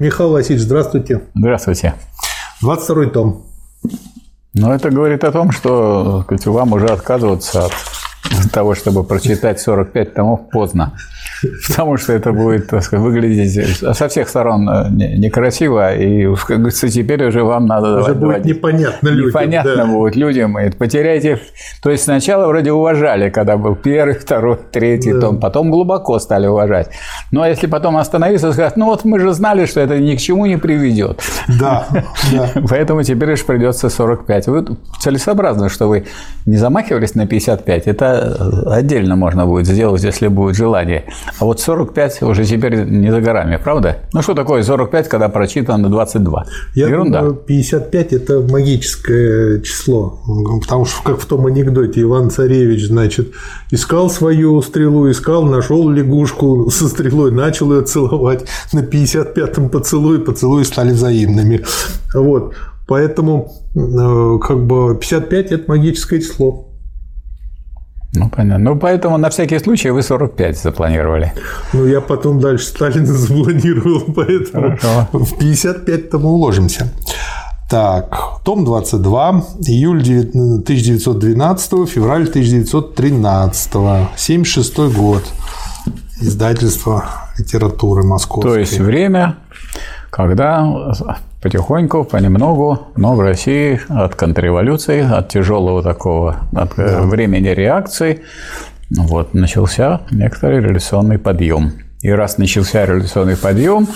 Михаил Васильевич, здравствуйте. Здравствуйте. 22 том. Ну, это говорит о том, что сказать, вам уже отказываться от того, чтобы прочитать 45 томов поздно. Потому что это будет, так сказать, выглядеть со всех сторон э, некрасиво, и, говорится, теперь уже вам надо... Уже будет непонятно людям. Непонятно да. будет людям, и потеряете... То есть сначала вроде уважали, когда был первый, второй, третий да. том, потом глубоко стали уважать. Ну, а если потом остановиться и сказать, ну, вот мы же знали, что это ни к чему не приведет. Да, да. Поэтому теперь уж придется 45. Вы целесообразно, что вы не замахивались на 55, это отдельно можно будет сделать, если будет желание. А вот 45 уже теперь не за горами, правда? Ну что такое 45, когда прочитано 22? Я Ерунда. думаю, 55 – это магическое число. Потому что, как в том анекдоте, Иван Царевич, значит, искал свою стрелу, искал, нашел лягушку со стрелой, начал ее целовать. На 55-м поцелуй, поцелуи стали взаимными. Вот. Поэтому э, как бы 55 – это магическое число. Ну, понятно. Ну, поэтому на всякий случай вы 45 запланировали. Ну, я потом дальше Сталина запланировал, поэтому Хорошо. в 55-то мы уложимся. Так, том 22, июль 1912, февраль 1913, 76 год, издательство литературы московской. То есть время, когда потихоньку, понемногу, но в России от контрреволюции, от тяжелого такого от э, да. времени реакции, вот, начался некоторый революционный подъем. И раз начался революционный подъем,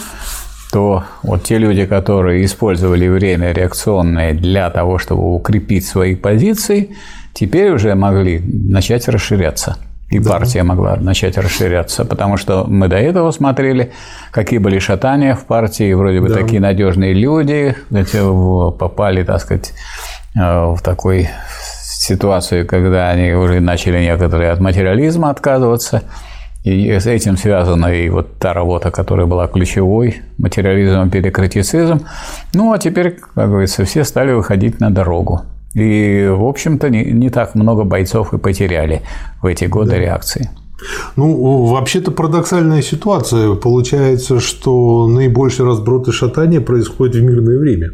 то вот те люди, которые использовали время реакционное для того, чтобы укрепить свои позиции, теперь уже могли начать расширяться и да. партия могла начать расширяться, потому что мы до этого смотрели, какие были шатания в партии, вроде бы да. такие надежные люди попали, так сказать, э, в такой ситуацию, когда они уже начали некоторые от материализма отказываться. И с этим связана и вот та работа, которая была ключевой, материализм, перекритицизм. Ну, а теперь, как говорится, все стали выходить на дорогу. И, в общем-то, не, не так много бойцов и потеряли в эти годы да. реакции. Ну, вообще-то парадоксальная ситуация. Получается, что наибольший разброд и шатание происходит в мирное время.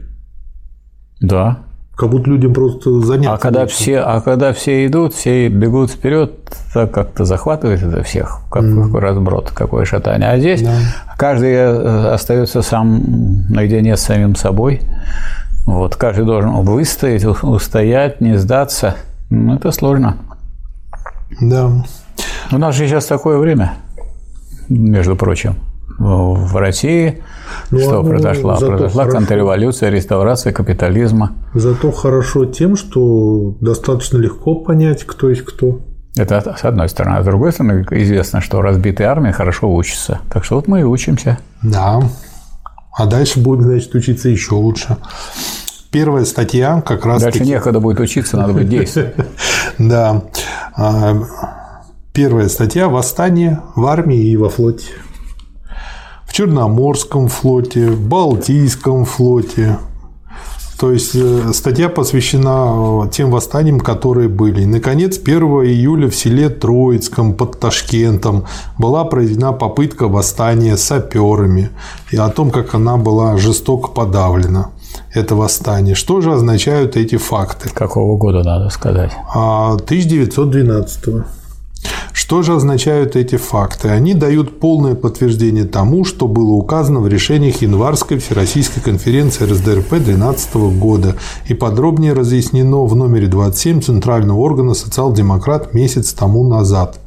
Да. Как будто людям просто заняться. А когда, все, а когда все идут, все бегут вперед, так как-то захватывает это всех, как, mm. какой разброд, какое шатание. А здесь да. каждый э, остается сам наедине с самим собой. Вот, каждый должен выстоять, устоять, не сдаться. Ну, это сложно. Да. У нас же сейчас такое время, между прочим. В России ну, что ну, произошла? Произошла хорошо. контрреволюция, реставрация капитализма. Зато хорошо тем, что достаточно легко понять, кто есть кто. Это с одной стороны. А с другой стороны, известно, что разбитые армии хорошо учатся. Так что вот мы и учимся. Да. А дальше будем, значит, учиться еще лучше. Первая статья как раз... Дальше таки... некогда будет учиться, надо будет действовать. Да. А, первая статья – восстание в армии и во флоте. В Черноморском флоте, в Балтийском флоте, то есть э, статья посвящена э, тем восстаниям, которые были. И, наконец, 1 июля в селе Троицком под Ташкентом была проведена попытка восстания саперами и о том, как она была жестоко подавлена это восстание. Что же означают эти факты? Какого года надо сказать? 1912 а, что же означают эти факты? Они дают полное подтверждение тому, что было указано в решениях Январской Всероссийской конференции РСДРП 2012 года и подробнее разъяснено в номере 27 Центрального органа «Социал-демократ» месяц тому назад.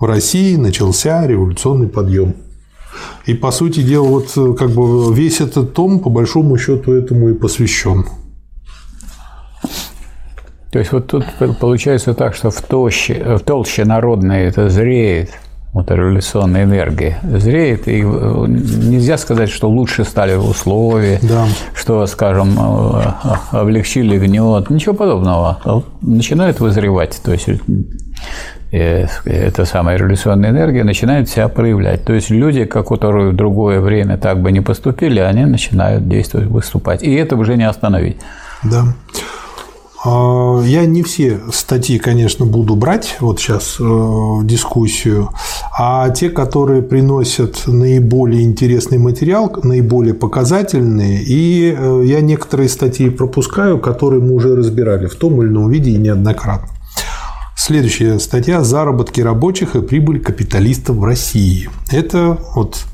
В России начался революционный подъем. И, по сути дела, вот как бы весь этот том, по большому счету, этому и посвящен. То есть вот тут получается так, что в толще, в толще народной это зреет, вот революционная энергия зреет, и э, нельзя сказать, что лучше стали условия, да. что, скажем, э, облегчили гнет, ничего подобного. А начинает вызревать, то есть э, эта самая революционная энергия начинает себя проявлять. То есть люди, которые в другое время так бы не поступили, они начинают действовать, выступать. И это уже не остановить. Да. А, я не все статьи, конечно, буду брать вот сейчас э, в дискуссию, а те, которые приносят наиболее интересный материал, наиболее показательные, и э, я некоторые статьи пропускаю, которые мы уже разбирали в том или ином виде и неоднократно. Следующая статья «Заработки рабочих и прибыль капиталистов в России». Это вот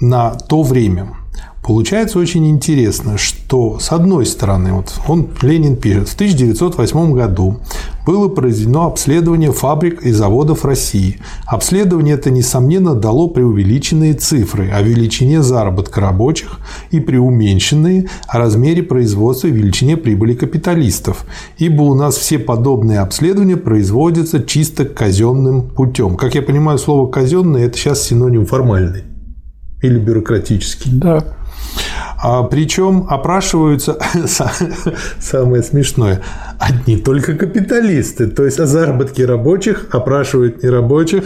на то время. Получается очень интересно, что с одной стороны, вот он, Ленин пишет, в 1908 году было произведено обследование фабрик и заводов России. Обследование это, несомненно, дало преувеличенные цифры о величине заработка рабочих и преуменьшенные о размере производства и величине прибыли капиталистов, ибо у нас все подобные обследования производятся чисто казенным путем. Как я понимаю, слово казенный это сейчас синоним формальный или бюрократический. Да. А, причем опрашиваются самое смешное одни только капиталисты, то есть о заработке рабочих опрашивают не рабочих,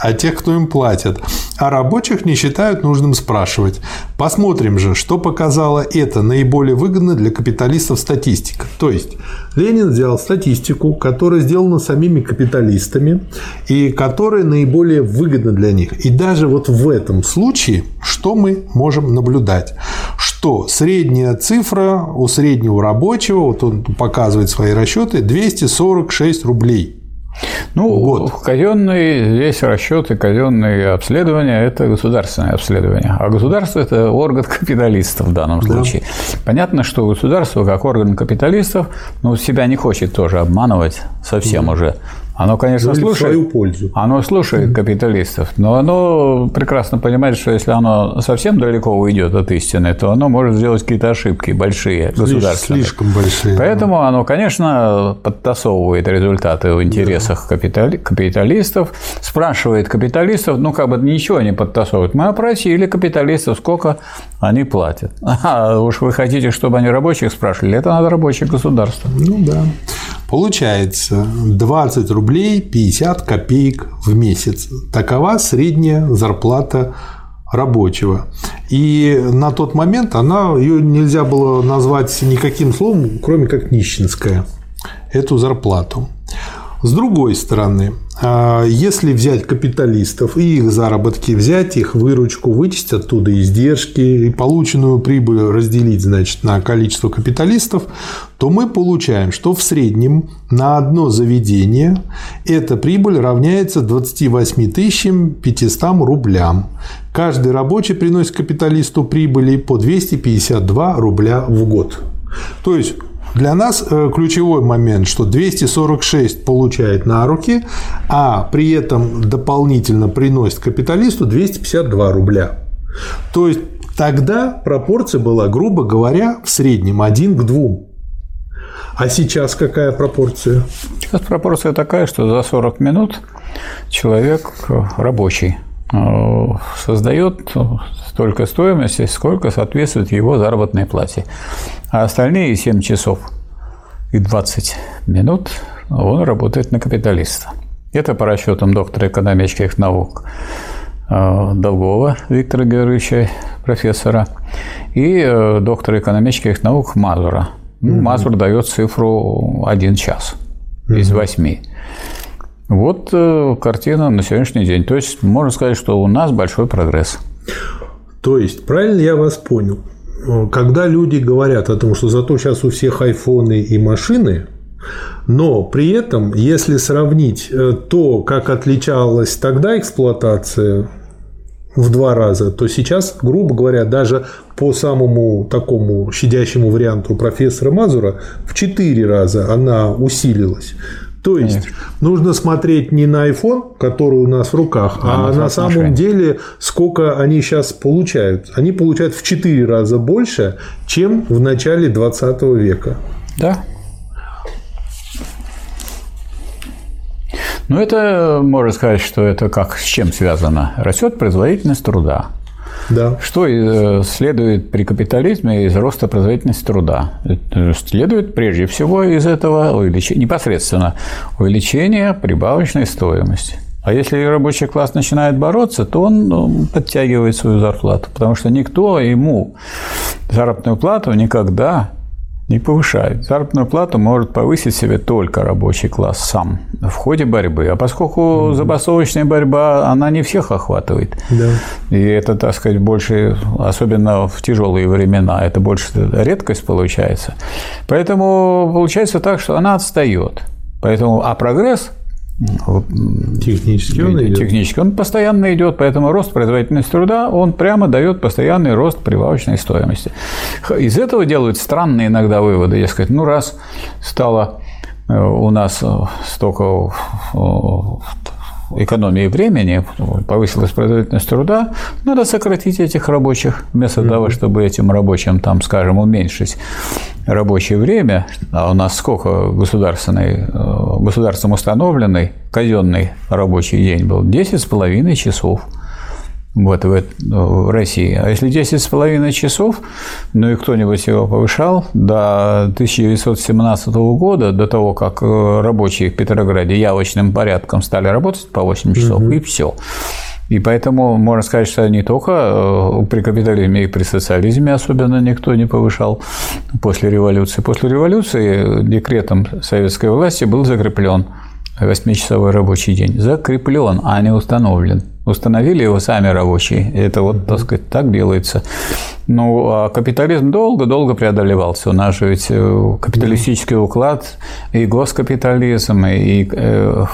а тех, кто им платят. А рабочих не считают нужным спрашивать. Посмотрим же, что показало это наиболее выгодно для капиталистов статистика. То есть Ленин взял статистику, которая сделана самими капиталистами и которая наиболее выгодна для них. И даже вот в этом случае, что мы можем наблюдать? Что средняя цифра у среднего рабочего, вот он показывает свои расчеты, 246 рублей ну, год. казенные здесь расчеты, казенные обследования – это государственное обследование. А государство – это орган капиталистов в данном случае. Да. Понятно, что государство, как орган капиталистов, ну, себя не хочет тоже обманывать совсем да. уже. Оно, конечно, Говорит слушает. свою пользу. Оно слушает капиталистов, но оно прекрасно понимает, что если оно совсем далеко уйдет от истины, то оно может сделать какие-то ошибки большие, государственные. Слишком большие. Поэтому да. оно, конечно, подтасовывает результаты в интересах да. капитали... капиталистов, спрашивает капиталистов, ну, как бы ничего не подтасовывает. Мы опросили капиталистов, сколько они платят. А уж вы хотите, чтобы они рабочих спрашивали, это надо рабочее государство. Ну да. Получается 20 рублей 50 копеек в месяц. Такова средняя зарплата рабочего. И на тот момент она, ее нельзя было назвать никаким словом, кроме как нищенская, эту зарплату. С другой стороны, если взять капиталистов и их заработки, взять их выручку, вычесть оттуда издержки и полученную прибыль разделить значит, на количество капиталистов, то мы получаем, что в среднем на одно заведение эта прибыль равняется 28 500 рублям. Каждый рабочий приносит капиталисту прибыли по 252 рубля в год. То есть для нас э, ключевой момент, что 246 получает на руки, а при этом дополнительно приносит капиталисту 252 рубля. То есть тогда пропорция была, грубо говоря, в среднем 1 к 2. А сейчас какая пропорция? Сейчас пропорция такая, что за 40 минут человек рабочий э, создает столько стоимости, сколько соответствует его заработной плате. А остальные 7 часов и 20 минут он работает на капиталиста. Это по расчетам доктора экономических наук э, Долгова Виктора Георгиевича, профессора, и э, доктора экономических наук Мазура. Ну, Мазур дает цифру 1 час из 8. Вот э, картина на сегодняшний день. То есть можно сказать, что у нас большой прогресс. То есть, правильно я вас понял? Когда люди говорят о том, что зато сейчас у всех айфоны и машины, но при этом, если сравнить э, то, как отличалась тогда эксплуатация в два раза, то сейчас, грубо говоря, даже по самому такому щадящему варианту профессора Мазура в четыре раза она усилилась. То есть Конечно. нужно смотреть не на iPhone, который у нас в руках, а, а на самом отношения. деле, сколько они сейчас получают. Они получают в 4 раза больше, чем в начале 20 века. Да. Ну, это можно сказать, что это как с чем связано? Растет производительность труда. Да. Что э, следует при капитализме из роста производительности труда? Следует прежде всего из этого увеличения, непосредственно увеличение прибавочной стоимости. А если рабочий класс начинает бороться, то он ну, подтягивает свою зарплату, потому что никто ему заработную плату никогда не повышает. Заработную плату может повысить себе только рабочий класс сам в ходе борьбы. А поскольку mm-hmm. забастовочная борьба, она не всех охватывает. Да. И это, так сказать, больше, особенно в тяжелые времена, это больше редкость получается. Поэтому получается так, что она отстает. Поэтому, а прогресс Технически он идет. Технически он постоянно идет, поэтому рост производительности труда, он прямо дает постоянный рост прибавочной стоимости. Из этого делают странные иногда выводы, сказать, ну раз стало э, у нас э, столько э, экономии времени, повысилась производительность труда, надо сократить этих рабочих, вместо mm-hmm. того, чтобы этим рабочим, там, скажем, уменьшить рабочее время, а у нас сколько государственный, э, государством установленный казенный рабочий день был? 10,5 часов вот в, в России. А если 10 с половиной часов, ну и кто-нибудь его повышал до 1917 года, до того, как э, рабочие в Петрограде явочным порядком стали работать по 8 часов, угу. и все. И поэтому можно сказать, что не только э, при капитализме и при социализме особенно никто не повышал после революции. После революции декретом советской власти был закреплен восьмичасовой рабочий день. Закреплен, а не установлен. Установили его сами рабочие. Это вот, так сказать, так делается. Ну, а капитализм долго-долго преодолевался. У нас же ведь э, капиталистический уклад и госкапитализм, и э,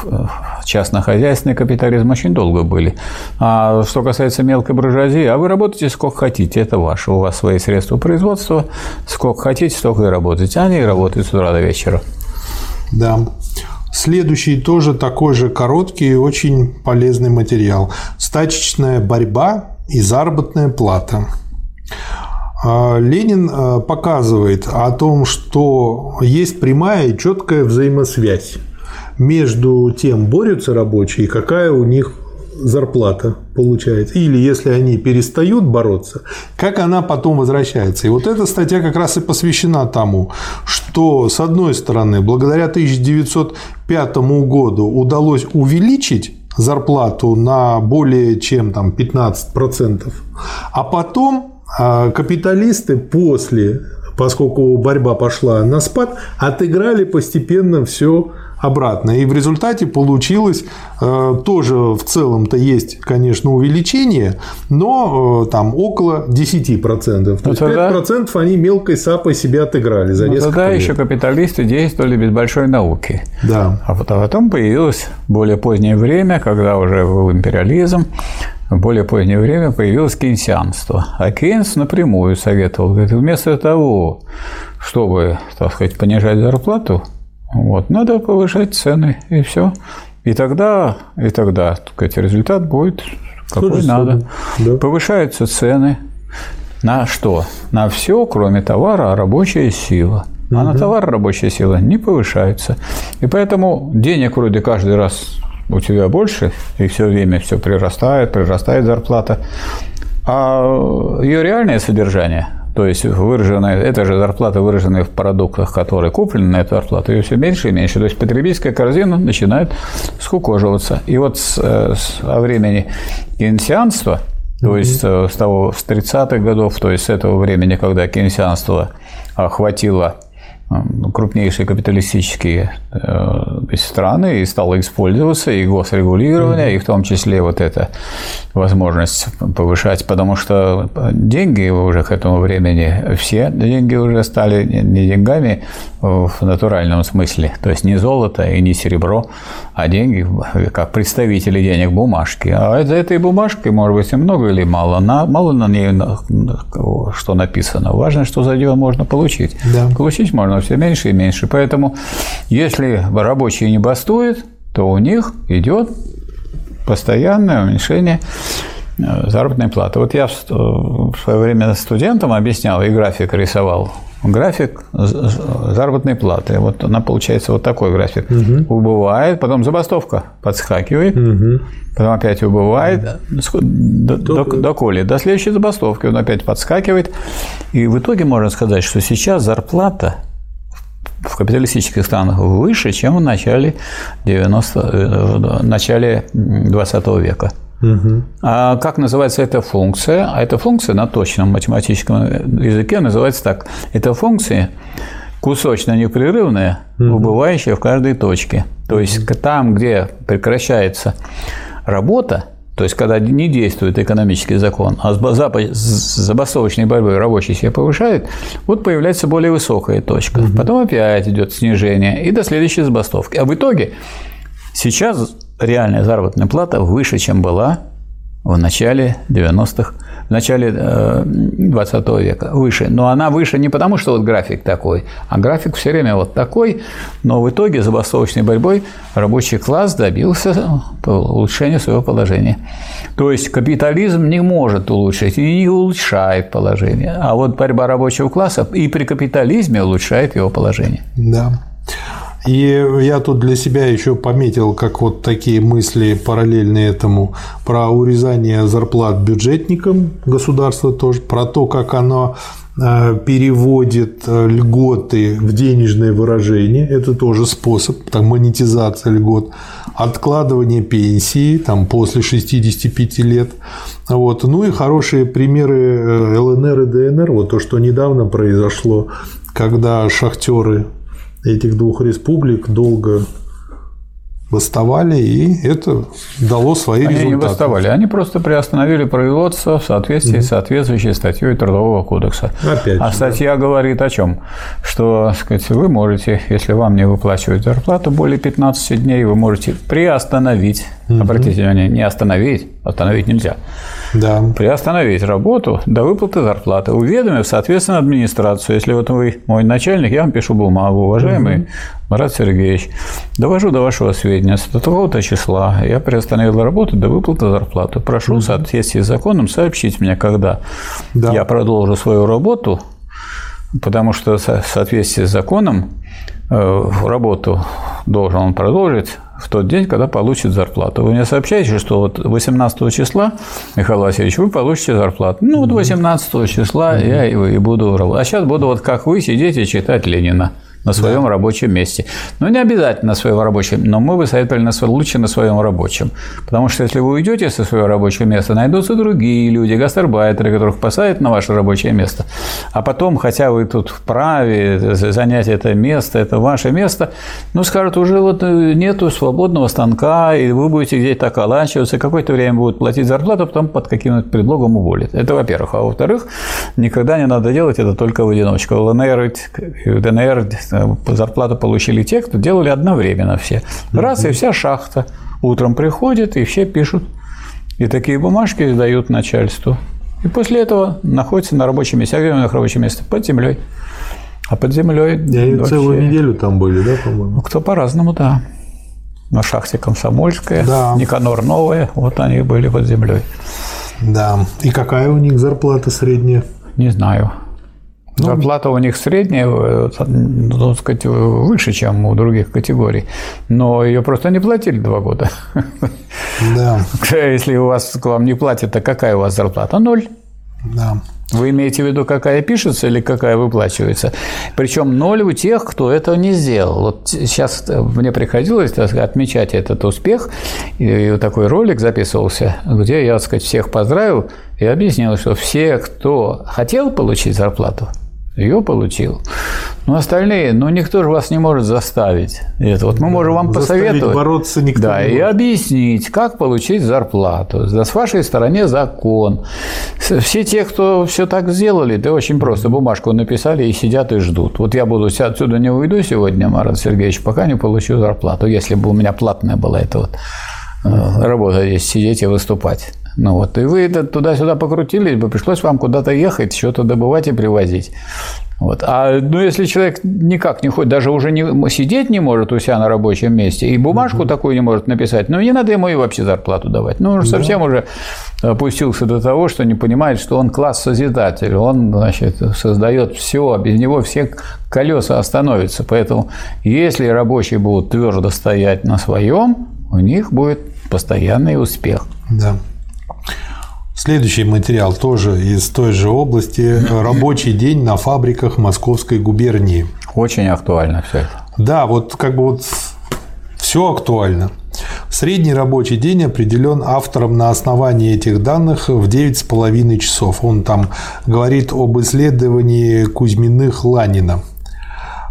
частно-хозяйственный капитализм очень долго были. А что касается мелкой буржуазии, а вы работаете сколько хотите, это ваше. У вас свои средства производства, сколько хотите, столько и работаете. Они работают с утра до вечера. Да. Следующий тоже такой же короткий и очень полезный материал. Стачечная борьба и заработная плата. А, Ленин а, показывает о том, что есть прямая и четкая взаимосвязь между тем, борются рабочие, и какая у них зарплата получается. Или если они перестают бороться, как она потом возвращается. И вот эта статья как раз и посвящена тому, что, с одной стороны, благодаря 1905 году удалось увеличить зарплату на более чем там, 15%, а потом а, капиталисты после поскольку борьба пошла на спад, отыграли постепенно все обратно. И в результате получилось э, тоже в целом-то есть, конечно, увеличение, но э, там около 10%. То ну, есть тогда... 5% они мелкой сапой себя отыграли за ну, тогда лет. еще капиталисты действовали без большой науки. Да. А потом появилось более позднее время, когда уже был империализм, в более позднее время появилось кейнсианство. А Кейнс напрямую советовал, говорит, вместо того, чтобы, так сказать, понижать зарплату, вот, надо повышать цены, и все. И тогда, и тогда, так сказать, результат будет какой Тоже надо. Да. Повышаются цены на что? На все, кроме товара, а рабочая сила. А угу. на товар рабочая сила не повышается. И поэтому денег вроде каждый раз у тебя больше, и все время все прирастает, прирастает зарплата. А ее реальное содержание то есть выраженная, это же зарплата, выраженная в продуктах, которые куплены на эту зарплату, ее все меньше и меньше. То есть потребительская корзина начинает скукоживаться. И вот с, э, с о времени кейнсианства, то есть э, с того, с 30-х годов, то есть с этого времени, когда кейнсианство охватило крупнейшие капиталистические э, страны и стало использоваться и госрегулирование, mm-hmm. и в том числе вот эта возможность повышать, потому что деньги уже к этому времени, все деньги уже стали не деньгами в натуральном смысле, то есть не золото и не серебро, а деньги как представители денег бумажки. А за этой бумажкой может быть и много или мало, на, мало на ней что написано. Важно, что за нее можно получить. Да. Получить можно все меньше и меньше. Поэтому, если рабочие не бастуют, то у них идет постоянное уменьшение э, заработной платы. Вот я в свое время студентам объяснял и график рисовал. График заработной платы. Вот она получается вот такой график. Угу. Убывает, потом забастовка подскакивает, угу. потом опять убывает угу. до, до, до коли. До следующей забастовки он опять подскакивает. И в итоге можно сказать, что сейчас зарплата в капиталистических странах выше, чем в начале, 90, э, в начале 20 века. Угу. А как называется эта функция? А эта функция на точном математическом языке называется так. Это функция кусочно-непрерывное, убывающее в каждой точке. То есть там, где прекращается работа, то есть, когда не действует экономический закон, а с забастовочной борьбой рабочий себя повышает, вот появляется более высокая точка. Угу. Потом опять идет снижение и до следующей забастовки. А в итоге сейчас реальная заработная плата выше, чем была в начале 90-х в начале 20 э, века выше. Но она выше не потому, что вот график такой, а график все время вот такой, но в итоге забастовочной борьбой рабочий класс добился улучшения своего положения. То есть капитализм не может улучшить и не улучшает положение, а вот борьба рабочего класса и при капитализме улучшает его положение. Да. И я тут для себя еще пометил, как вот такие мысли параллельные этому, про урезание зарплат бюджетникам государства тоже, про то, как оно э, переводит э, льготы в денежное выражение, это тоже способ, там, монетизация льгот, откладывание пенсии там, после 65 лет. Вот. Ну и хорошие примеры э, ЛНР и ДНР, вот то, что недавно произошло, когда шахтеры этих двух республик долго восставали, и это дало свои они результаты. Они не восставали, они просто приостановили производство в соответствии mm-hmm. с соответствующей статьей Трудового кодекса. Опять а статья да. говорит о чем? Что сказать, вы можете, если вам не выплачивают зарплату более 15 дней, вы можете приостановить, mm-hmm. обратите внимание, не остановить, остановить нельзя, да. приостановить работу до выплаты зарплаты, уведомив, соответственно, администрацию. Если вот вы мой начальник, я вам пишу бумагу, уважаемый угу. Марат Сергеевич, довожу до вашего сведения, с такого-то числа я приостановил работу до выплаты зарплаты. Прошу, в соответствии с законом, сообщить мне, когда да. я продолжу свою работу, потому что в соответствии с законом работу должен он продолжить в тот день, когда получит зарплату. Вы мне сообщаете, что вот 18 числа, Михаил Васильевич, вы получите зарплату. Ну, вот 18 числа я и буду работать. А сейчас буду вот как вы сидеть и читать Ленина на своем да. рабочем месте. Ну, не обязательно на своем рабочем, но мы бы советовали на своем, лучше на своем рабочем. Потому что если вы уйдете со своего рабочего места, найдутся другие люди, гастарбайтеры, которых посадят на ваше рабочее место. А потом, хотя вы тут вправе занять это место, это ваше место, ну, скажут, уже вот э, нету свободного станка, и вы будете где-то околачиваться, какое-то время будут платить зарплату, а потом под каким-то предлогом уволят. Это во-первых. А во-вторых, никогда не надо делать это только в одиночку. ЛНР, ДНР зарплату получили те, кто делали одновременно все. Раз, и вся шахта. Утром приходит, и все пишут. И такие бумажки дают начальству. И после этого находится на рабочем месте. А где у них рабочее место? Под землей. А под землей. И вообще... целую неделю там были, да, по-моему? Ну, кто по-разному, да. На шахте Комсомольская, да. Никанор Новая, вот они были под землей. Да. И какая у них зарплата средняя? Не знаю. Ну, Зарплата у них средняя, э, ну, сказать, выше, чем у других категорий, но ее просто не платили два года. Да. Если у вас к вам не платят, то какая у вас зарплата? Ноль. Да. Вы имеете в виду, какая пишется или какая выплачивается? Причем ноль у тех, кто этого не сделал. Вот сейчас мне приходилось так, отмечать этот успех, и такой ролик записывался, где я, так сказать, всех поздравил и объяснил, что все, кто хотел получить зарплату, ее получил. Но остальные, ну никто же вас не может заставить. Это вот мы можем вам посоветовать. бороться никто да, не может. и объяснить, как получить зарплату. Да, с вашей стороны закон. Все те, кто все так сделали, да очень просто. Бумажку написали и сидят и ждут. Вот я буду отсюда не уйду сегодня, Марат Сергеевич, пока не получу зарплату. Если бы у меня платная была эта вот э, работа здесь сидеть и выступать. Ну вот, и вы туда-сюда покрутились бы, пришлось вам куда-то ехать, что-то добывать и привозить. Вот. А ну, если человек никак не ходит, даже уже не, сидеть не может у себя на рабочем месте, и бумажку угу. такую не может написать, ну, не надо ему и вообще зарплату давать. Ну, он да. совсем уже опустился до того, что не понимает, что он класс-созидатель, он, значит, создает все, а без него все колеса остановятся. Поэтому, если рабочие будут твердо стоять на своем, у них будет постоянный успех. Да. Следующий материал тоже из той же области. Рабочий день на фабриках Московской губернии. Очень актуально все это. Да, вот как бы вот все актуально. Средний рабочий день определен автором на основании этих данных в 9,5 часов. Он там говорит об исследовании Кузьминых Ланина. э,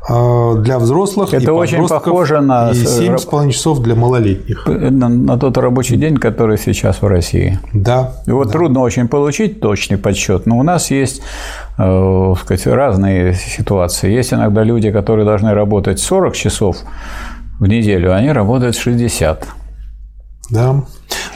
для взрослых Это и очень похоже на и 7,5 часов для малолетних. На, на тот рабочий день, который сейчас в России. Да. Вот да. трудно очень получить точный подсчет, но у нас есть э, сказать, разные ситуации. Есть иногда люди, которые должны работать 40 часов в неделю, а они работают 60. Да.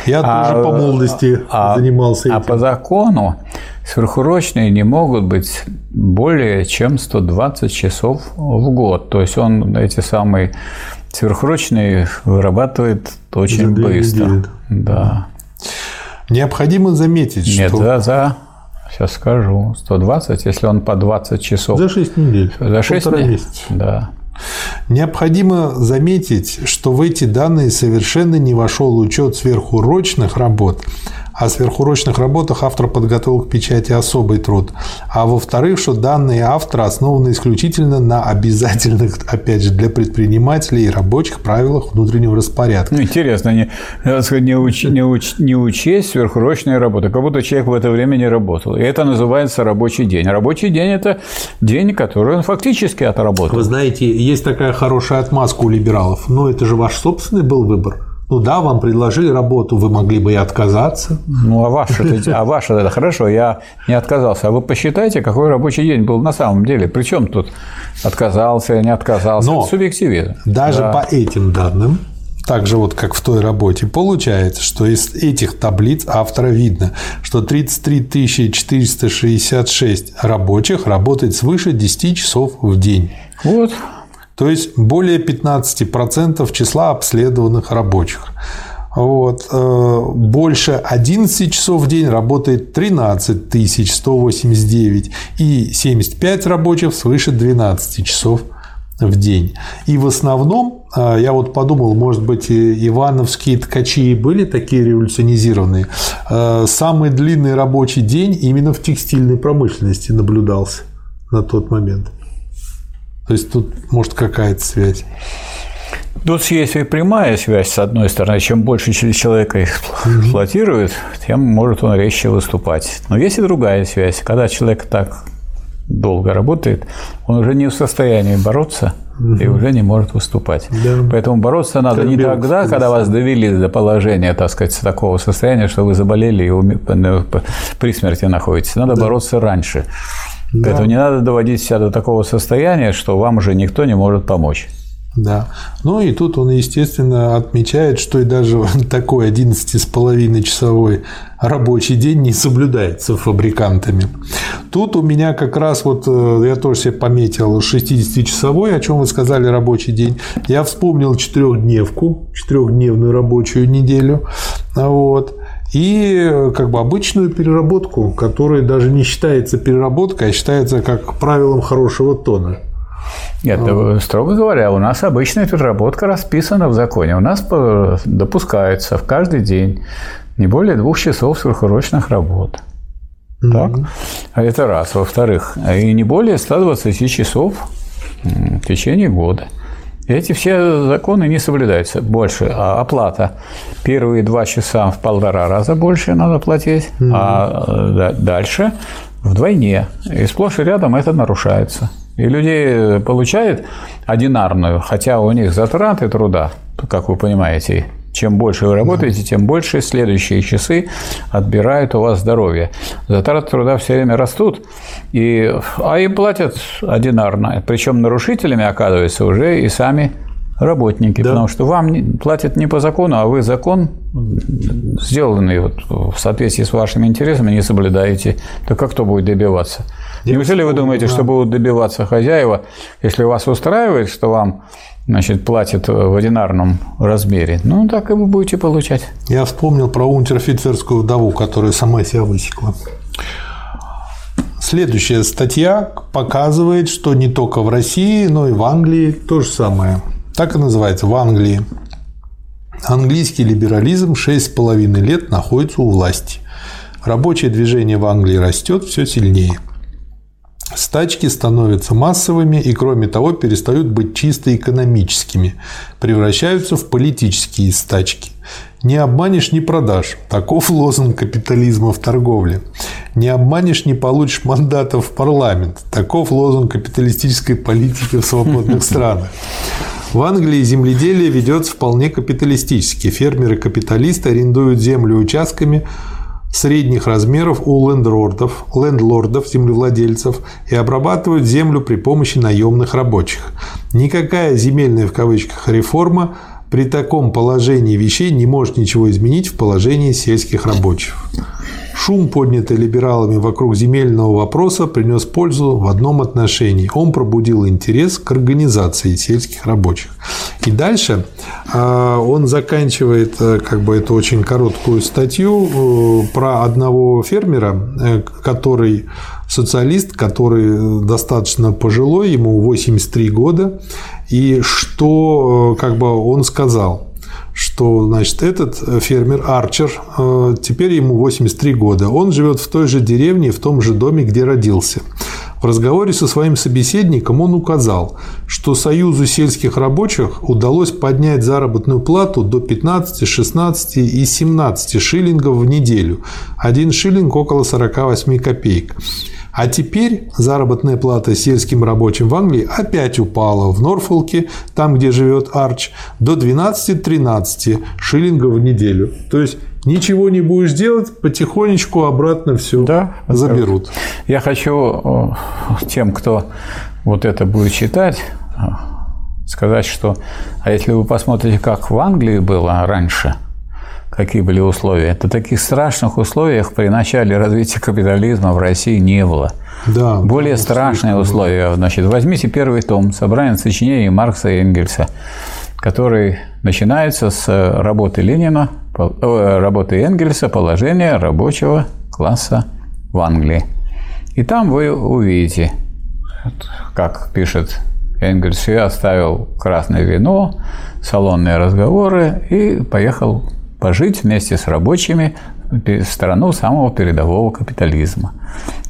Я а, тоже по молодости а, занимался этим. А по закону сверхурочные не могут быть более чем 120 часов в год. То есть он эти самые сверхурочные вырабатывает очень за быстро. Недели. Да. Необходимо заметить, Нет, что... за, за, сейчас скажу, 120, если он по 20 часов. За 6 недель. За 6 недель. Да. Необходимо заметить, что в эти данные совершенно не вошел учет сверхурочных работ, о сверхурочных работах автор подготовил к печати особый труд. А во-вторых, что данные автора основаны исключительно на обязательных, опять же, для предпринимателей и рабочих правилах внутреннего распорядка. Ну, интересно, не, не, уч, не, уч, не учесть сверхурочные работы, как будто человек в это время не работал. И это называется рабочий день. Рабочий день – это день, который он фактически отработал. Вы знаете, есть такая хорошая отмазка у либералов. Но это же ваш собственный был выбор. Ну да, вам предложили работу, вы могли бы и отказаться. Ну а ваше, а ваше это хорошо, я не отказался. А вы посчитайте, какой рабочий день был на самом деле. Причем тут отказался, не отказался. Но это субъективизм. Даже да. по этим данным, так же вот как в той работе, получается, что из этих таблиц автора видно, что 33 466 рабочих работает свыше 10 часов в день. Вот, то есть более 15% числа обследованных рабочих. Вот. Э, больше 11 часов в день работает 13 189 и 75 рабочих свыше 12 часов в день. И в основном, э, я вот подумал, может быть, ивановские ткачи были такие революционизированные. Э, самый длинный рабочий день именно в текстильной промышленности наблюдался на тот момент. То есть тут может какая-то связь. Тут есть и прямая связь, с одной стороны, чем больше человека эксплуатирует, тем может он резче выступать. Но есть и другая связь. Когда человек так долго работает, он уже не в состоянии бороться и уже не может выступать. Да. Поэтому бороться надо как не тогда, когда вас довели до положения, так сказать, такого состояния, что вы заболели и при смерти находитесь. Надо да. бороться раньше. Да. Поэтому не надо доводить себя до такого состояния, что вам уже никто не может помочь. Да. Ну и тут он, естественно, отмечает, что и даже такой 11,5-часовой рабочий день не соблюдается фабрикантами. Тут у меня как раз вот, э, я тоже себе пометил 60-часовой, о чем вы сказали, рабочий день. Я вспомнил четырехдневку, четырехдневную рабочую неделю. Вот и как бы обычную переработку, которая даже не считается переработкой, а считается как правилом хорошего тона. Нет, вот. строго говоря, у нас обычная переработка расписана в законе. У нас допускается в каждый день не более двух часов сверхурочных работ. Mm-hmm. Так? А это раз. Во-вторых, и не более 120 часов в течение года. Эти все законы не соблюдаются больше. А оплата первые два часа в полтора раза больше надо платить, mm-hmm. а дальше вдвойне. И сплошь и рядом это нарушается. И люди получают одинарную, хотя у них затраты труда, как вы понимаете, чем больше вы работаете, тем больше следующие часы отбирают у вас здоровье. Затраты труда все время растут, и, а им платят одинарно. Причем нарушителями оказываются уже и сами работники, да. потому что вам платят не по закону, а вы закон, сделанный вот в соответствии с вашими интересами, не соблюдаете. То как кто будет добиваться? Неужели вы думаете, да. что будут добиваться хозяева, если вас устраивает, что вам значит, платит в одинарном размере, ну, так и вы будете получать. Я вспомнил про унтер-офицерскую вдову, которая сама себя высекла. Следующая статья показывает, что не только в России, но и в Англии то же самое. Так и называется в Англии. Английский либерализм 6,5 лет находится у власти. Рабочее движение в Англии растет все сильнее. Стачки становятся массовыми и, кроме того, перестают быть чисто экономическими, превращаются в политические стачки. Не обманешь – не продашь. Таков лозунг капитализма в торговле. Не обманешь – не получишь мандатов в парламент. Таков лозунг капиталистической политики в свободных странах. В Англии земледелие ведется вполне капиталистически. Фермеры-капиталисты арендуют землю участками средних размеров у лендлордов, лендлордов, землевладельцев и обрабатывают землю при помощи наемных рабочих. Никакая земельная в кавычках реформа при таком положении вещей не может ничего изменить в положении сельских рабочих. Шум, поднятый либералами вокруг земельного вопроса, принес пользу в одном отношении. Он пробудил интерес к организации сельских рабочих. И дальше а, он заканчивает э, как бы эту очень короткую статью э, про одного фермера, э, который социалист, который достаточно пожилой, ему 83 года, и что как бы он сказал – что значит, этот фермер Арчер, э, теперь ему 83 года, он живет в той же деревне, в том же доме, где родился. В разговоре со своим собеседником он указал, что Союзу сельских рабочих удалось поднять заработную плату до 15, 16 и 17 шиллингов в неделю. Один шиллинг около 48 копеек. А теперь заработная плата сельским рабочим в Англии опять упала в Норфолке, там, где живет Арч, до 12-13 шиллингов в неделю. То есть ничего не будешь делать, потихонечку обратно все да, заберут. Я хочу тем, кто вот это будет читать, сказать, что а если вы посмотрите, как в Англии было раньше – какие были условия. Это таких страшных условиях при начале развития капитализма в России не было. Да, Более да, страшные условия. Значит, возьмите первый том «Собрание сочинений Маркса и Энгельса», который начинается с работы Ленина, э, работы Энгельса «Положение рабочего класса в Англии». И там вы увидите, как пишет Энгельс, я оставил красное вино, салонные разговоры и поехал пожить вместе с рабочими страну самого передового капитализма.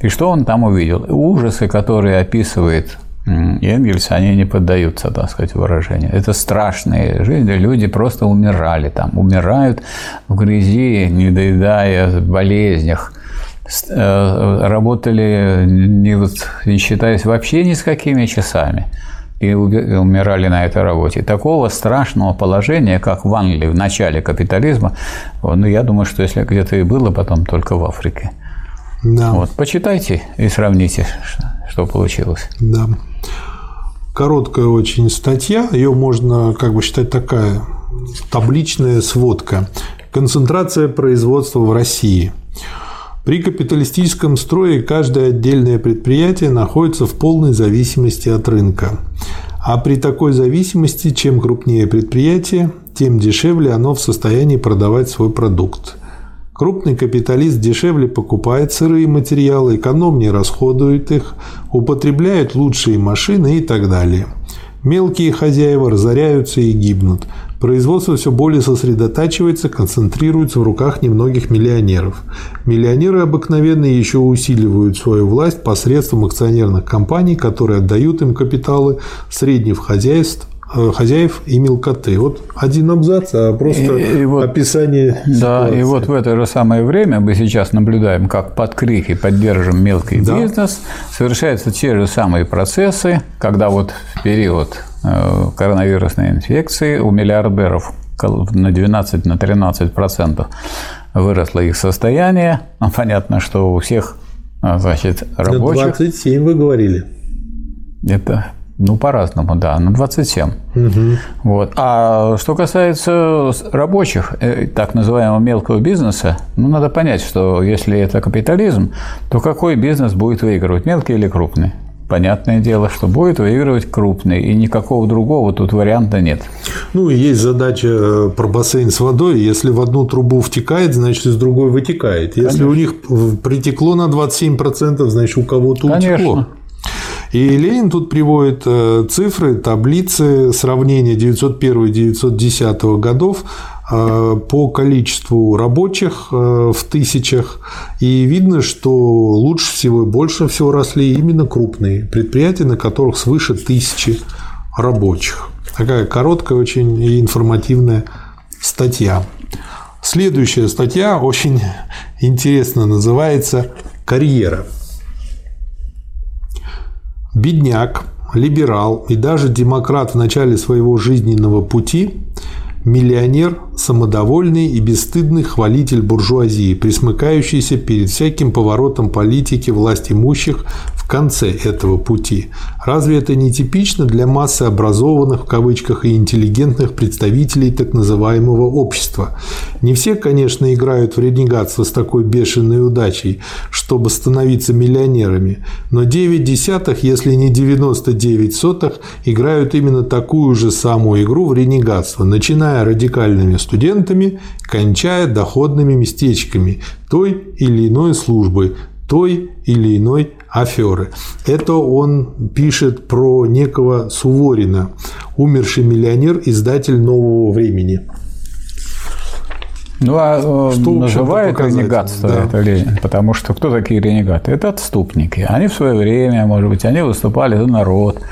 И что он там увидел? Ужасы, которые описывает Энгельс, они не поддаются, так сказать, выражению. Это страшные жизни. Люди просто умирали там. Умирают в грязи, не доедая, в болезнях. Э, работали, не, не считаясь вообще ни с какими часами и умирали на этой работе. Такого страшного положения, как в Англии в начале капитализма, ну, я думаю, что если где-то и было, потом только в Африке. Да. Вот, почитайте и сравните, что получилось. Да. Короткая очень статья, ее можно как бы считать такая табличная сводка. Концентрация производства в России – при капиталистическом строе каждое отдельное предприятие находится в полной зависимости от рынка. А при такой зависимости, чем крупнее предприятие, тем дешевле оно в состоянии продавать свой продукт. Крупный капиталист дешевле покупает сырые материалы, экономнее расходует их, употребляет лучшие машины и так далее. Мелкие хозяева разоряются и гибнут. Производство все более сосредотачивается, концентрируется в руках немногих миллионеров. Миллионеры обыкновенно еще усиливают свою власть посредством акционерных компаний, которые отдают им капиталы средних хозяйств э, хозяев и мелкоты. Вот один абзац, а просто и, и вот, описание ситуации. Да, и вот в это же самое время мы сейчас наблюдаем, как под крики поддержим мелкий да. бизнес, совершаются те же самые процессы, когда вот в период коронавирусной инфекции у миллиардеров на 12-13% на 13 процентов выросло их состояние. Ну, понятно, что у всех а, значит, рабочих... На 27 вы говорили. Это ну, по-разному, да, на 27. Угу. Вот. А что касается рабочих, э, так называемого мелкого бизнеса, ну, надо понять, что если это капитализм, то какой бизнес будет выигрывать, мелкий или крупный? Понятное дело, что будет выигрывать крупный, и никакого другого тут варианта нет. Ну, и есть задача э, про бассейн с водой. Если в одну трубу втекает, значит, из другой вытекает. Если Конечно. у них притекло на 27%, значит, у кого-то утекло. И Ленин тут приводит э, цифры, таблицы, сравнения 901-910 годов по количеству рабочих в тысячах. И видно, что лучше всего и больше всего росли именно крупные предприятия, на которых свыше тысячи рабочих. Такая короткая, очень информативная статья. Следующая статья очень интересно называется «Карьера». Бедняк, либерал и даже демократ в начале своего жизненного пути миллионер, самодовольный и бесстыдный хвалитель буржуазии, присмыкающийся перед всяким поворотом политики власть имущих конце этого пути. Разве это не типично для массы образованных, в кавычках, и интеллигентных представителей так называемого общества? Не все, конечно, играют в ренегатство с такой бешеной удачей, чтобы становиться миллионерами, но 9 десятых, если не 99 сотых, играют именно такую же самую игру в ренегатство, начиная радикальными студентами, кончая доходными местечками той или иной службы, той или иной аферы. Это он пишет про некого Суворина, умерший миллионер, издатель «Нового времени». Ну, а что называют ренегатство да. это Ленин, потому что кто такие ренегаты? Это отступники. Они в свое время, может быть, они выступали за народ,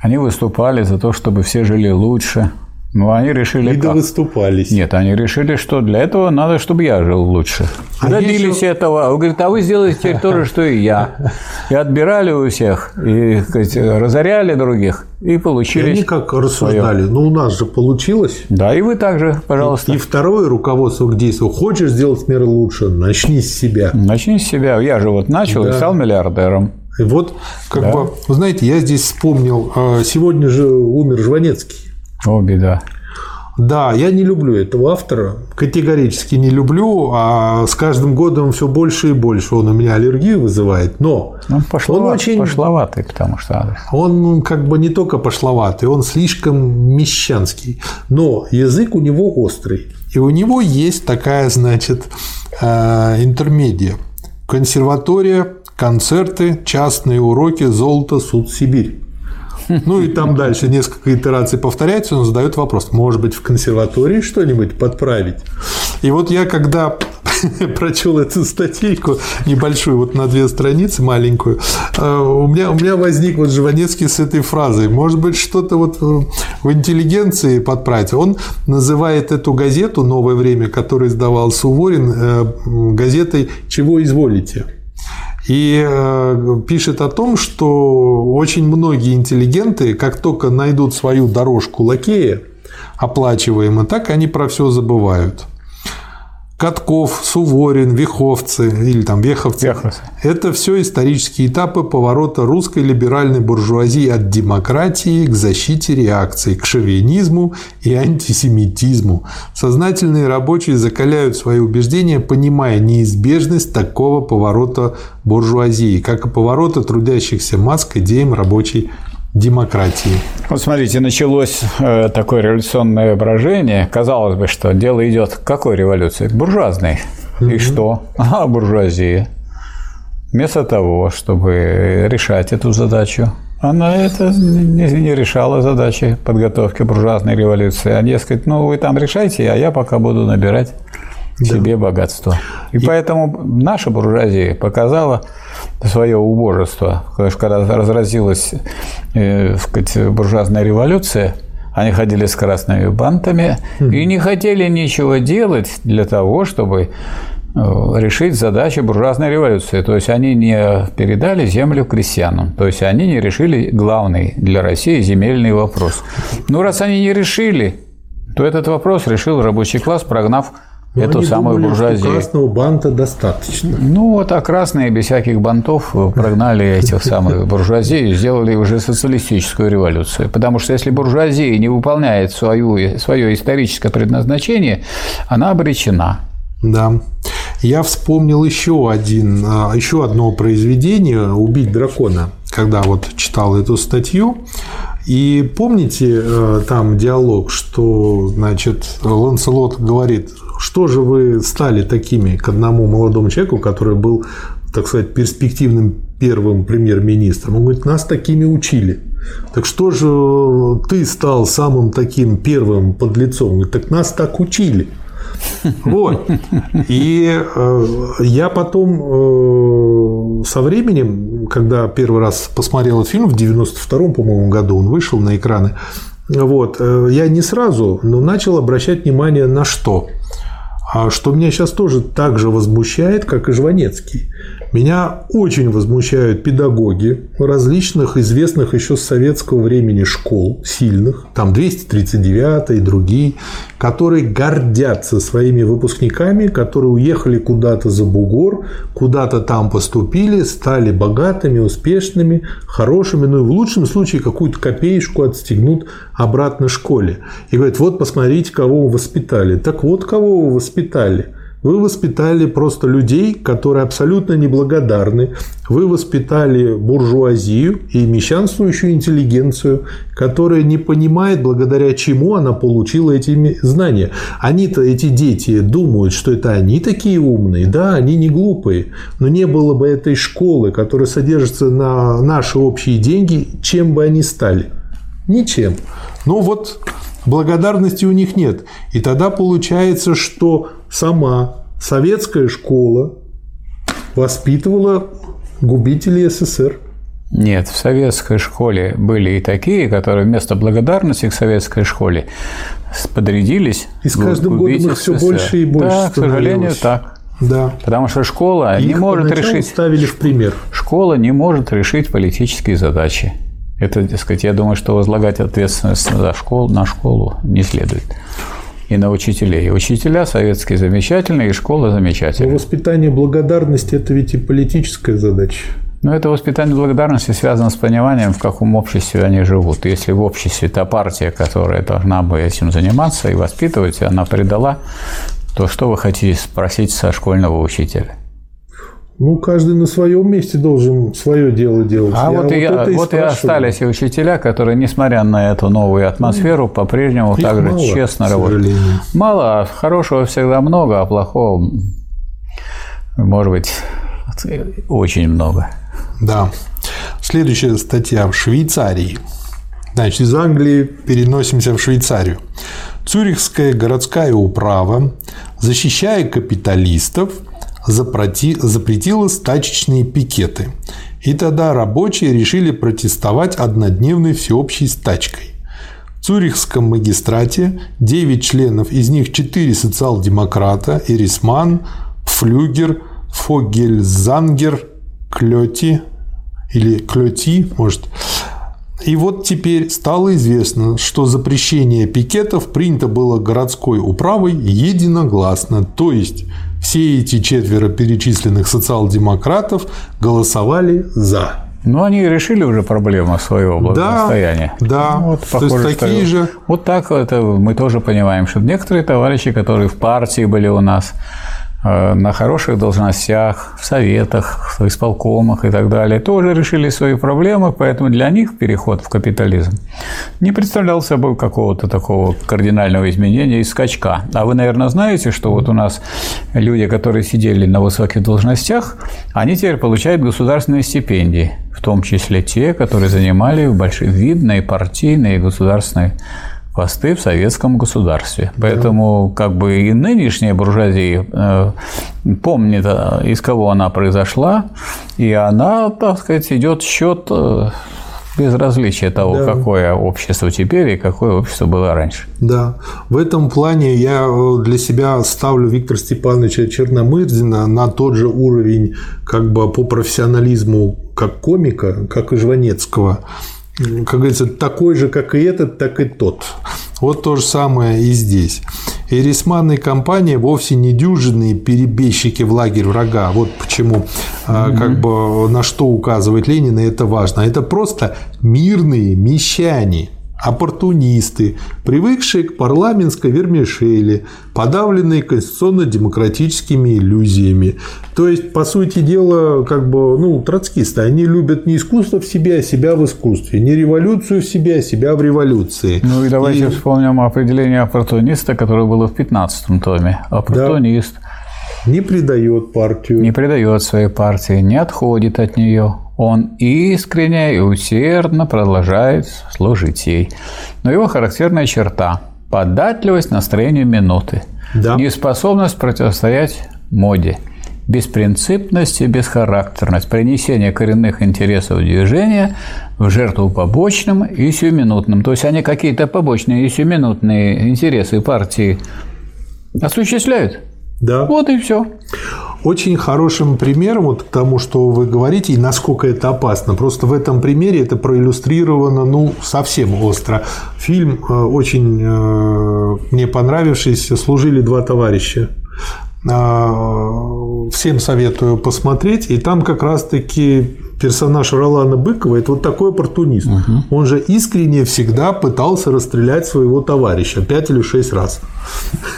они выступали за то, чтобы все жили лучше, ну, они решили... И как? выступались. Нет, они решили, что для этого надо, чтобы я жил лучше. А Добились еще... этого. Он говорит, а вы сделаете теперь то же, что и я. И отбирали у всех, и сказать, разоряли других, и получили. И они как рассуждали, свое. ну, у нас же получилось. Да, и вы также, пожалуйста. И, и второе руководство к действию. Хочешь сделать мир лучше, начни с себя. Начни с себя. Я же вот начал да. и стал миллиардером. И вот, как да. бы, вы знаете, я здесь вспомнил, а, сегодня же умер Жванецкий. О, беда. Да, я не люблю этого автора, категорически не люблю, а с каждым годом все больше и больше он у меня аллергию вызывает, но он, пошловат, он очень пошловатый, потому что он как бы не только пошловатый, он слишком мещанский, но язык у него острый, и у него есть такая, значит, э, интермедия, консерватория, концерты, частные уроки, золото, суд, Сибирь. Ну и там дальше несколько итераций повторяется, он задает вопрос, может быть, в консерватории что-нибудь подправить? И вот я когда прочел эту статейку небольшую, вот на две страницы, маленькую, э, у меня, у меня возник вот Жванецкий с этой фразой. Может быть, что-то вот в интеллигенции подправить. Он называет эту газету «Новое время», которую издавал Суворин, э, газетой «Чего изволите?». И э, пишет о том, что очень многие интеллигенты, как только найдут свою дорожку лакея, оплачиваемо, так они про все забывают. Катков, Суворин, Веховцы или там Веховцы. Веховцы. Это все исторические этапы поворота русской либеральной буржуазии от демократии к защите реакции, к шовинизму и антисемитизму. Сознательные рабочие закаляют свои убеждения, понимая неизбежность такого поворота буржуазии, как и поворота трудящихся масс к идеям рабочей демократии. Вот смотрите, началось э, такое революционное брожение. Казалось бы, что дело идет к какой революции? К буржуазной. Mm-hmm. И что? А, буржуазия. Вместо того, чтобы решать эту задачу, она это не, не решала задачи подготовки буржуазной революции. А дескать, ну вы там решайте, а я пока буду набирать да. себе богатство. И, И поэтому наша буржуазия показала свое убожество. Когда разразилась э, сказать, буржуазная революция, они ходили с красными бантами и не хотели ничего делать для того, чтобы э, решить задачи буржуазной революции. То есть они не передали землю крестьянам. То есть они не решили главный для России земельный вопрос. Ну, раз они не решили, то этот вопрос решил рабочий класс, прогнав но эту самую думали, буржуазию. Красного банта достаточно. Ну вот, а красные без всяких бантов прогнали этих самых буржуазию и сделали уже социалистическую революцию. Потому что если буржуазия не выполняет свою, свое историческое предназначение, она обречена. Да. Я вспомнил еще, один, а, еще одно произведение «Убить дракона», когда вот читал эту статью. И помните э, там диалог, что, значит, Ланселот говорит, что же вы стали такими к одному молодому человеку, который был, так сказать, перспективным первым премьер-министром? Он говорит, нас такими учили. Так что же ты стал самым таким первым подлецом? Так нас так учили. Вот. И э, я потом э, со временем, когда первый раз посмотрел этот фильм в 92-м, по-моему, году, он вышел на экраны, вот, э, я не сразу, но начал обращать внимание на что – а что меня сейчас тоже так же возмущает, как и Жванецкий. Меня очень возмущают педагоги различных известных еще с советского времени школ, сильных, там 239 и другие, которые гордятся своими выпускниками, которые уехали куда-то за бугор, куда-то там поступили, стали богатыми, успешными, хорошими, ну и в лучшем случае какую-то копеечку отстегнут обратно школе. И говорят, вот посмотрите, кого вы воспитали. Так вот, кого вы воспитали – вы воспитали просто людей, которые абсолютно неблагодарны. Вы воспитали буржуазию и мещанствующую интеллигенцию, которая не понимает, благодаря чему она получила эти знания. Они-то, эти дети, думают, что это они такие умные. Да, они не глупые. Но не было бы этой школы, которая содержится на наши общие деньги, чем бы они стали? Ничем. Ну вот благодарности у них нет. И тогда получается, что сама советская школа воспитывала губителей СССР. Нет, в советской школе были и такие, которые вместо благодарности к советской школе подрядились. И с каждым годом их все больше и больше. Да, к сожалению, так. Да. Потому что школа их не может решить. ставили в пример. Школа не может решить политические задачи. Это, так сказать, я думаю, что возлагать ответственность за школу, на школу не следует и на учителей. Учителя советские замечательные, и школа замечательная. Но воспитание благодарности – это ведь и политическая задача. Но это воспитание благодарности связано с пониманием, в каком обществе они живут. Если в обществе та партия, которая должна бы этим заниматься и воспитывать, она предала, то что вы хотите спросить со школьного учителя? Ну, каждый на своем месте должен свое дело делать. А я вот, и, я, и, вот и остались и учителя, которые, несмотря на эту новую атмосферу, по-прежнему так же честно работают. Мало, хорошего всегда много, а плохого, может быть, очень много. Да. Следующая статья в Швейцарии. Значит, из Англии переносимся в Швейцарию. Цюрихская городская управа, защищая капиталистов – запретила стачечные пикеты. И тогда рабочие решили протестовать однодневной всеобщей стачкой. В Цюрихском магистрате 9 членов, из них 4 социал-демократа – Эрисман, Флюгер, Фогельзангер, Клёти или Клёти, может, и вот теперь стало известно, что запрещение пикетов принято было городской управой единогласно, то есть все эти четверо перечисленных социал-демократов голосовали за. Ну, они решили уже проблему своего благосостояния. Да, да. Ну, вот, похоже, То есть такие что... же. Вот так это мы тоже понимаем, что некоторые товарищи, которые в партии были у нас, на хороших должностях, в советах, в исполкомах и так далее, тоже решили свои проблемы, поэтому для них переход в капитализм не представлял собой какого-то такого кардинального изменения и скачка. А вы, наверное, знаете, что вот у нас люди, которые сидели на высоких должностях, они теперь получают государственные стипендии, в том числе те, которые занимали большие видные партийные и государственные посты в советском государстве. Поэтому как бы и нынешняя буржуазия э, помнит, э, из кого она произошла, и она, так сказать, идет счет э, без различия того, да. какое общество теперь и какое общество было раньше. Да. В этом плане я для себя ставлю Виктора Степановича Черномырдина на тот же уровень как бы по профессионализму как комика, как и Жванецкого как говорится, такой же, как и этот, так и тот. Вот то же самое и здесь. Эрисман и компания вовсе не дюжинные перебежчики в лагерь врага. Вот почему, mm-hmm. как бы, на что указывает Ленин, и это важно. Это просто мирные мещане, оппортунисты, привыкшие к парламентской вермишели, подавленные конституционно-демократическими иллюзиями. То есть, по сути дела, как бы, ну, троцкисты, они любят не искусство в себе, а себя в искусстве, не революцию в себе, а себя в революции. Ну и давайте и... вспомним определение оппортуниста, которое было в 15 томе. Оппортунист. Да. Не предает партию. Не предает своей партии, не отходит от нее, он искренне и усердно продолжает служить ей. Но его характерная черта – податливость настроению минуты, да. неспособность противостоять моде, беспринципность и бесхарактерность, принесение коренных интересов движения в жертву побочным и сиюминутным. То есть они какие-то побочные и сиюминутные интересы партии осуществляют. Да. Вот и все. Очень хорошим примером вот к тому, что вы говорите, и насколько это опасно. Просто в этом примере это проиллюстрировано, ну, совсем остро. Фильм э, очень э, мне понравившийся «Служили два товарища». А, всем советую посмотреть. И там как раз-таки персонаж Ролана Быкова – это вот такой оппортунист. Угу. Он же искренне всегда пытался расстрелять своего товарища пять или шесть раз.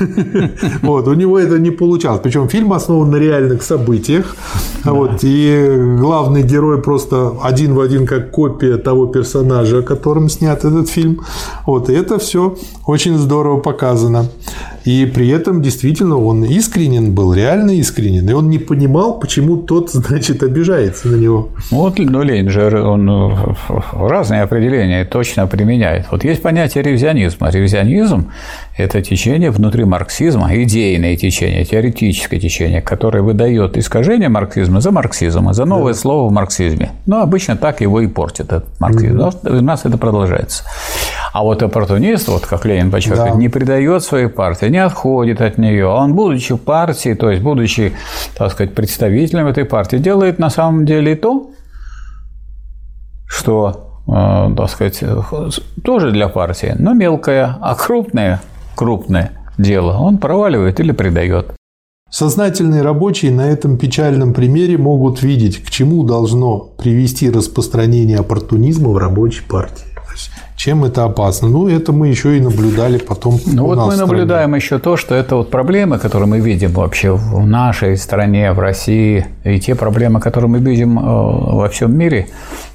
Вот, у него это не получалось. Причем фильм основан на реальных событиях. Вот, и главный герой просто один в один как копия того персонажа, о котором снят этот фильм. Вот, и это все очень здорово показано. И при этом действительно он искренен был, реально искренен. И он не понимал, почему тот, значит, обижается на него. Вот, ну, Ленджер, он э, разные определения точно применяет. Вот есть понятие ревизионизма. Ревизионизм – это течение внутри марксизма, идейное течение, теоретическое течение, которое выдает искажение марксизма за марксизм, за новое да. слово в марксизме. Но обычно так его и портит этот марксизм. Mm-hmm. У нас это продолжается. А вот оппортунист, вот как Ленин подчеркивает, да. не предает своей партии, не отходит от нее. Он, будучи партией, то есть будучи, так сказать, представителем этой партии, делает на самом деле то, что, э, так сказать, тоже для партии, но мелкое, а крупное, крупное дело он проваливает или предает. Сознательные рабочие на этом печальном примере могут видеть, к чему должно привести распространение оппортунизма в рабочей партии. Чем это опасно? Ну, это мы еще и наблюдали потом. Ну, вот мы наблюдаем еще то, что это вот проблемы, которые мы видим вообще в нашей стране, в России, и те проблемы, которые мы видим э, во всем мире,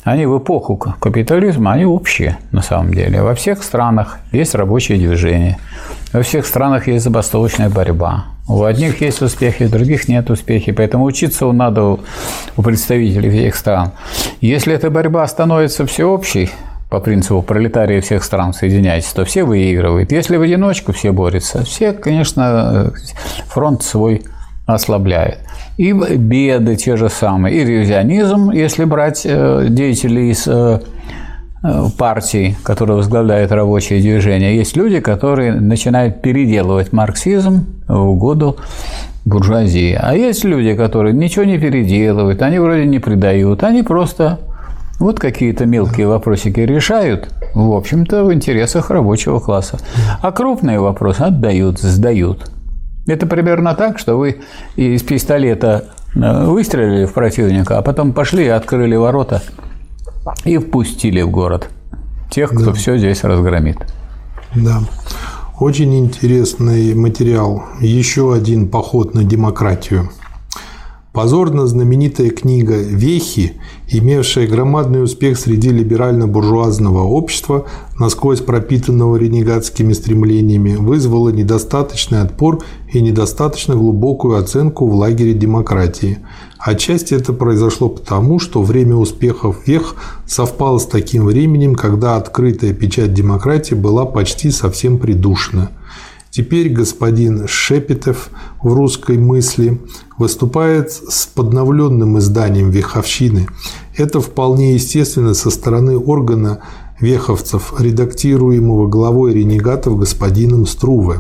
они в эпоху капитализма, они общие на самом деле. Во всех странах есть рабочее движение, во всех странах есть забастовочная борьба. У одних есть успехи, у других нет успехи, поэтому учиться надо у представителей всех стран. Если эта борьба становится всеобщей, по принципу пролетарии всех стран соединяйтесь, то все выигрывают. Если в одиночку все борются, все, конечно, фронт свой ослабляют. И беды те же самые, и ревизионизм, если брать э, деятелей из э, э, партий, которые возглавляют рабочее движение, есть люди, которые начинают переделывать марксизм в угоду буржуазии. А есть люди, которые ничего не переделывают, они вроде не предают, они просто вот какие-то мелкие вопросики решают, в общем-то, в интересах рабочего класса. А крупные вопросы отдают, сдают. Это примерно так, что вы из пистолета э, выстрелили в противника, а потом пошли и открыли ворота и впустили в город тех, кто да. все здесь разгромит. Да. Очень интересный материал. Еще один поход на демократию. Позорно знаменитая книга «Вехи», имевшая громадный успех среди либерально-буржуазного общества, насквозь пропитанного ренегатскими стремлениями, вызвала недостаточный отпор и недостаточно глубокую оценку в лагере демократии. Отчасти это произошло потому, что время успехов вех совпало с таким временем, когда открытая печать демократии была почти совсем придушена – Теперь господин Шепетов в «Русской мысли» выступает с подновленным изданием «Веховщины». Это вполне естественно со стороны органа веховцев, редактируемого главой ренегатов господином Струве.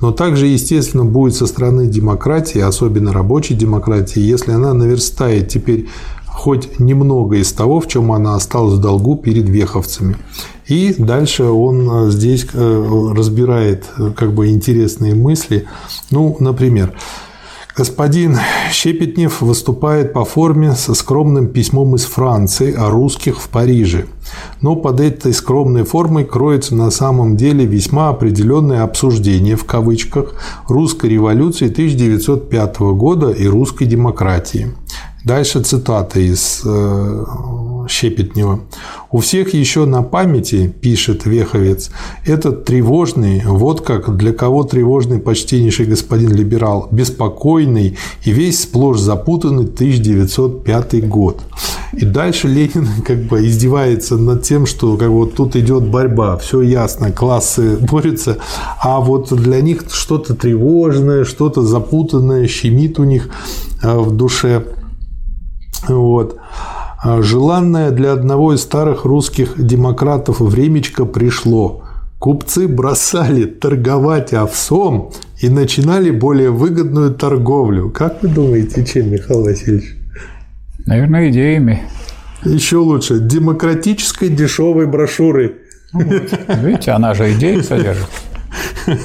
Но также, естественно, будет со стороны демократии, особенно рабочей демократии, если она наверстает теперь хоть немного из того, в чем она осталась в долгу перед веховцами. И дальше он э, здесь э, разбирает э, как бы интересные мысли. Ну, например, Господин Щепетнев выступает по форме со скромным письмом из Франции о русских в Париже. Но под этой скромной формой кроется на самом деле весьма определенное обсуждение в кавычках русской революции 1905 года и русской демократии. Дальше цитата из э, Щепетнева. «У всех еще на памяти, – пишет Веховец, – этот тревожный, вот как для кого тревожный почтеннейший господин либерал, беспокойный и весь сплошь запутанный 1905 год». И дальше Ленин как бы издевается над тем, что как вот тут идет борьба, все ясно, классы борются, а вот для них что-то тревожное, что-то запутанное щемит у них э, в душе. Вот. А желанное для одного из старых русских демократов времечко пришло. Купцы бросали торговать овсом и начинали более выгодную торговлю. Как вы думаете, чем, Михаил Васильевич? Наверное, идеями. Еще лучше. Демократической дешевой брошюрой. Ну, вот. Видите, она же идеи содержит.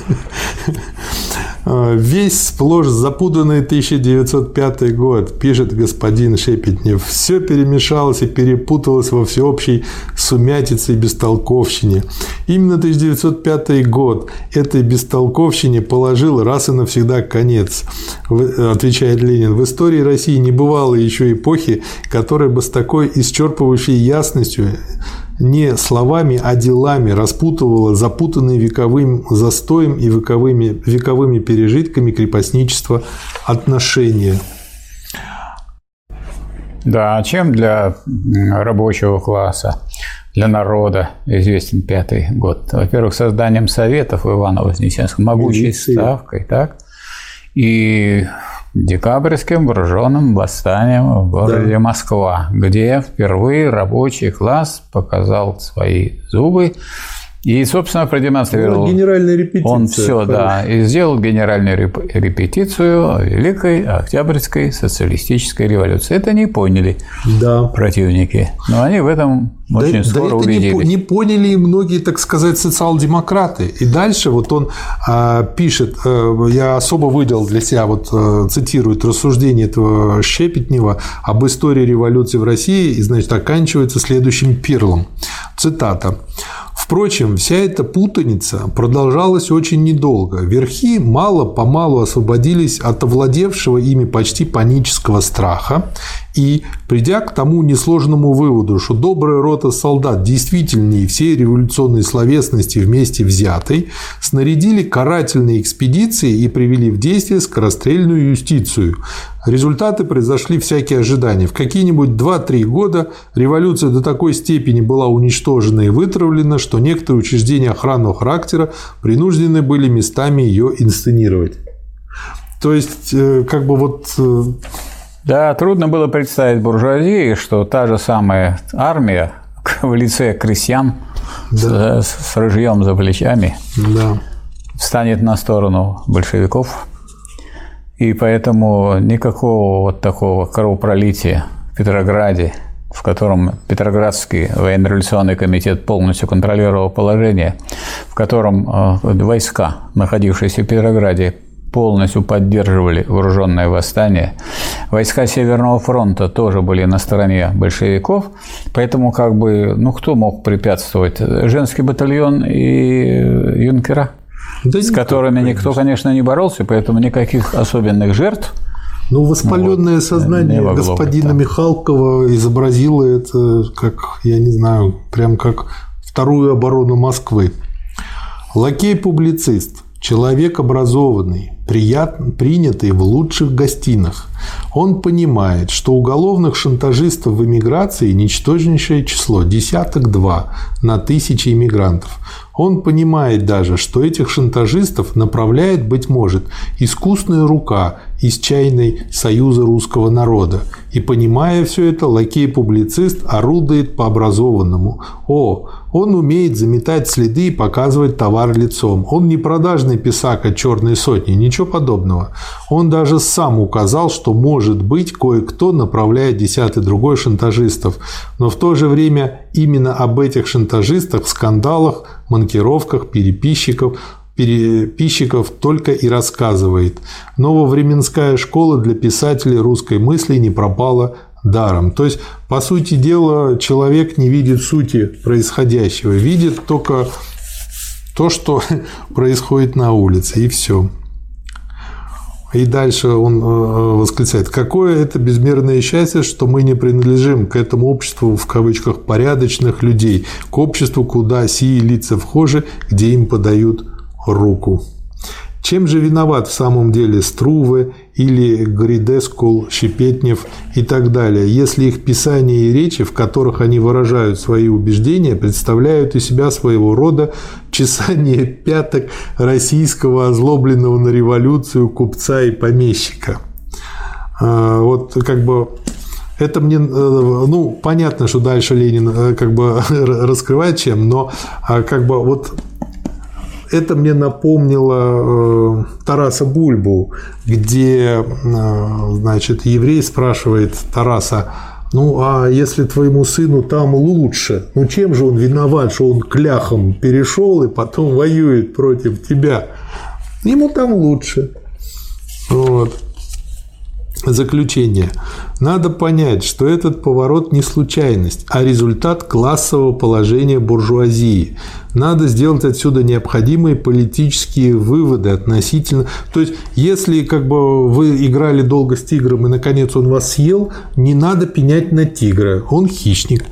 А, весь сплошь запутанный 1905 год, пишет господин Шепетнев. Все перемешалось и перепуталось во всеобщей сумятице и бестолковщине. Именно 1905 год этой бестолковщине положил раз и навсегда конец, отвечает Ленин. В истории России не бывало еще эпохи, которая бы с такой исчерпывающей ясностью не словами, а делами распутывала запутанные вековым застоем и вековыми, вековыми пережитками крепостничества отношения. Да, а чем для рабочего класса, для народа известен пятый год? Во-первых, созданием советов в Иваново-Вознесенском, могучей ставкой, так? И декабрьским вооруженным восстанием в городе да. Москва, где впервые рабочий класс показал свои зубы и, собственно, продемонстрировал. Ну, генеральная репетиция. Он все, да, и сделал генеральную репетицию Великой Октябрьской социалистической революции. Это не поняли да. противники, но они в этом да, очень скоро да это убедились. Не, не поняли и многие, так сказать, социал-демократы. И дальше вот он а, пишет, а, я особо выделил для себя, вот а, цитирует рассуждение этого Щепетнева об истории революции в России, и, значит, оканчивается следующим пирлом. Цитата. Впрочем, вся эта путаница продолжалась очень недолго. Верхи мало-помалу освободились от овладевшего ими почти панического страха и, придя к тому несложному выводу, что добрая рота солдат действительнее всей революционной словесности вместе взятой, снарядили карательные экспедиции и привели в действие скорострельную юстицию. Результаты произошли всякие ожидания. В какие-нибудь 2-3 года революция до такой степени была уничтожена и вытравлена, что некоторые учреждения охранного характера принуждены были местами ее инсценировать. То есть, э, как бы вот э, да, трудно было представить буржуазии, что та же самая армия в лице крестьян да. с, с рыжьем за плечами да. встанет на сторону большевиков. И поэтому никакого вот такого кровопролития в Петрограде, в котором Петроградский военно-революционный комитет полностью контролировал положение, в котором э, войска, находившиеся в Петрограде, полностью поддерживали вооруженное восстание. Войска Северного фронта тоже были на стороне большевиков, поэтому как бы, ну кто мог препятствовать? Женский батальон и юнкера, да с которыми никто, конечно, не боролся, поэтому никаких особенных жертв ну, воспаленное вот, сознание господина быть, Михалкова изобразило это как, я не знаю, прям как вторую оборону Москвы. Лакей-публицист, человек образованный, приятно, принятый в лучших гостинах. Он понимает, что уголовных шантажистов в эмиграции ничтожнейшее число – десяток два на тысячи иммигрантов. Он понимает даже, что этих шантажистов направляет, быть может, искусная рука из чайной союза русского народа. И понимая все это, лакей-публицист орудует по образованному. О, он умеет заметать следы и показывать товар лицом. Он не продажный писак от черной сотни, ничего подобного. Он даже сам указал, что может быть кое-кто направляет десятый другой шантажистов. Но в то же время именно об этих шантажистах, скандалах, манкировках, переписчиков, переписчиков только и рассказывает. Нововременская школа для писателей русской мысли не пропала даром. То есть, по сути дела, человек не видит сути происходящего, видит только то, что происходит на улице, и все. И дальше он э, восклицает, какое это безмерное счастье, что мы не принадлежим к этому обществу, в кавычках, порядочных людей, к обществу, куда сии лица вхожи, где им подают руку. Чем же виноват в самом деле Струве или Гридескул, Щепетнев и так далее, если их писания и речи, в которых они выражают свои убеждения, представляют из себя своего рода чесание пяток российского озлобленного на революцию купца и помещика. А, вот как бы это мне, э, ну, понятно, что дальше Ленин э, как бы раскрывает чем, но а, как бы вот это мне напомнило э, Тараса Бульбу, где, значит, еврей спрашивает Тараса, ну, а если твоему сыну там лучше, ну чем же он виноват, что он кляхом перешел и потом воюет против тебя? Ему там лучше. Вот. Заключение. Надо понять, что этот поворот не случайность, а результат классового положения буржуазии. Надо сделать отсюда необходимые политические выводы относительно... То есть, если как бы вы играли долго с тигром и наконец он вас съел, не надо пенять на тигра, он хищник.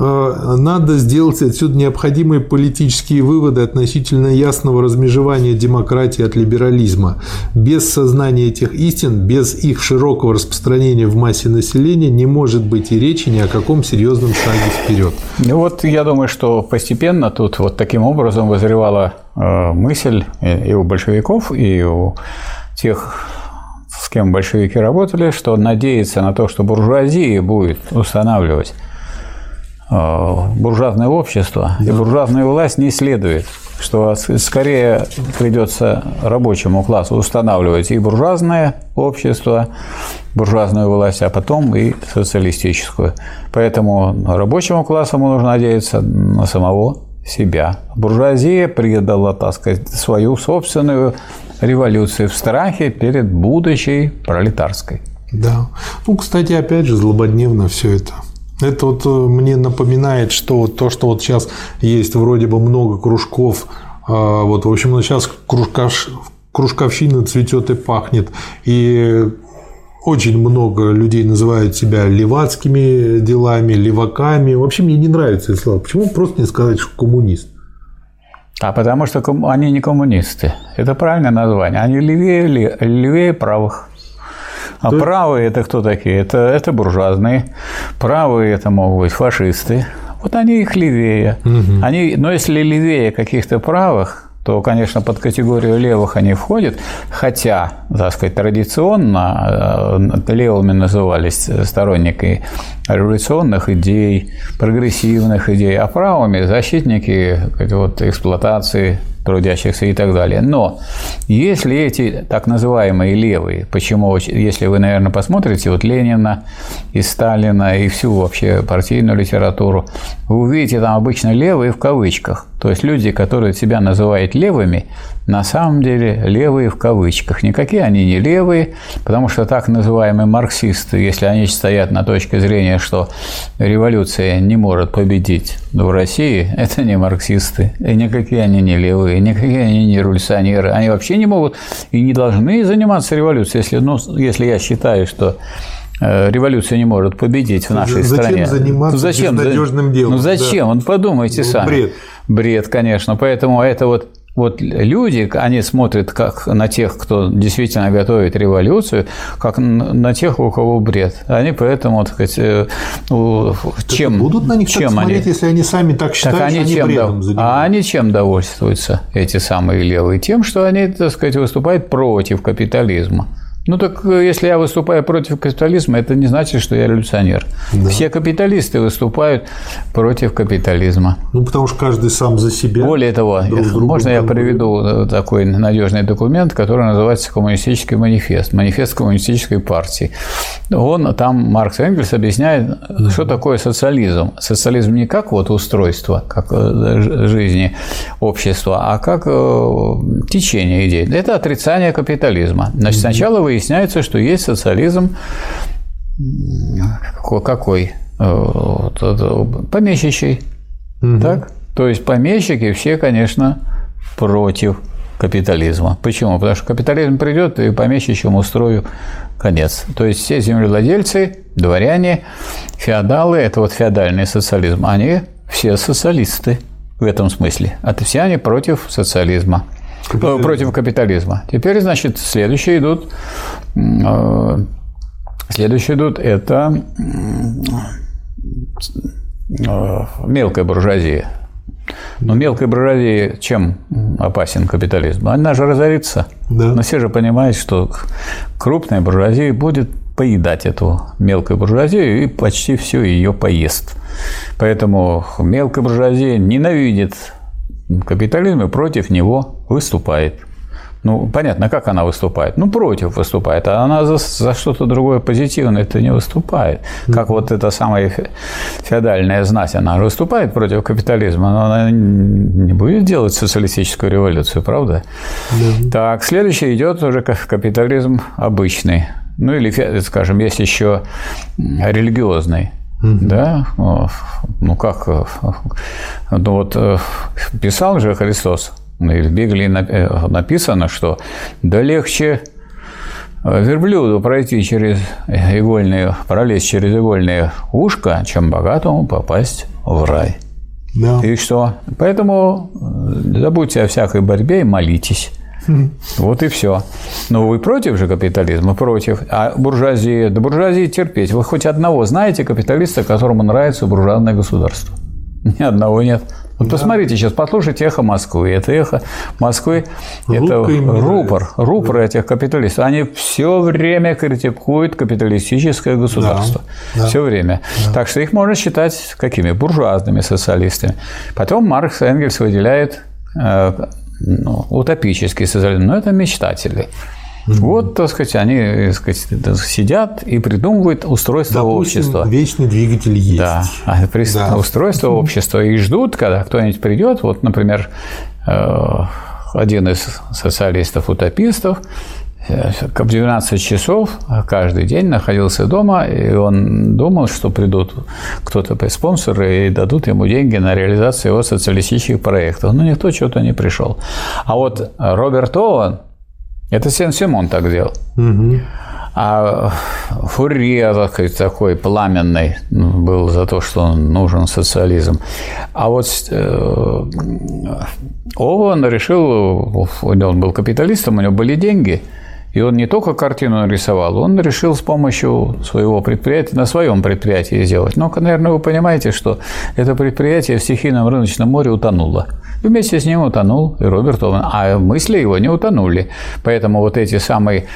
Э, надо сделать отсюда необходимые политические выводы относительно ясного размежевания демократии от либерализма. Без сознания этих истин, без их широкого распространения в массе населения не может быть и речи ни о каком серьезном шаге вперед. Ну вот я думаю, что постепенно тут вот таким образом вызревала э, мысль и у большевиков, и у тех с кем большевики работали, что надеяться на то, что буржуазия будет устанавливать буржуазное общество да. и буржуазная власть не следует, что скорее придется рабочему классу устанавливать и буржуазное общество, буржуазную власть, а потом и социалистическую. Поэтому рабочему классу нужно надеяться на самого себя. Буржуазия предала, так сказать, свою собственную революцию в страхе перед будущей пролетарской. Да. Ну, кстати, опять же, злободневно все это. Это вот э, мне напоминает, что то, что вот сейчас есть вроде бы много кружков, а, вот, в общем, сейчас кружкаш, кружковщина цветет и пахнет, и очень много людей называют себя левацкими делами, леваками. Вообще мне не нравится это слово. Почему просто не сказать, что коммунист? А потому что они не коммунисты. Это правильное название. Они левее, левее правых. А То... правые это кто такие? Это, это буржуазные. Правые это могут быть фашисты. Вот они их левее. Угу. Они, но если левее каких-то правых, то, конечно, под категорию левых они входят, хотя, так сказать, традиционно э, левыми назывались сторонники революционных идей, прогрессивных идей, а правыми – защитники вот, эксплуатации трудящихся и так далее. Но если эти так называемые левые, почему, если вы, наверное, посмотрите вот Ленина и Сталина и всю вообще партийную литературу, вы увидите там обычно левые в кавычках. То есть люди, которые себя называют левыми, на самом деле левые в кавычках. Никакие они не левые, потому что так называемые марксисты, если они стоят на точке зрения, что революция не может победить в России, это не марксисты. И никакие они не левые, никакие они не революционеры. Они вообще не могут и не должны заниматься революцией. Если, ну, если я считаю, что э, революция не может победить в нашей зачем стране. Заниматься ну, зачем безнадежным делом? Ну зачем? Да. Вот подумайте ну, сами. Бред. Бред, конечно. Поэтому это вот вот люди, они смотрят как на тех, кто действительно готовит революцию, как на тех, у кого бред. Они поэтому, так сказать, э, чем будут на них чем так смотреть, они, если они сами так считают, так они, что чем они бредом дов... А они чем довольствуются, эти самые левые? Тем, что они, так сказать, выступают против капитализма. Ну так э, если я выступаю против капитализма, это не значит, что я революционер. Да. Все капиталисты выступают против капитализма. Ну потому что каждый сам за себя. Более того, друг можно я приведу э, такой надежный документ, который называется Коммунистический манифест, манифест коммунистической партии. Он там Маркс и Энгельс объясняет, да. что такое социализм. Социализм не как вот устройство, как э, жизни общества, а как течение идей. Это отрицание капитализма. Значит, сначала вы выясняется, что есть социализм какой? Э, помещичий. Угу. Так? То есть помещики все, конечно, против капитализма. Почему? Потому что капитализм придет и помещичьему устрою конец. То есть все землевладельцы, дворяне, феодалы, это вот феодальный социализм, они все социалисты в этом смысле. А все они против социализма. Капитализм. Против капитализма. Теперь, значит, следующие идут. Следующие идут это мелкая буржуазия. Но мелкой буржуазии чем опасен капитализм? Она же разорится. Да. Но все же понимают, что крупная буржуазия будет поедать эту мелкую буржуазию и почти все ее поест. Поэтому мелкая буржуазия ненавидит капитализм и против него выступает. Ну, понятно, как она выступает? Ну, против выступает, а она за, за что-то другое позитивное это не выступает. Как вот эта самая феодальная знать, она выступает против капитализма, но она не будет делать социалистическую революцию, правда? Да. Так, следующий идет уже капитализм обычный. Ну, или, скажем, есть еще религиозный. Угу. Да, ну как, ну вот э, писал же Христос, в Библии э, написано, что да легче э, верблюду пройти через игольные, пролезть через игольное ушко, чем богатому попасть в рай. Да. И что? Поэтому забудьте о всякой борьбе и молитесь. Вот и все. Но вы против же капитализма? Против. А буржуазия? Да буржуазии терпеть. Вы хоть одного знаете капиталиста, которому нравится буржуазное государство? Ни одного нет. Вот да. посмотрите сейчас, послушайте эхо Москвы. Это эхо Москвы, Рубка это рупор, рупор да. этих капиталистов. Они все время критикуют капиталистическое государство. Да. Все время. Да. Так что их можно считать какими? Буржуазными социалистами. Потом Маркс и Энгельс выделяют э, ну, утопический социализм, но это мечтатели. Mm-hmm. Вот, так сказать, они так сказать, сидят и придумывают устройство Допустим, общества. Вечный двигатель есть. Да, а да. устройство общества и ждут, когда кто-нибудь придет. Вот, например, э, один из социалистов-утопистов в 12 часов каждый день находился дома, и он думал, что придут кто-то спонсоры и дадут ему деньги на реализацию его социалистических проектов. Но никто чего-то не пришел. А вот Роберт Оуэн, это Сен-Симон так делал. Угу. А Фурье, так сказать, такой пламенный был за то, что нужен социализм. А вот э, Оуэн решил, он был капиталистом, у него были деньги – и он не только картину нарисовал, он решил с помощью своего предприятия, на своем предприятии сделать. Но, наверное, вы понимаете, что это предприятие в стихийном рыночном море утонуло. И вместе с ним утонул и Роберт Овен. А мысли его не утонули. Поэтому вот эти самые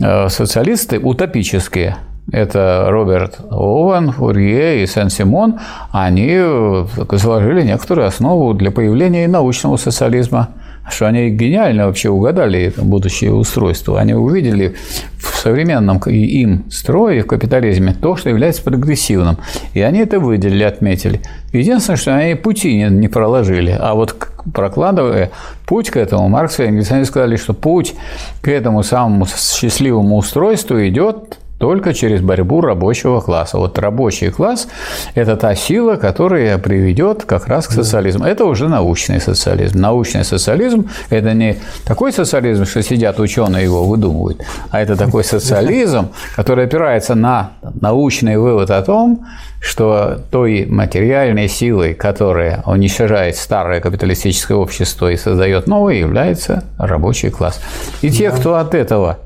э, социалисты утопические, это Роберт Оуэн, Фурье и Сен-Симон, они э, заложили некоторую основу для появления научного социализма – что они гениально вообще угадали это будущее устройство. Они увидели в современном им строе, в капитализме, то, что является прогрессивным. И они это выделили, отметили. Единственное, что они пути не, не проложили. А вот прокладывая путь к этому, Маркс и Энгельс, они сказали, что путь к этому самому счастливому устройству идет только через борьбу рабочего класса. Вот рабочий класс – это та сила, которая приведет как раз к социализму. Это уже научный социализм. Научный социализм – это не такой социализм, что сидят ученые его выдумывают, а это такой социализм, который опирается на научный вывод о том, что той материальной силой, которая уничтожает старое капиталистическое общество и создает новое, является рабочий класс. И те, кто от этого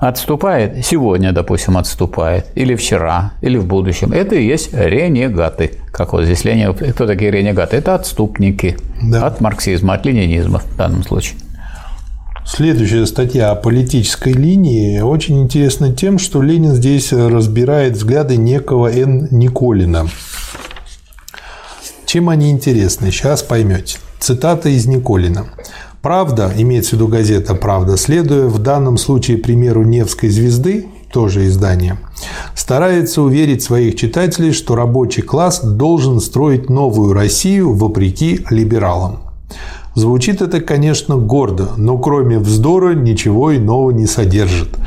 отступает, сегодня, допустим, отступает, или вчера, или в будущем, это и есть ренегаты. Как вот здесь Ленин, кто такие ренегаты? Это отступники да. от марксизма, от ленинизма в данном случае. Следующая статья о политической линии очень интересна тем, что Ленин здесь разбирает взгляды некого Н. Николина. Чем они интересны, сейчас поймете. Цитата из Николина. Правда, имеется в виду газета «Правда», следуя в данном случае примеру «Невской звезды», тоже издание, старается уверить своих читателей, что рабочий класс должен строить новую Россию вопреки либералам. Звучит это, конечно, гордо, но кроме вздора ничего иного не содержит.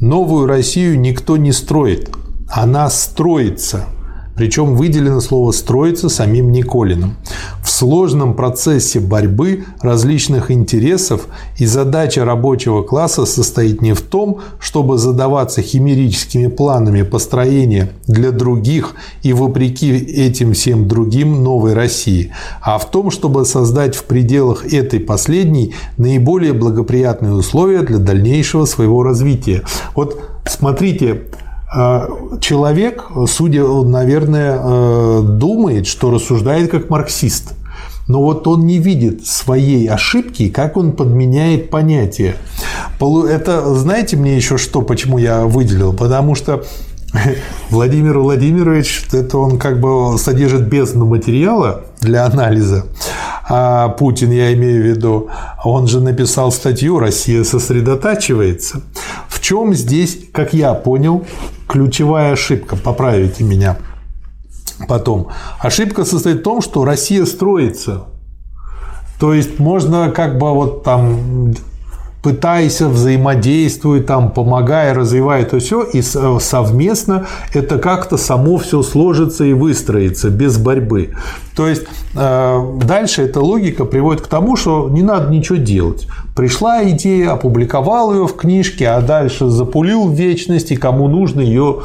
Новую Россию никто не строит, она строится. Причем выделено слово «строится» самим Николиным. В сложном процессе борьбы различных интересов и задача рабочего класса состоит не в том, чтобы задаваться химерическими планами построения для других и вопреки этим всем другим новой России, а в том, чтобы создать в пределах этой последней наиболее благоприятные условия для дальнейшего своего развития. Вот смотрите, человек, судя, наверное, э, думает, что рассуждает как марксист. Но вот он не видит своей ошибки, как он подменяет понятие. Это, знаете, мне еще что, почему я выделил? Потому что Владимир Владимирович, это он как бы содержит бездну материала для анализа. А Путин, я имею в виду, он же написал статью «Россия сосредотачивается». Чем здесь, как я понял, ключевая ошибка? Поправите меня потом. Ошибка состоит в том, что Россия строится. То есть можно как бы вот там пытайся, взаимодействуй, там, помогай, развивай это все, и совместно это как-то само все сложится и выстроится без борьбы. То есть э, дальше эта логика приводит к тому, что не надо ничего делать. Пришла идея, опубликовал ее в книжке, а дальше запулил в вечность, и кому нужно ее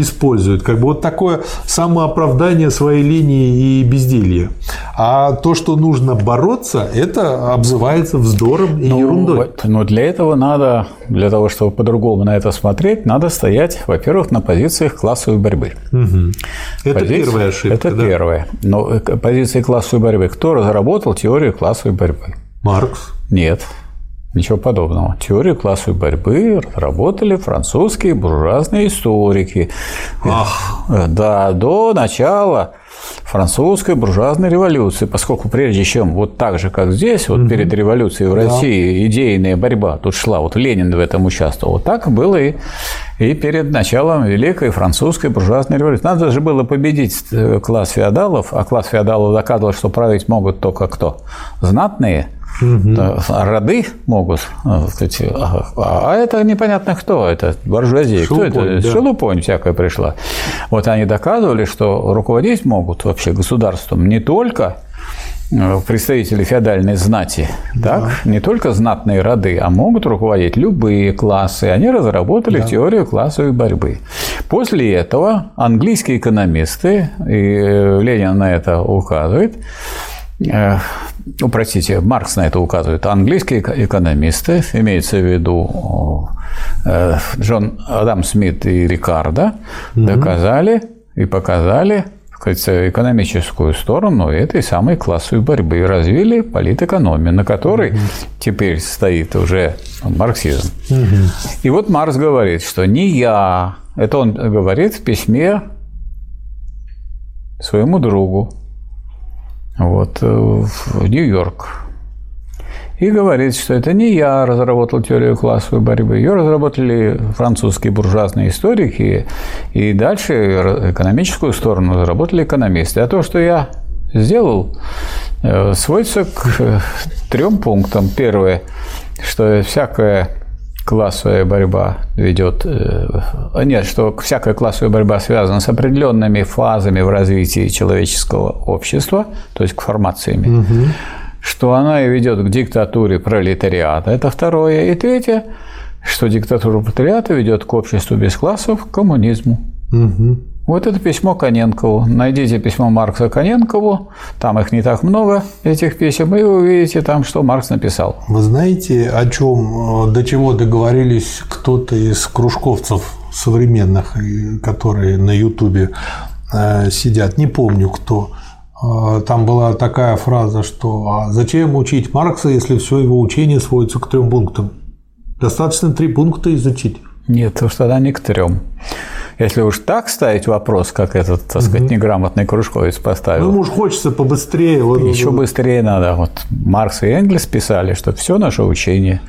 используют. Как бы вот такое самооправдание своей линии и безделья. А то, что нужно бороться, это обзывается вздором и ну, ерундой. Но для этого надо, для того, чтобы по-другому на это смотреть, надо стоять, во-первых, на позициях классовой борьбы. Угу. Это Позиция, первая ошибка. Это да? первое. Но э, позиции классовой борьбы. Кто разработал теорию классовой борьбы? Маркс. Нет. Ничего подобного. Теорию классовой борьбы разработали французские буржуазные историки. Ах. Да, до начала французской буржуазной революции, поскольку прежде чем вот так же, как здесь, вот угу. перед революцией в России да. идейная борьба тут шла, вот Ленин в этом участвовал, вот так было и, и перед началом Великой французской буржуазной революции. Надо же было победить э, класс феодалов, а класс феодалов доказывал, что править могут только кто? Знатные – Угу. Роды могут, а, сказать, а, а это непонятно кто, это буржуазия, Шелупонь, кто это? Да. Шелупонь всякая пришла. Вот они доказывали, что руководить могут вообще государством не только э, представители феодальной знати, да. так, не только знатные роды, а могут руководить любые классы. Они разработали да. теорию классовой борьбы. После этого английские экономисты, и э, Ленин на это указывает, ну, простите, Маркс на это указывает, английские экономисты, имеется в виду э, Джон Адам Смит и Рикардо, доказали и показали сказать, экономическую сторону этой самой классовой борьбы и развили политэкономию, на которой угу. теперь стоит уже марксизм. Угу. И вот Маркс говорит, что не я, это он говорит в письме своему другу, вот, э, в Нью-Йорк. И говорит, что это не я разработал теорию классовой борьбы, ее разработали французские буржуазные историки, и дальше экономическую сторону разработали экономисты. А то, что я сделал, э, сводится к э, трем пунктам. Первое, что всякое классовая борьба ведет, э, нет, что всякая классовая борьба связана с определенными фазами в развитии человеческого общества, то есть к формациями, угу. что она ведет к диктатуре пролетариата, это второе, и третье, что диктатура пролетариата ведет к обществу без классов, к коммунизму. Угу. Вот это письмо Коненкову. Найдите письмо Маркса Коненкову, там их не так много, этих писем, и вы увидите там, что Маркс написал. Вы знаете, о чем, до чего договорились кто-то из кружковцев современных, которые на Ютубе э, сидят, не помню кто. Э, там была такая фраза, что «А зачем учить Маркса, если все его учение сводится к трем пунктам? Достаточно три пункта изучить. Нет, что тогда не к трем. Если уж так ставить вопрос, как этот, так сказать, неграмотный кружковец поставил. Ну, уж хочется побыстрее. Еще быстрее надо. Вот Маркс и Энгельс писали, что все наше учение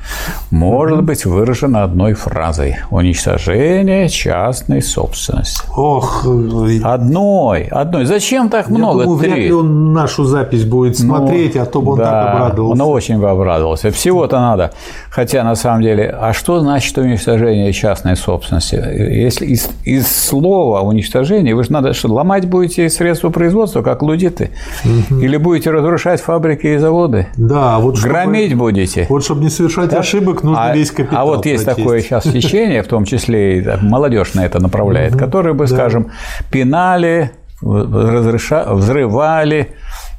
может быть выражено одной фразой – уничтожение частной собственности. Ох. Одной, одной. Зачем так много? Я думаю, Три. вряд ли он нашу запись будет ну, смотреть, ну, а то бы он да, так обрадовался. Он очень бы обрадовался. Всего-то надо. Хотя, на самом деле, а что значит уничтожение частной собственности? Если из, из из слова уничтожения вы же надо что, ломать будете средства производства, как лудиты? Угу. Или будете разрушать фабрики и заводы? Да, вот Громить чтобы, будете? Вот чтобы не совершать да? ошибок, нужно а, весь капитал А вот есть прочесть. такое сейчас течение, в том числе и молодежь на это направляет, угу. которые бы, да. скажем, пинали, разреша... взрывали,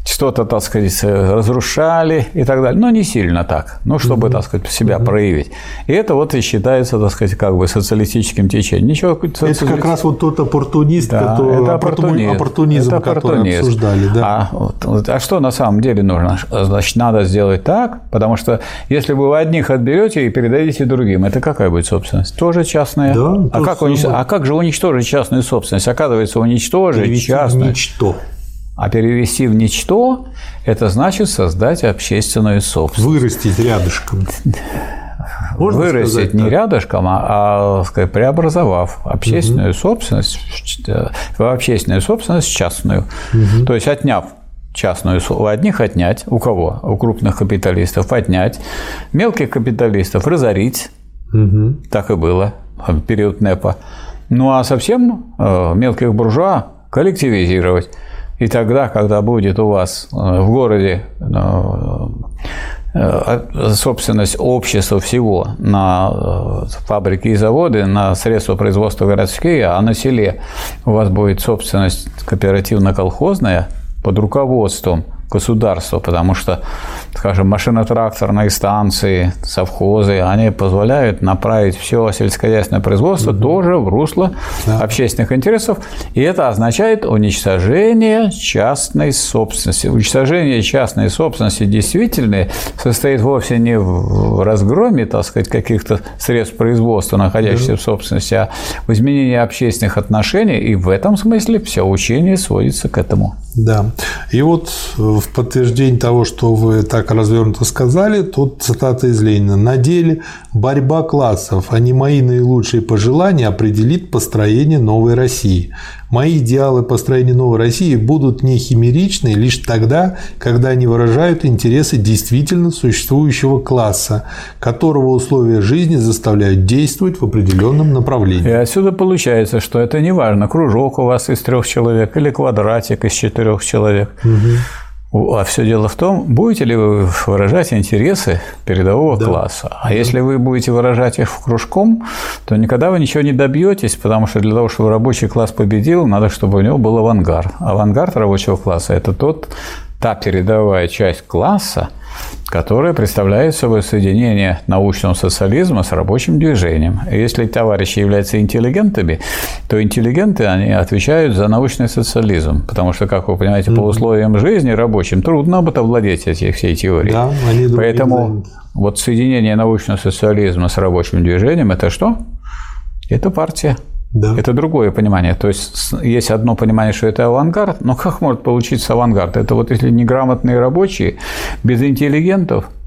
что-то, так сказать, разрушали и так далее. Но не сильно так, ну, чтобы, mm-hmm. так сказать, себя mm-hmm. проявить. И это вот и считается, так сказать, как бы социалистическим течением. Ничего, социалист... Это как раз вот тот оппортунист, да, который, это оппортунизм, оппортунизм, это который обсуждали. Да. А, вот, а что на самом деле нужно? Значит, надо сделать так, потому что если вы одних отберете и передадите другим, это какая будет собственность? Тоже частная. Да, а, как унич... а как же уничтожить частную собственность? Оказывается, уничтожить частную. Ничто. А перевести в ничто – это значит создать общественную собственность. Вырастить рядышком. Можно Вырастить сказать, не так? рядышком, а, а сказать, преобразовав общественную угу. собственность в общественную собственность частную. Угу. То есть отняв частную у одних отнять, у кого? У крупных капиталистов отнять, мелких капиталистов разорить, угу. так и было в период НЭПа. Ну а совсем э, мелких буржуа коллективизировать. И тогда, когда будет у вас э, в городе э, э, собственность общества всего на фабрики и заводы, на средства производства городские, а на селе у вас будет собственность кооперативно-колхозная под руководством государства, потому что, скажем, машино-тракторные станции, совхозы, они позволяют направить все сельскохозяйственное производство угу. тоже в русло да. общественных интересов, и это означает уничтожение частной собственности. Уничтожение частной собственности действительно состоит вовсе не в разгроме, так сказать, каких-то средств производства, находящихся да. в собственности, а в изменении общественных отношений, и в этом смысле все учение сводится к этому. Да. И вот в подтверждение того, что вы так развернуто сказали, тут цитата из Ленина. «На деле борьба классов, а не мои наилучшие пожелания, определит построение новой России. Мои идеалы построения новой России будут не химеричны лишь тогда, когда они выражают интересы действительно существующего класса, которого условия жизни заставляют действовать в определенном направлении. И отсюда получается, что это не важно, кружок у вас из трех человек или квадратик из четырех человек. Угу. А все дело в том, будете ли вы выражать интересы передового да. класса. А да. если вы будете выражать их в кружком, то никогда вы ничего не добьетесь, потому что для того, чтобы рабочий класс победил, надо, чтобы у него был авангард. Авангард рабочего класса – это тот, та передовая часть класса, которое представляет собой соединение научного социализма с рабочим движением. Если товарищи являются интеллигентами, то интеллигенты, они отвечают за научный социализм, потому что, как вы понимаете, по условиям жизни рабочим трудно будет овладеть этих, всей теорией. Да, они Поэтому вот соединение научного социализма с рабочим движением – это что? Это партия. Да. Это другое понимание. То есть есть одно понимание, что это авангард, но как может получиться авангард? Это вот если неграмотные рабочие, без интеллигентов –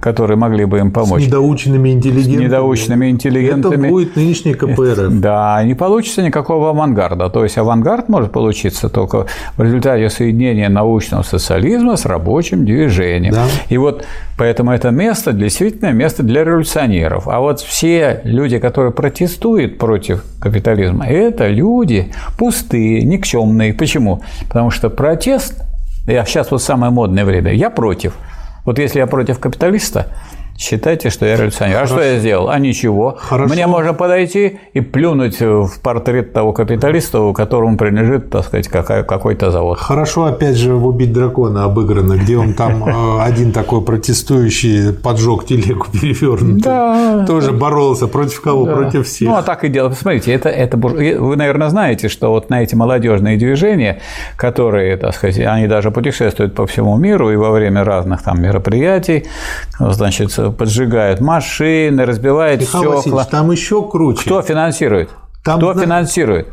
которые могли бы им помочь. С недоученными интеллигентами. С недоученными интеллигентами. Это будет нынешний КПРФ. Да, не получится никакого авангарда. То есть авангард может получиться только в результате соединения научного социализма с рабочим движением. Да. И вот поэтому это место действительно место для революционеров. А вот все люди, которые протестуют против капитализма, это люди пустые, никчемные. Почему? Потому что протест, я сейчас вот самое модное время, я против – вот если я против капиталиста, Считайте, что я революционер. Хорошо. А что я сделал? А ничего. Хорошо. Мне можно подойти и плюнуть в портрет того капиталиста, которому принадлежит, так сказать, какой-то завод. Хорошо, опять же, в «Убить дракона» обыграно, где он там э, один такой протестующий поджег телегу перевернутую. Тоже боролся против кого? Против всех. Ну, а так и дело. Посмотрите, это, это... Вы, наверное, знаете, что вот на эти молодежные движения, которые, так сказать, они даже путешествуют по всему миру и во время разных там мероприятий, значит, поджигают машины, разбивают Михаил стекла. там еще круче. Кто финансирует? Там, Кто финансирует?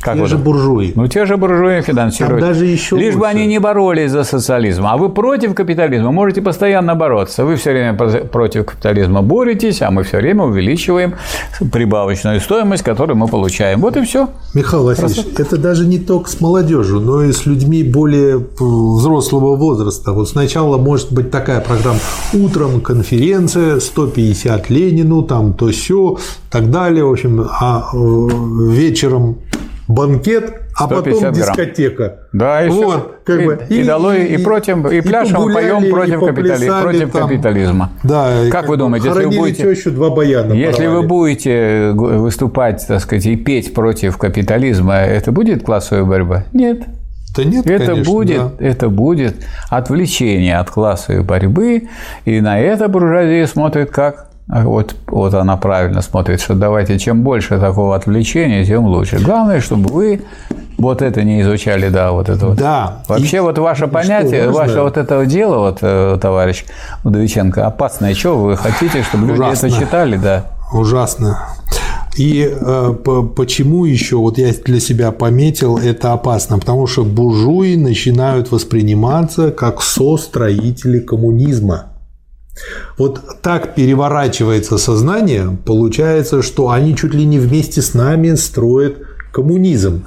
Как Те вы же буржуи. Ну, те же буржуи финансируют. Там даже еще Лишь бы лучше. они не боролись за социализм. А вы против капитализма можете постоянно бороться. Вы все время против капитализма боретесь, а мы все время увеличиваем прибавочную стоимость, которую мы получаем. Вот и все. Михаил Васильевич, это даже не только с молодежью, но и с людьми более п, взрослого возраста. Вот сначала может быть такая программа «Утром конференция, 150 Ленину, там то все, так далее». В общем, а э, вечером банкет, а 150 потом грамм. дискотека. Да, и вот, как И- бы, и долой, и против- и пляшем, погуляли, поем и против капитали- поплясали против там. капитализма. Да, и Как вы думаете, если вы будете- тещу, два баяна Если вы порвали. будете выступать, так сказать, и петь против капитализма, это будет классовая борьба? Нет. Да нет, Это конечно, будет, да. это будет отвлечение от классовой борьбы, и на это буржуазия смотрит как? А Вот, вот она правильно смотрит, что давайте, чем больше такого отвлечения, тем лучше. Главное, чтобы вы вот это не изучали, да, вот это вот. Да. Вообще, И- вот ваше и понятие, что, ваше вот это дело, вот, э, товарищ Удовиченко, опасное. Что вы хотите, чтобы люди Ужасно. это читали, да? Ужасно. И э, по- почему еще, вот я для себя пометил, это опасно, потому что буржуи начинают восприниматься как состроители коммунизма. Вот так переворачивается сознание, получается, что они чуть ли не вместе с нами строят коммунизм.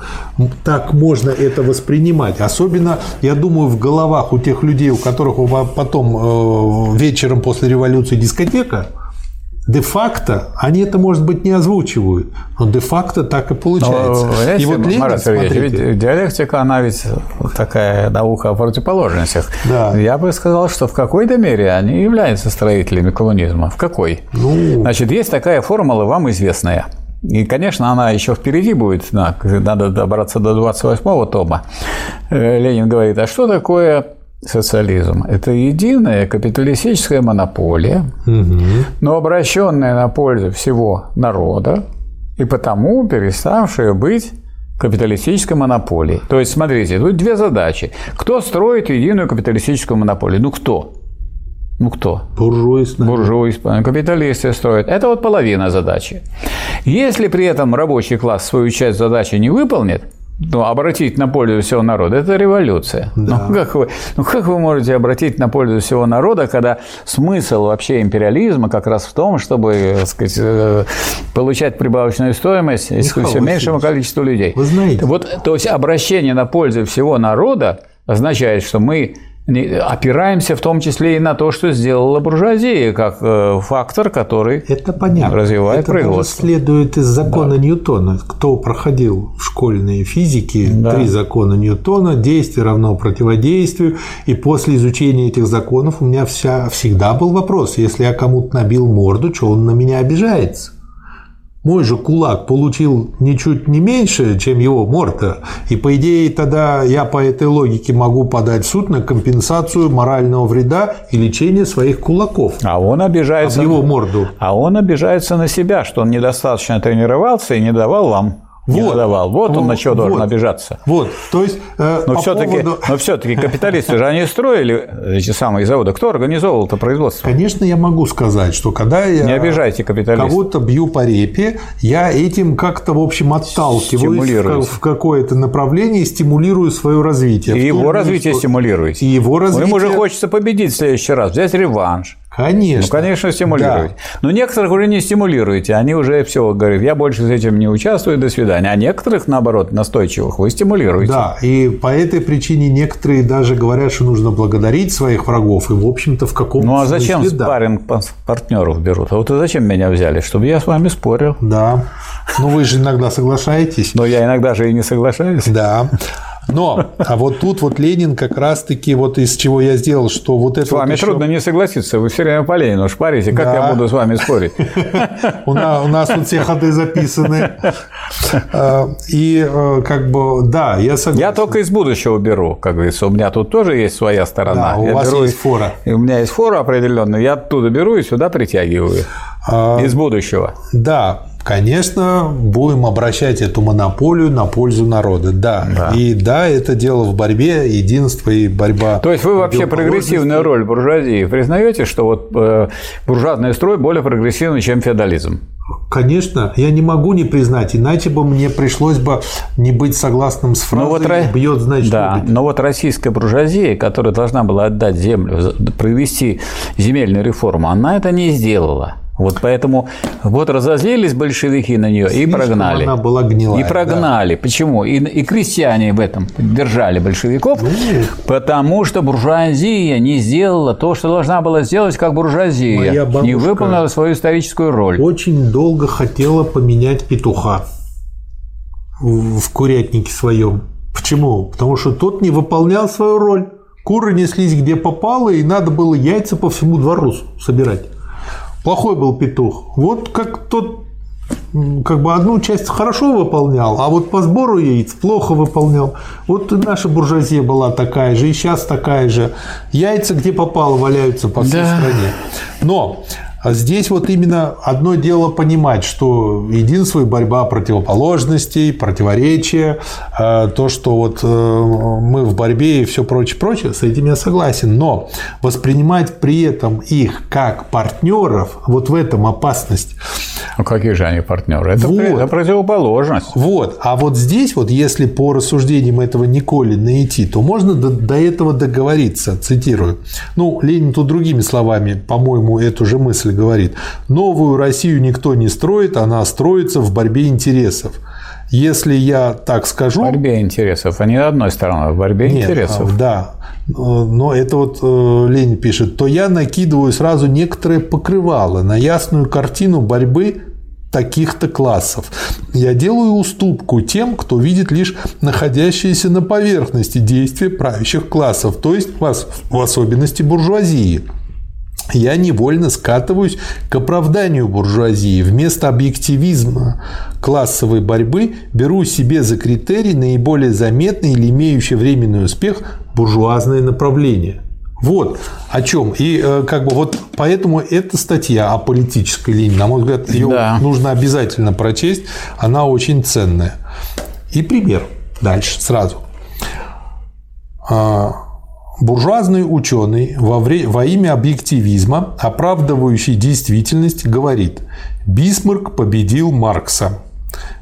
Так можно это воспринимать. Особенно, я думаю, в головах у тех людей, у которых потом э, вечером после революции дискотека, де-факто они это, может быть, не озвучивают, но де-факто так и получается. Но, знаете, и вот Ленин, Марат смотрите, ведь диалектика, она ведь такая наука о противоположностях. Да. Я бы сказал, что в какой-то мере они являются строителями коммунизма. В какой? Ну. Значит, есть такая формула, вам известная. И, конечно, она еще впереди будет, на- надо добраться до 28-го тома. Э, Ленин говорит, а что такое социализм? Это единая капиталистическая монополия, но обращенная на пользу всего народа и потому переставшая быть капиталистической монополией. То есть, смотрите, тут две задачи. Кто строит единую капиталистическую монополию? Ну, кто? Ну, кто? буржуи. Буржуи, капиталисты строят. Это вот половина задачи. Если при этом рабочий класс свою часть задачи не выполнит, ну, обратить на пользу всего народа – это революция. Ну, как вы, ну, как вы можете обратить на пользу всего народа, когда смысл вообще империализма как раз в том, чтобы так сказать, э, получать прибавочную стоимость из все меньшему Васильевич, количеству людей? вы знаете- Вот, то есть обращение на пользу всего народа означает, что мы опираемся в том числе и на то, что сделала буржуазия, как э, фактор, который Это понятно. развивает это производство. следует из закона Ньютона. Кто проходил в школьной физике Да. три закона Ньютона, действие равно противодействию, и после изучения этих законов у меня вся, всегда был вопрос, если я кому-то набил морду, что он на меня обижается? Мой же кулак получил ничуть не меньше, чем его морда. И по идее тогда я по этой логике могу подать в суд на компенсацию морального вреда и лечение своих кулаков. А он Об обижается. его морду. А он обижается на себя, что он недостаточно тренировался и не давал вам. Не Вот. давал. Вот он Вот. на что должен Вот. обижаться. Вот, то есть э, Но по все-таки, поводу- но все-таки капиталисты же они строили эти самые заводы. Кто организовывал это производство? Конечно, я могу сказать, что когда я Не обижайте капиталистов. кого-то бью по репе, я этим как-то, в общем, отталкиваюсь в, какое-то направление и стимулирую свое развитие. И его том развитие что- стимулируете. И его Ну, развитие. Ему же хочется победить в следующий раз, взять реванш. Конечно. Ну, конечно, стимулируете. Но некоторых уже не стимулируете. Они уже все говорят, я больше с этим не участвую, до свидания. А некоторых, наоборот, настойчивых, вы стимулируете. Да, и по этой причине некоторые даже говорят, что нужно благодарить своих врагов, и, в общем-то, в каком-то Ну а зачем смысле, да. спарринг партнеров берут? А вот и зачем меня взяли? Чтобы я с вами спорил. Да. Ну, вы же иногда соглашаетесь. Но я иногда же и не соглашаюсь. Да. Но, а вот тут вот Ленин как раз-таки вот из чего я сделал, что вот это С вами вот еще- трудно не согласиться. Вы все время по Ленину шпарите. Как Да. я буду с вами спорить? У нас, тут все ходы записаны. А, И э, как бы, да, я согласен. Я только из будущего беру, как говорится. У меня тут тоже есть своя сторона. Да, у вас есть фора. У меня есть фора определенная. Я оттуда беру и сюда притягиваю. А, Из будущего. Да, конечно, будем обращать эту монополию на пользу народа. Да. да. И да, это дело в борьбе, единство и борьба. То есть вы вообще прогрессивную роль буржуазии признаете, что вот э, буржуазный строй более прогрессивный, чем феодализм? Конечно, я не могу не признать, иначе бы мне пришлось бы не быть согласным с фразой но вот, «бьет, значит Да, любит». но вот российская буржуазия, которая должна была отдать землю, провести земельную реформу, она это не сделала. Вот поэтому вот разозлились большевики на нее Слишком и прогнали. Она была гнилая. И прогнали. Да. Почему? И, и крестьяне в этом поддержали большевиков, ну, потому что буржуазия не сделала то, что должна была сделать как буржуазия. не выполнила свою историческую роль. Очень долго хотела поменять петуха в курятнике своем. Почему? Потому что тот не выполнял свою роль. Куры неслись где попало, и надо было яйца по всему двору собирать плохой был петух. Вот как тот как бы одну часть хорошо выполнял, а вот по сбору яиц плохо выполнял. Вот и наша буржуазия была такая же, и сейчас такая же. Яйца где попало валяются по всей да. стране. Но а здесь вот именно одно дело понимать, что единство и борьба противоположностей, противоречия, э, то, что вот э, мы в борьбе и все прочее, прочее, с этим я согласен. Но воспринимать при этом их как партнеров, вот в этом опасность. Ну какие же они партнеры? Это, вот. это противоположность. Вот. А вот здесь, вот если по рассуждениям этого Николина идти, то можно до, до этого договориться, цитирую. Ну, Ленин тут другими словами, по-моему, эту же мысль говорит, новую Россию никто не строит, она строится в борьбе интересов. Если я так скажу... В борьбе интересов, а не одной стороны, в борьбе нет, интересов. Да, но это вот э, Ленин пишет, то я накидываю сразу некоторые покрывала на ясную картину борьбы таких-то классов. Я делаю уступку тем, кто видит лишь находящиеся на поверхности действия правящих классов, то есть в особенности буржуазии я невольно скатываюсь к оправданию буржуазии. Вместо объективизма классовой борьбы беру себе за критерий наиболее заметный или имеющий временный успех буржуазное направление. Вот о чем. И э, как бы вот поэтому эта статья о политической линии, на мой взгляд, ее да. нужно обязательно прочесть. Она очень ценная. И пример дальше сразу. А, Буржуазный ученый во, вре... во имя объективизма, оправдывающий действительность, говорит «Бисмарк победил Маркса».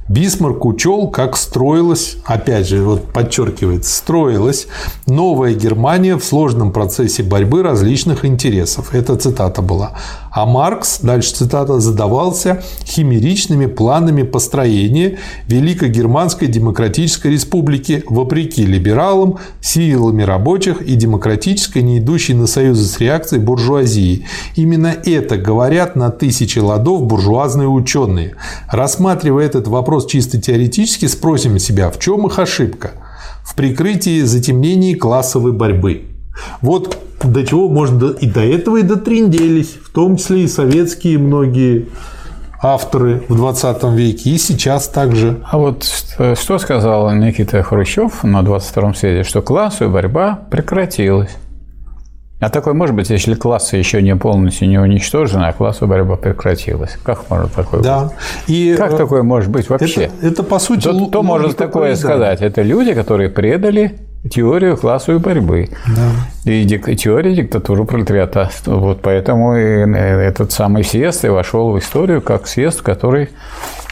Бисмарк учел, как строилась, опять же, вот подчеркивает, строилась новая Германия в сложном процессе борьбы различных интересов. Это цитата была. А Маркс, дальше цитата, задавался химеричными планами построения Великой Германской Демократической Республики вопреки либералам, силами рабочих и демократической, не идущей на союзы с реакцией буржуазии. Именно это говорят на тысячи ладов буржуазные ученые. Рассматривая этот вопрос чисто теоретически, спросим себя, в чем их ошибка? В прикрытии затемнений классовой борьбы. Вот до чего можно и до этого и дотринделись, в том числе и советские многие авторы в 20 веке, и сейчас также. А вот что сказал Никита Хрущев на 22-м съезде, что классовая борьба прекратилась. А такое может быть, если классы еще не полностью не уничтожены, а классовая борьба прекратилась. Как может такое да. быть? И как э, такое может быть вообще? Это, это по сути... Кто, кто может такое сказать? Это люди, которые предали теорию классовой борьбы да. и дик, теория диктатуры пролетариата. Вот поэтому и этот самый съезд и вошел в историю как съезд, который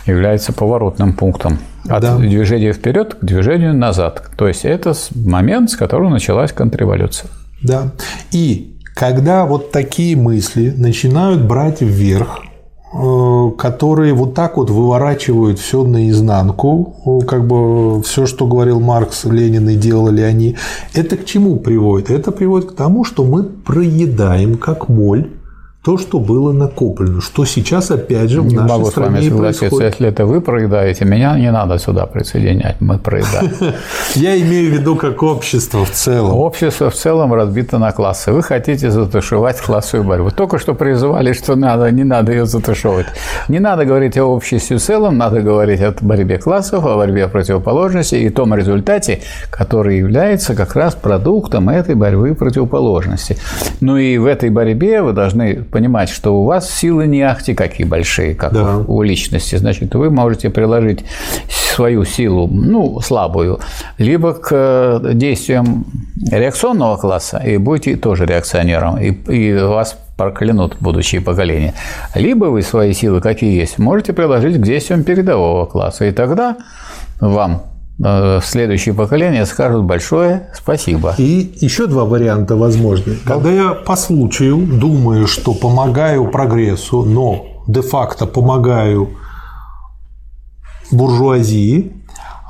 является поворотным пунктом от да. движения вперед к движению назад. То есть это момент, с которого началась контрреволюция. Да. И когда вот такие мысли начинают брать вверх, Э, которые вот так вот выворачивают все наизнанку, э, как бы все, что говорил Маркс, Ленин и делали они, это к чему приводит? Это приводит к тому, что мы проедаем как моль то, что было накоплено, что сейчас опять же в не нашей могу стране с вами согласиться. Происходит. Если это вы проедаете, меня не надо сюда присоединять, мы проедаем. Я имею в виду как общество в целом. Общество в целом разбито на классы. Вы хотите затушевать классовую борьбу. Только что призывали, что надо, не надо ее затушевывать. Не надо говорить о обществе в целом, надо говорить о борьбе классов, о борьбе противоположности и том результате, который является как раз продуктом этой борьбы противоположности. Ну и в этой борьбе вы должны понимать, что у вас силы не ахти какие большие, как Да. у личности, значит, вы можете приложить свою силу, ну, слабую, либо к э, действиям реакционного класса, и будете тоже реакционером, и, и вас проклянут будущие поколения. Либо вы свои силы, какие есть, можете приложить к действиям передового класса, и тогда вам следующие поколения скажут большое спасибо. И еще два варианта возможны. Когда я по случаю думаю, что помогаю прогрессу, но де-факто помогаю буржуазии,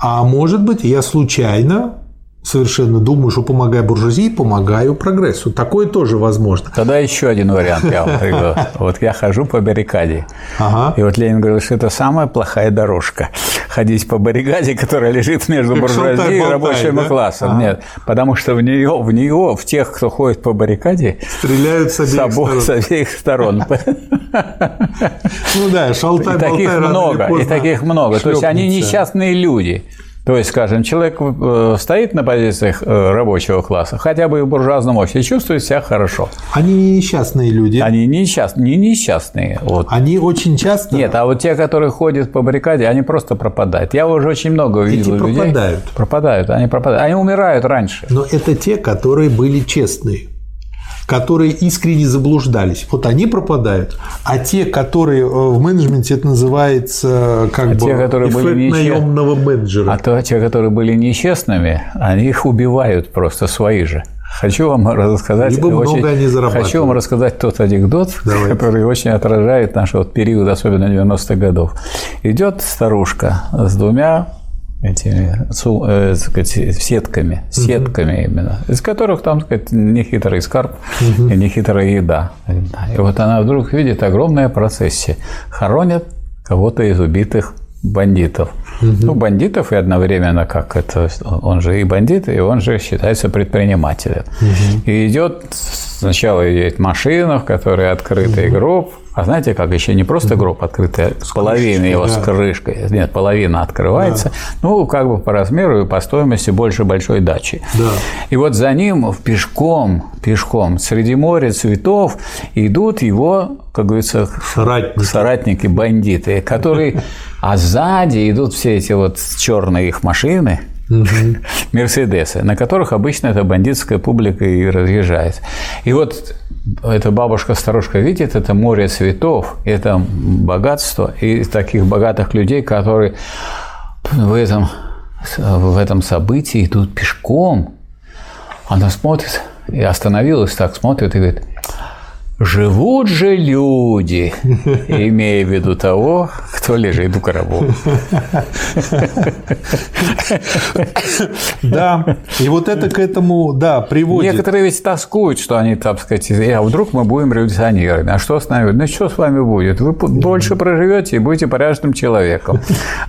а может быть, я случайно совершенно думаю, что помогаю буржуазии, помогаю прогрессу. Такое тоже возможно. Тогда еще один вариант я вам приведу. Вот я хожу по баррикаде. Ага. И вот Ленин говорил, что это самая плохая дорожка. Ходить по баррикаде, которая лежит между Как буржуазией и шалтай-болтай, рабочим да? классом. Ага. Нет, потому что в нее, в нее, в тех, кто ходит по баррикаде, Стреляют с с обеих обоих, с сторон. обеих сторон. Ну да, И шалтай таких много, и таких много. То есть они несчастные люди. То есть, скажем, человек э, стоит на позициях э, рабочего класса, хотя бы и в буржуазном обществе, и чувствует себя хорошо. Они не несчастные люди. Они несчастные, не несчастные. Вот. Они очень часто Нет, а вот те, которые ходят по баррикаде, они просто пропадают. Я уже очень много Эти видел людей. пропадают. Пропадают, они пропадают. Они умирают раньше. Но это те, которые были честные, которые искренне заблуждались. Вот они пропадают. А те, которые э, в менеджменте это называется как А бы те, которые были нече- наемного менеджера. А то те, которые были нечестными, они их убивают просто свои же. Хочу вам рассказать. Либо много они зарабатывают. Хочу вам рассказать тот анекдот, Давайте. который очень отражает наш вот период, особенно 90-х годов. Идет старушка с двумя этими э, сказать, сетками, сетками именно, из которых там, так сказать, нехитрый скарб и нехитрая еда. И вот она вдруг видит огромная процессия. Хоронят кого-то из убитых бандитов. Ну, бандитов и одновременно как это, он же и бандит, и он же считается предпринимателем. И идет, сначала идет машина, в которой открытый гроб, а знаете, как еще не просто гроб открытый, а половина его с да. крышкой, нет, половина открывается, ну, как бы по размеру и по стоимости больше большой дачи. Да. И вот за ним в пешком, пешком, среди моря цветов идут его, как говорится, Соратники. соратники бандиты, которые, а сзади идут все эти вот черные их машины, Мерседесы, на которых обычно эта бандитская публика и разъезжает. И вот эта бабушка-старушка видит это море цветов, это богатство и таких богатых людей, которые в этом, в этом событии идут пешком. Она смотрит и остановилась так, смотрит и говорит, живут же люди, имея в виду того, кто лежит в гробу. Да. И вот это к этому, да, приводит. Некоторые ведь тоскуют, что они, так сказать, а вдруг мы будем революционерами, а что с нами? Ну, что с вами будет? Вы больше проживете и будете порядочным человеком.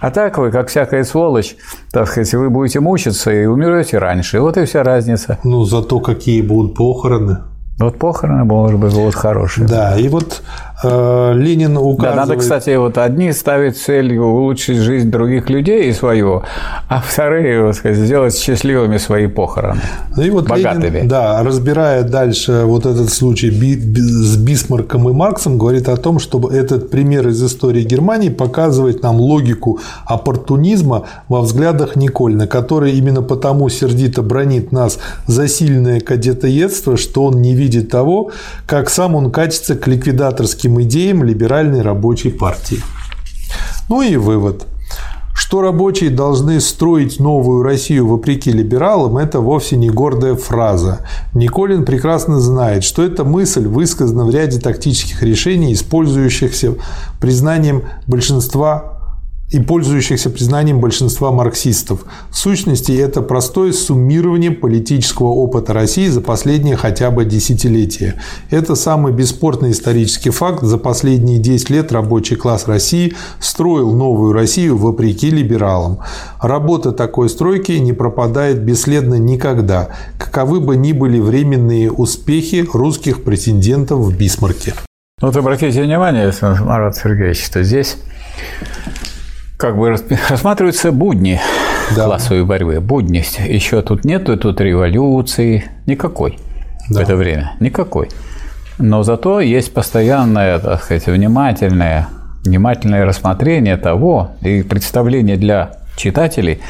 А так вы, как всякая сволочь, так сказать, вы будете мучиться и умрете раньше. Вот и вся разница. Ну, зато какие будут похороны. Вот похороны, может быть, будут хорошие. Да, и вот э, Ленин Да, указывает... надо, кстати, вот одни ставить целью улучшить жизнь других людей и свою, а вторые, вот сказать, сделать счастливыми свои похороны. Ну И вот Богатыми. Ленин, да, разбирая дальше вот этот случай с Бисмарком и Марксом, говорит о том, что этот пример из истории Германии показывает нам логику оппортунизма во взглядах Никольна, который именно потому сердито бронит нас за сильное кадетоедство, что он не видит того, как сам он катится к ликвидаторским идеям либеральной рабочей партии. Ну и вывод. Что рабочие должны строить новую Россию вопреки либералам, это вовсе не гордая фраза. Николин прекрасно знает, что эта мысль высказана в ряде тактических решений, использующихся признанием большинства и пользующихся признанием большинства марксистов. В сущности, это простое суммирование политического опыта России за последние хотя бы десятилетия. Это самый бесспорный исторический факт. За последние 10 лет рабочий класс России строил новую Россию вопреки либералам. Работа такой стройки не пропадает бесследно никогда, каковы бы ни были временные успехи русских претендентов в Бисмарке. Вот обратите внимание, Марат Сергеевич, что здесь как бы рассматриваются будни Да. классовой борьбы. Будни. Еще тут нету тут революции. Никакой в Да. это время. Никакой. Но зато есть постоянное, так сказать, внимательное, внимательное рассмотрение того и представление для читателей,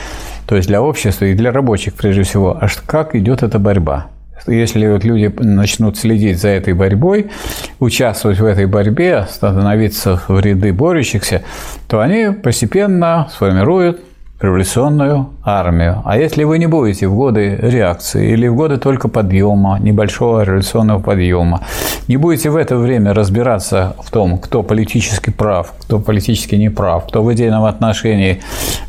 то есть для общества и для рабочих прежде всего, аж как идет эта борьба. Если вот люди начнут следить за этой борьбой, участвовать в этой борьбе, становиться в ряды борющихся, то они постепенно сформируют революционную армию. А если вы не будете в годы реакции или в годы только подъема, небольшого революционного подъема, не будете в это время разбираться в том, кто политически прав, кто политически не прав, кто в идейном отношении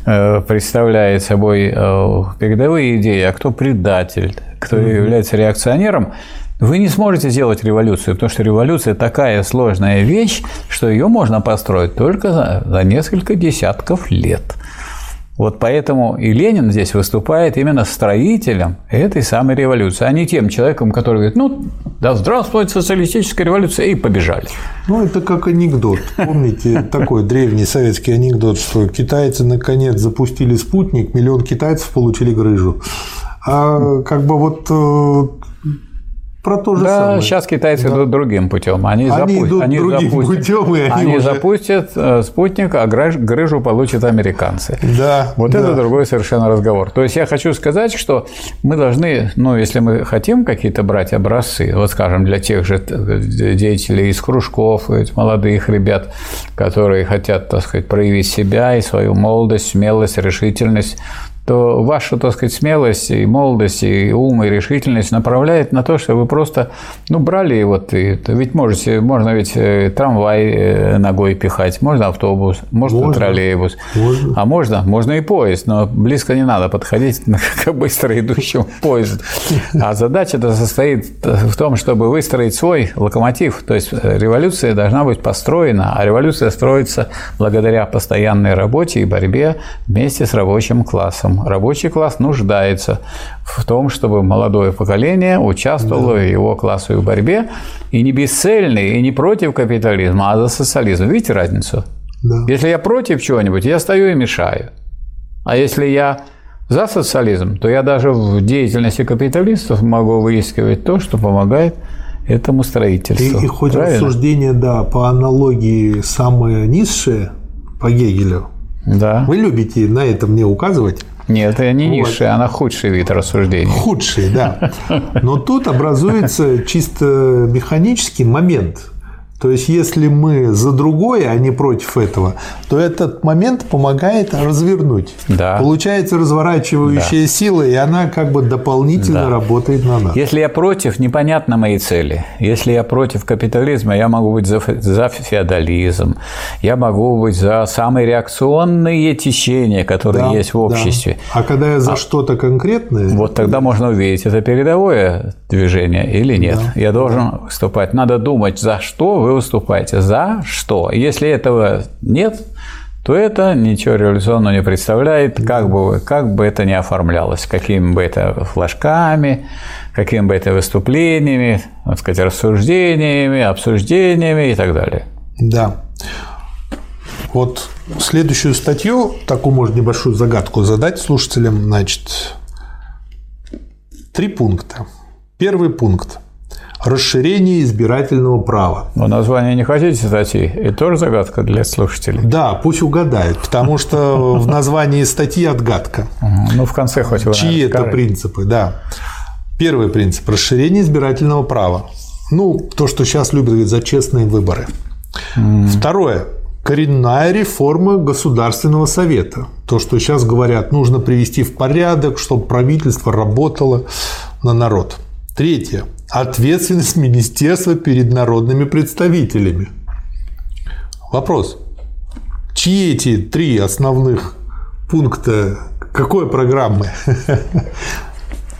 э, представляет собой э, передовые идеи, а кто предатель, кто является реакционером, вы не сможете сделать революцию, потому что революция такая сложная вещь, что ее можно построить только за, за несколько десятков лет. Вот поэтому и Ленин здесь выступает именно строителем этой самой революции, а не тем человеком, который говорит, ну, да здравствует социалистическая революция, и побежали. Ну, это как анекдот. Помните такой древний советский анекдот, что китайцы наконец запустили спутник, миллион китайцев получили грыжу. А как бы вот э, про то же да, самое. сейчас китайцы да. идут другим путем. Они, они запу... идут они другим запустят... путем, и они, они уже... запустят э, спутник, а грыжу получат американцы. Да. Вот да. это другой совершенно разговор. То есть я хочу сказать, что мы должны, ну, если мы хотим какие-то брать образцы, вот скажем, для тех же деятелей из кружков, молодых ребят, которые хотят, так сказать, проявить себя и свою молодость, смелость, решительность, то ваша, так сказать, смелость и молодость, и ум, и решительность направляет на то, что вы просто, ну, брали вот, и, ведь можете, можно ведь э, трамвай э, ногой пихать, можно автобус, можно, можно троллейбус, можно. а можно, можно и поезд, но близко не надо подходить к быстро идущему поезду. А задача-то состоит в том, чтобы выстроить свой локомотив, то есть э, революция должна быть построена, а революция строится благодаря постоянной работе и борьбе вместе с рабочим классом. Рабочий класс нуждается в том, чтобы молодое поколение участвовало да. в его классовой борьбе и не бесцельный, и не против капитализма, а за социализм. Видите разницу? Да. Если я против чего-нибудь, я стою и мешаю. А если я за социализм, то я даже в деятельности капиталистов могу выискивать то, что помогает этому строительству. И, и хоть Правильно? рассуждение, да, по аналогии самое низшее по Гегелю. Да. Вы любите на это мне указывать? Нет, это не вот. низший, она худший вид рассуждения. Худший, да. Но тут образуется чисто механический момент. То есть, если мы за другое, а не против этого, то этот момент помогает развернуть. Да. Получается разворачивающая да. сила, и она как бы дополнительно да. работает на нас. Если я против, непонятно мои цели. Если я против капитализма, я могу быть за, за феодализм, я могу быть за самые реакционные течения, которые да, есть в обществе. Да. А когда я за а, что-то конкретное... Вот тогда можно увидеть, это передовое движение или нет. Да. Я должен выступать. Надо думать, за что вы выступаете, за что. Если этого нет, то это ничего революционного не представляет, как бы, как бы это ни оформлялось, какими бы это флажками, какими бы это выступлениями, так сказать, рассуждениями, обсуждениями и так далее. Да. Вот следующую статью, такую, может, небольшую загадку задать слушателям, значит, три пункта. Первый пункт расширение избирательного права. Но название не хотите статьи? И тоже загадка для слушателей? Да, пусть угадают, потому что в названии статьи отгадка. Ну, в конце хоть вы, Чьи это принципы, да. Первый принцип – расширение избирательного права. Ну, то, что сейчас любят говорить за честные выборы. Второе коренная реформа Государственного совета. То, что сейчас говорят, нужно привести в порядок, чтобы правительство работало на народ. Третье ответственность министерства перед народными представителями. Вопрос. Чьи эти три основных пункта какой программы?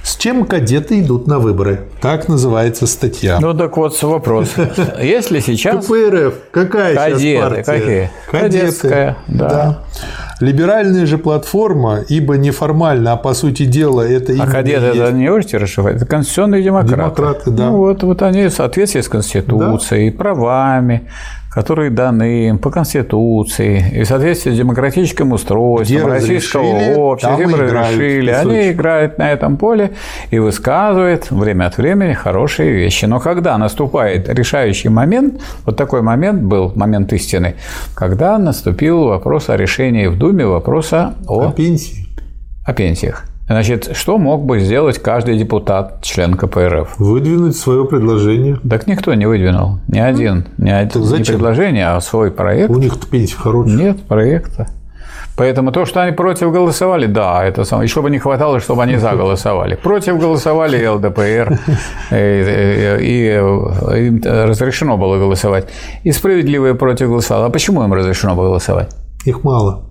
С чем кадеты идут на выборы? Так называется статья. Ну так вот вопрос. Если сейчас... КПРФ. Какая кадеты, сейчас партия? Какие? Кадеты. Кадетская, да. да. Либеральная же платформа, ибо неформально, а по сути дела это А кадеты это не расшифровать? Это конституционные демократы. Демократы, да. Ну вот, вот они в соответствии с Конституцией, да. правами, которые даны им по Конституции и в соответствии с демократическим устройством Где российского общества, им играют, разрешили, по они играют на этом поле и высказывают время от времени хорошие вещи. Но когда наступает решающий момент, вот такой момент был, момент истины, когда наступил вопрос о решении в Думе вопроса О о, пенсии. о пенсиях. Значит, что мог бы сделать каждый депутат, член КПРФ? Выдвинуть свое предложение. Так никто не выдвинул. Ни один. Ни один не зачем? предложение, а свой проект. У них-то пенсия хорошая. Нет проекта. Поэтому то, что они против голосовали, да, это самое. Еще бы не хватало, чтобы они за голосовали. Против голосовали и ЛДПР, и, и- и им разрешено было голосовать. И справедливые против голосовали. А почему им разрешено было голосовать? Их мало.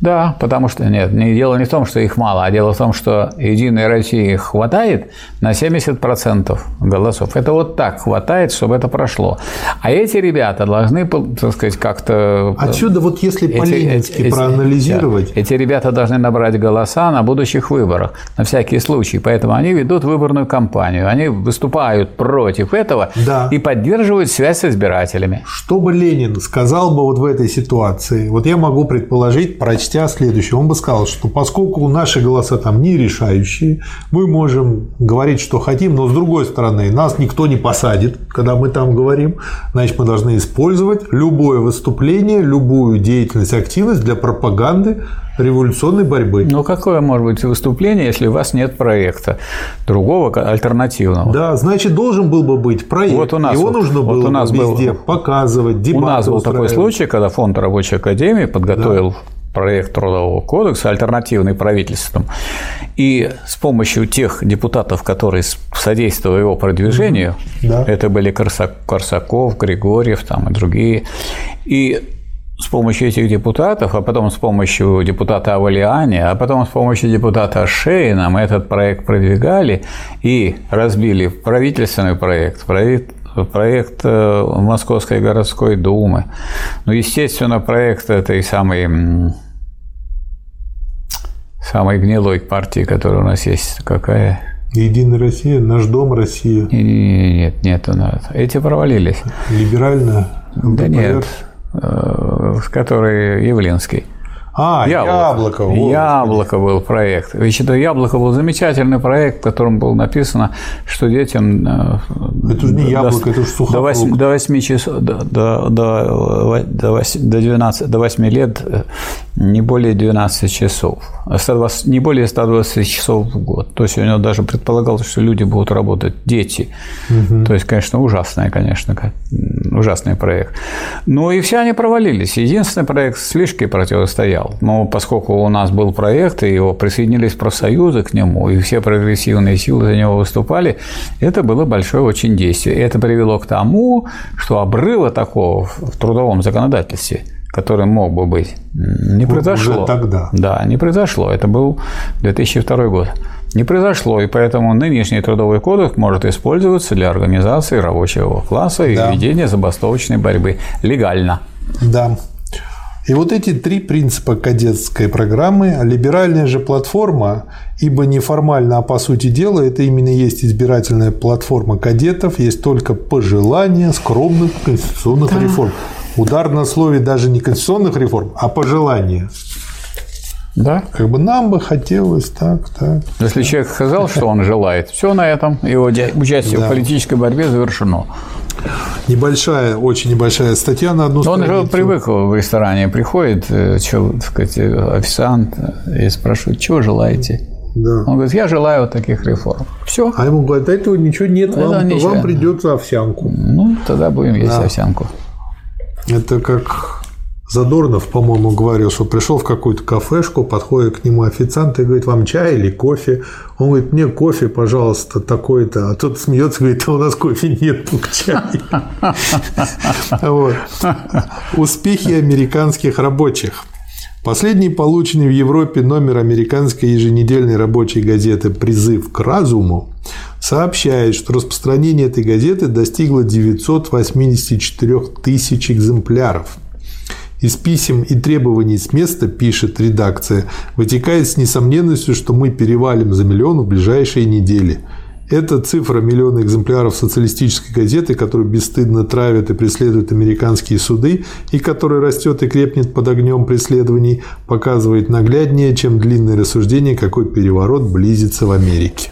Да, потому что нет, не, дело не в том, что их мало, а дело в том, что Единой России хватает на 70% голосов. Это вот так хватает, чтобы это прошло. А эти ребята должны, так сказать, как-то... Отсюда вот если Эти- по-ленински эти- проанализировать, да, эти ребята должны набрать голоса на будущих выборах, на всякий случай. Поэтому они ведут выборную кампанию. Они выступают против этого Да. и поддерживают связь с избирателями. что бы Ленин сказал бы вот в этой ситуации? Вот я могу предположить, прочтя следующее, он бы сказал, что поскольку наши голоса там не решающие, мы можем говорить, что хотим, но с другой стороны, нас никто не посадит, когда мы там говорим, значит, мы должны использовать любое выступление, любую деятельность, активность для пропаганды революционной борьбы. Ну, какое может быть выступление, если у вас нет проекта другого, альтернативного? Да, значит, должен был бы быть проект. Вот у нас Его вот- нужно вот было у нас бы был- везде показывать, У нас был такой случай, когда фонд рабочей академии подготовил проект трудового кодекса, альтернативный правительством, и с помощью тех депутатов, которые содействовали его продвижению, Да. это были Корса- Корсаков, Григорьев там и другие, и с помощью этих депутатов, а потом с помощью депутата Авалиани, а потом с помощью депутата Шейна мы этот проект продвигали и разбили правительственный проект, проект проект э, Московской городской думы. Ну, естественно, проект этой самой самой гнилой партии, которая у нас есть, какая? Единая Россия, наш дом Россия, Не- не- Нет, нет, у нас. Эти провалились. либеральная. Да нет, э, который Явлинский. А, Яблоко. вот. Яблоко был проект. Ведь это Яблоко был замечательный проект, в котором было написано, что детям э, Это же не до- яблоко, это же до сухофрукт. 8, до 8 часов, до, до, до, до, 8, до 12, до 8 лет э, не более 12 часов. 120, не более 120 часов в год. То есть у него даже предполагалось, что люди будут работать, дети. То есть, конечно, ужасный, конечно, ужасный проект. Ну и все они провалились. Единственный проект слишком противостоял. Но поскольку у нас был проект, и его присоединились профсоюзы к нему, и все прогрессивные силы за него выступали, это было большое очень действие. И это привело к тому, что обрыва такого в трудовом законодательстве который мог бы быть, не произошло. уже тогда. Да, не произошло. Это был 2002 год. Не произошло, и поэтому нынешний трудовой кодекс может использоваться для организации рабочего класса и Да. ведения забастовочной борьбы легально. Да. И вот эти три принципа кадетской программы, либеральная же платформа, ибо неформально, а по сути дела, это именно есть избирательная платформа кадетов, есть только пожелания скромных конституционных реформ. Удар на слове даже не конституционных реформ, а пожелания. Да. Как бы нам бы хотелось так, так. Если человек сказал, что он желает, все на этом, его участие Да. в политической борьбе завершено. Небольшая, очень небольшая статья на одну Но Он же страницу. привык в ресторане, приходит, э, чё, так сказать, э, официант и спрашивает, чего желаете? Да. Он говорит, я желаю вот таких реформ. Все. А ему говорят, «А этого ничего нет, Этого вам, ничего. вам придется овсянку. Ну, тогда будем есть Да. овсянку. Это как Задорнов, по-моему, говорил, что пришел в какую-то кафешку, подходит к нему официант и говорит, вам чай или кофе? Он говорит, мне кофе, пожалуйста, такой-то. А тот смеется, говорит, а у нас кофе нет, только чай. Вот. Успехи американских рабочих. Последний полученный в Европе номер американской еженедельной рабочей газеты «Призыв к разуму» сообщает, что распространение этой газеты достигло 984 тысяч экземпляров. Из писем и требований с места, пишет редакция, вытекает с несомненностью, что мы перевалим за миллион в ближайшие недели. Это цифра миллиона экземпляров социалистической газеты, которую бесстыдно травят и преследуют американские суды, и которая растет и крепнет под огнем преследований, показывает нагляднее, чем длинное рассуждение, какой переворот близится в Америке.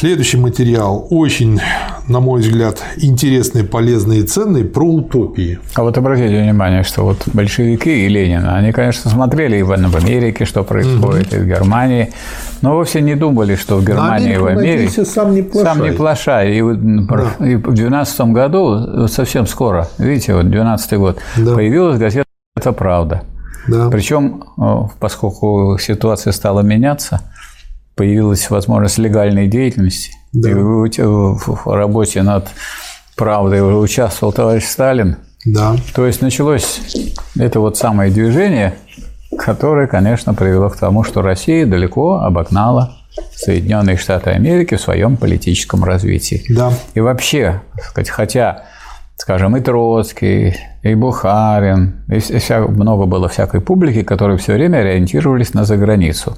Следующий материал очень, на мой взгляд, интересный, полезный и ценный про утопии. А вот обратите внимание, что вот большевики и Ленин, они, конечно, смотрели и в Америке, что происходит, угу. и в Германии, но вовсе не думали, что в Германии и в Америке сам не плашай. Сам не плашай. И, да. и в 2012 году, совсем скоро, видите, вот 2012 год, да. появилась газета «Правда». Да. Причем, поскольку ситуация стала меняться, появилась возможность легальной деятельности. Да. И в работе над правдой участвовал товарищ Сталин. Да. То есть началось это вот самое движение, которое, конечно, привело к тому, что Россия далеко обогнала Соединенные Штаты Америки в своем политическом развитии. Да. И вообще, сказать, хотя, скажем, и Троцкий, и Бухарин, и вся, много было всякой публики, которые все время ориентировались на заграницу.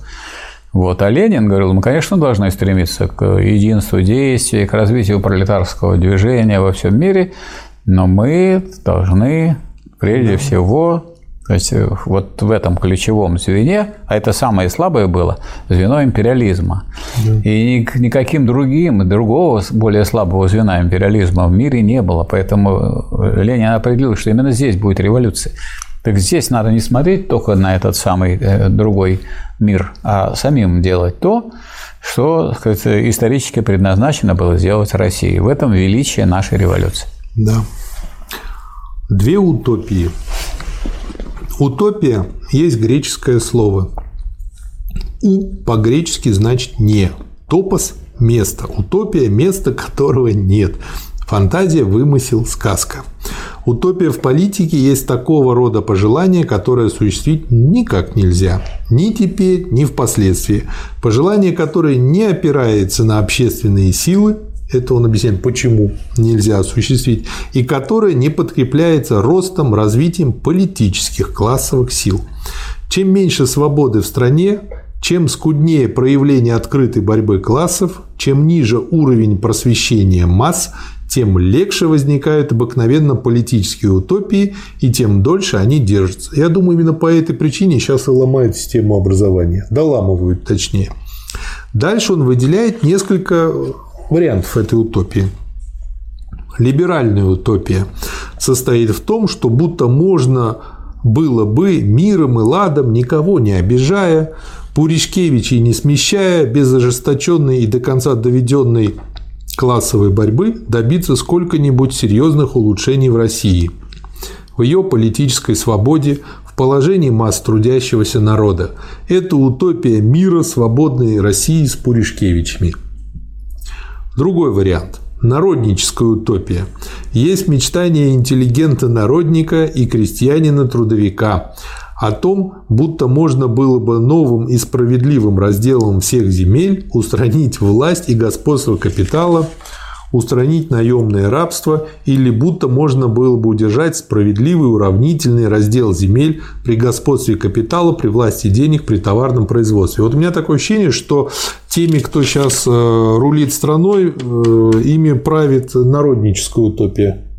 Вот. А Ленин говорил, мы, конечно, должны стремиться к единству действий, к развитию пролетарского движения во всем мире, но мы должны прежде всего то есть вот в этом ключевом звене, а это самое слабое было, звено империализма. Да. И никаким другим, другого более слабого звена империализма в мире не было. Поэтому Ленин определил, что именно здесь будет революция. Так здесь надо не смотреть только на этот самый э, другой мир, а самим делать то, что сказать, исторически предназначено было сделать России. В этом величие нашей революции. Да. Две утопии. Утопия есть греческое слово. У по-гречески значит не. Топос – место. Утопия – место, которого нет. Фантазия, вымысел, сказка. Утопия в политике есть такого рода пожелание, которое осуществить никак нельзя. Ни теперь, ни впоследствии. Пожелание, которое не опирается на общественные силы, это он объясняет, почему нельзя осуществить, и которое не подкрепляется ростом, развитием политических классовых сил. Чем меньше свободы в стране, чем скуднее проявление открытой борьбы классов, чем ниже уровень просвещения масс, тем легче возникают обыкновенно политические утопии, и тем дольше они держатся. Я думаю, именно по этой причине сейчас и ломают систему образования. Доламывают, точнее. Дальше он выделяет несколько вариантов этой утопии. Либеральная утопия состоит в том, что будто можно было бы миром и ладом, никого не обижая, Пуришкевичей не смещая, без ожесточенной и до конца доведенной классовой борьбы добиться сколько-нибудь серьезных улучшений в России, в ее политической свободе, в положении масс трудящегося народа. Это утопия мира свободной России с Пуришкевичами. Другой вариант – народническая утопия. Есть мечтание интеллигента-народника и крестьянина-трудовика о том, будто можно было бы новым и справедливым разделом всех земель устранить власть и господство капитала, устранить наемное рабство или будто можно было бы удержать справедливый уравнительный раздел земель при господстве капитала, при власти денег, при товарном производстве. Вот у меня такое ощущение, что теми, кто сейчас э, рулит страной, э, ими правит народническая утопия.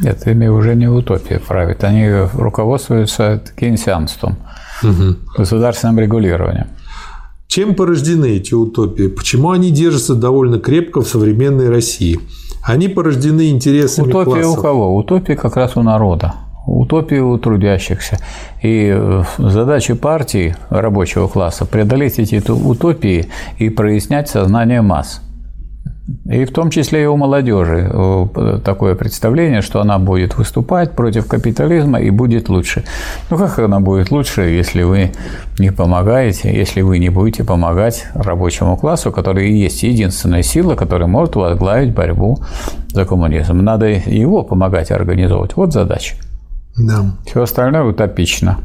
Нет, ими уже не утопия правит. Они руководствуются кейнсианством, угу. государственным регулированием. Чем порождены эти утопии? Почему они держатся довольно крепко в современной России? Они порождены интересами Утопия классов. у кого? Утопия как раз у народа. Утопия у трудящихся. И э, задача партии рабочего класса – преодолеть эти утопии и прояснять сознание масс – и в том числе и у молодежи э, такое представление, что она будет выступать против капитализма и будет лучше. Ну как она будет лучше, если вы не помогаете, если вы не будете помогать рабочему классу, который и есть единственная сила, которая может возглавить борьбу за коммунизм. Надо его помогать организовывать. Вот задача. Да. Все остальное утопично.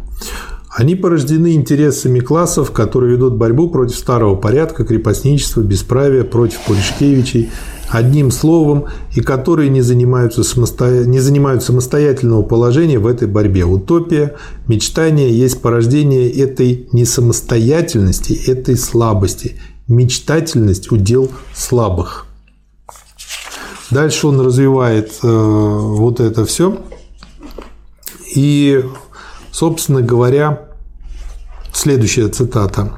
Они порождены интересами классов, которые ведут борьбу против старого порядка, крепостничества, бесправия, против Пуришкевичей, одним словом, и которые не, занимаются самосто... не занимают самостоятельного положения в этой борьбе. Утопия, мечтание есть порождение этой несамостоятельности, этой слабости. Мечтательность – удел слабых. Дальше он развивает э, вот это все. И, собственно говоря, следующая цитата.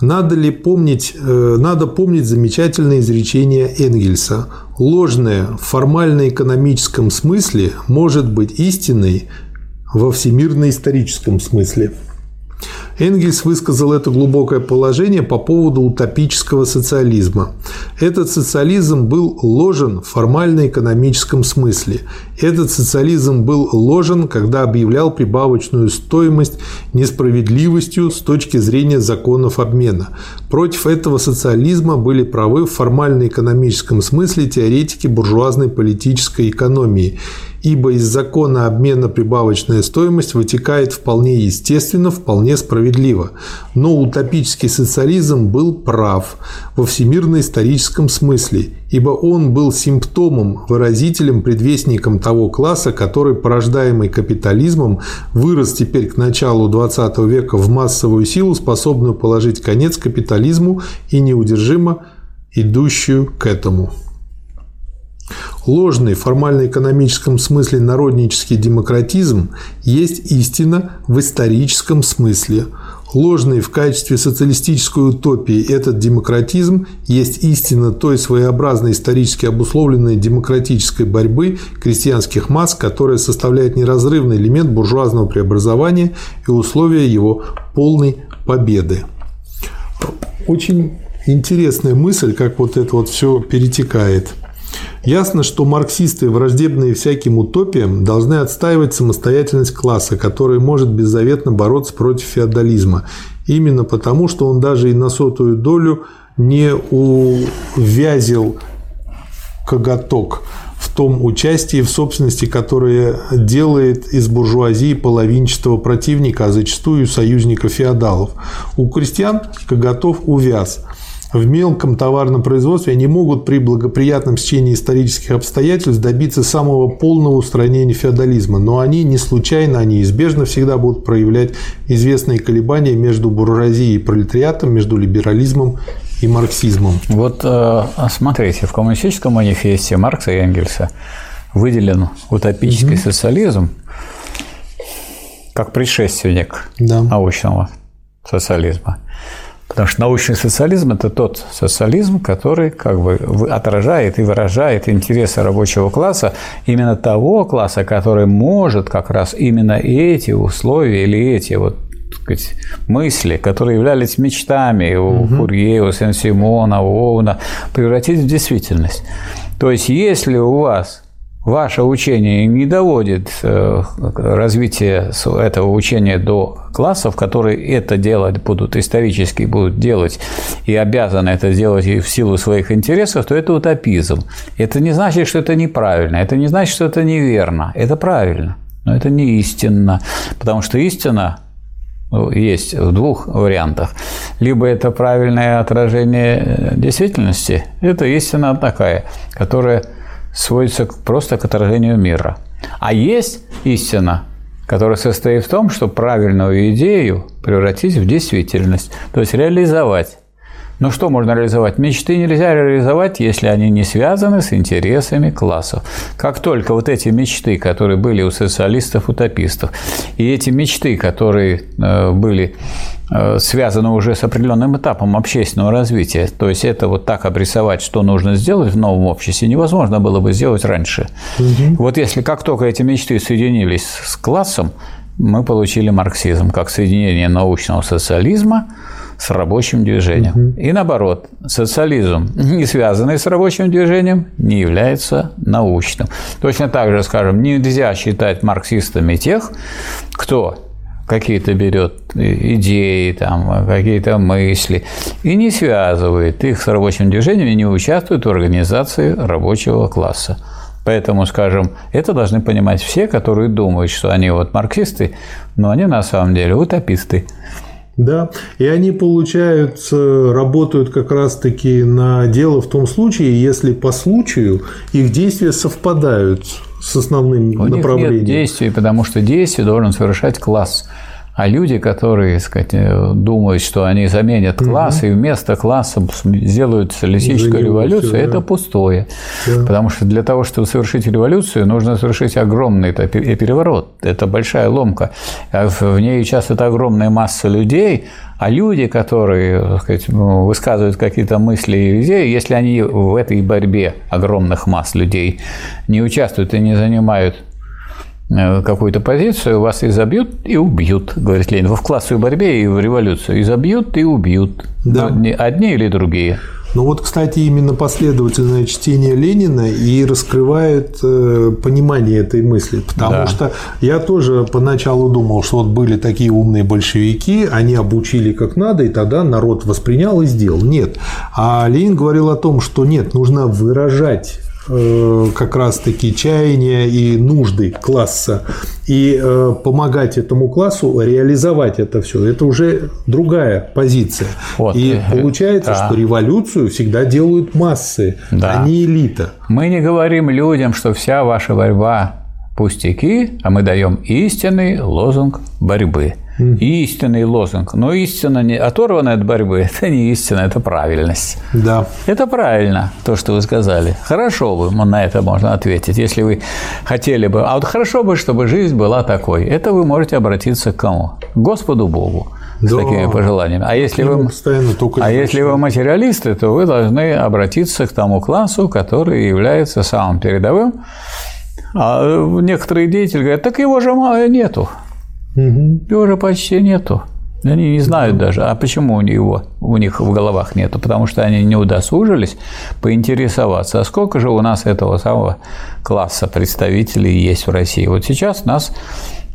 Надо ли помнить, э, надо помнить замечательное изречение Энгельса. Ложное в формально-экономическом смысле может быть истинной во всемирно-историческом смысле. Энгельс высказал это глубокое положение по поводу утопического социализма. Этот социализм был ложен в формально-экономическом смысле. Этот социализм был ложен, когда объявлял прибавочную стоимость несправедливостью с точки зрения законов обмена. Против этого социализма были правы в формально-экономическом смысле теоретики буржуазной политической экономии – ибо из закона обмена прибавочная стоимость вытекает вполне естественно, вполне справедливо. Но утопический социализм был прав во всемирно-историческом смысле, ибо он был симптомом, выразителем, предвестником того класса, который, порождаемый капитализмом, вырос теперь к началу XX века в массовую силу, способную положить конец капитализму и неудержимо идущую к этому. Ложный формально-экономическом смысле народнический демократизм есть истина в историческом смысле. Ложный в качестве социалистической утопии этот демократизм есть истина той своеобразной исторически обусловленной демократической борьбы крестьянских масс, которая составляет неразрывный элемент буржуазного преобразования и условия его полной победы. Очень интересная мысль, как вот это вот все перетекает – Ясно, что марксисты, враждебные всяким утопиям, должны отстаивать самостоятельность класса, который может беззаветно бороться против феодализма. Именно потому, что он даже и на сотую долю не увязил коготок в том участии в собственности, которое делает из буржуазии половинчатого противника, а зачастую союзника феодалов. У крестьян коготов увяз – в мелком товарном производстве они могут при благоприятном стечении исторических обстоятельств добиться самого полного устранения феодализма, но они не случайно, они неизбежно всегда будут проявлять известные колебания между буржуазией и пролетариатом, между либерализмом и марксизмом. Вот э, смотрите, в коммунистическом манифесте Маркса и Энгельса выделен утопический угу. социализм как предшественник да. научного социализма. Потому что научный социализм – это тот социализм, который как бы отражает и выражает интересы рабочего класса, именно того класса, который может как раз именно эти условия или эти вот сказать, мысли, которые являлись мечтами у угу. Фурье, у Сен-Симона, у Оуна, превратить в действительность. То есть, если у вас ваше учение не доводит э, развитие этого учения до классов, которые это делать будут, исторически будут делать и обязаны это делать в силу своих интересов, то это утопизм. Это не значит, что это неправильно, это не значит, что это неверно, это правильно, но это не истинно, потому что истина ну, есть в двух вариантах. Либо это правильное отражение действительности, это истина такая, которая сводится просто к отражению мира. А есть истина, которая состоит в том, что правильную идею превратить в действительность, то есть реализовать. Но что можно реализовать? Мечты нельзя реализовать, если они не связаны с интересами классов. Как только вот эти мечты, которые были у социалистов-утопистов, и эти мечты, которые э, были Э, связано уже с определенным этапом общественного развития. То есть это вот так обрисовать, что нужно сделать в новом обществе, невозможно было бы сделать раньше. Угу. Вот если как только эти мечты соединились с классом, мы получили марксизм как соединение научного социализма с рабочим движением. Угу. И наоборот, социализм, не связанный с рабочим движением, не является научным. Точно так же, скажем, нельзя считать марксистами тех, кто какие-то берет идеи, там, какие-то мысли и не связывает их с рабочим движением и не участвует в организации рабочего класса. Поэтому, скажем, это должны понимать все, которые думают, что они вот марксисты, но они на самом деле утописты. Да, и они, получается, работают как раз-таки на дело в том случае, если по случаю их действия совпадают с основным У направлением. Них нет действий, потому что действие должен совершать класс. А люди, которые сказать, э, думают, что они заменят класс угу. и вместо класса сделают социалистическую революцию, все, это да. пустое. Да. Потому что для того, чтобы совершить революцию, нужно совершить огромный переворот. Это большая ломка. А в ней это огромная масса людей, а люди, которые так сказать, ну, высказывают какие-то мысли и идеи, если они в этой борьбе огромных масс людей не участвуют и не занимают какую-то позицию, вас изобьют и убьют, говорит Ленин. Вы в классовой борьбе и в революцию изобьют и убьют. Да. Одни или другие. Ну вот, кстати, именно последовательное чтение Ленина и раскрывает э, понимание этой мысли, потому да. что я тоже поначалу думал, что вот были такие умные большевики, они обучили как надо, и тогда народ воспринял и сделал. Нет. А Ленин говорил о том, что нет, нужно выражать Э, как раз-таки чаяния и нужды класса и э, помогать этому классу реализовать это все. Это уже другая позиция. Вот. И получается, да. что революцию всегда делают массы, да. а не элита. Мы не говорим людям, что вся ваша борьба пустяки, а мы даем истинный лозунг борьбы. И истинный лозунг. Но истина не оторванная от борьбы – это не истина, это правильность. Да. Это правильно, то, что вы сказали. Хорошо бы на это можно ответить, если вы хотели бы. А вот хорошо бы, чтобы жизнь была такой. Это вы можете обратиться к кому? К Господу Богу с да. такими пожеланиями. А если, вы, а если вы материалисты, то вы должны обратиться к тому классу, который является самым передовым. А некоторые деятели говорят, так его же нету. Угу. Его же почти нету. Они не знают даже, а почему у него у них в головах нету, потому что они не удосужились поинтересоваться, а сколько же у нас этого самого класса представителей есть в России. Вот сейчас нас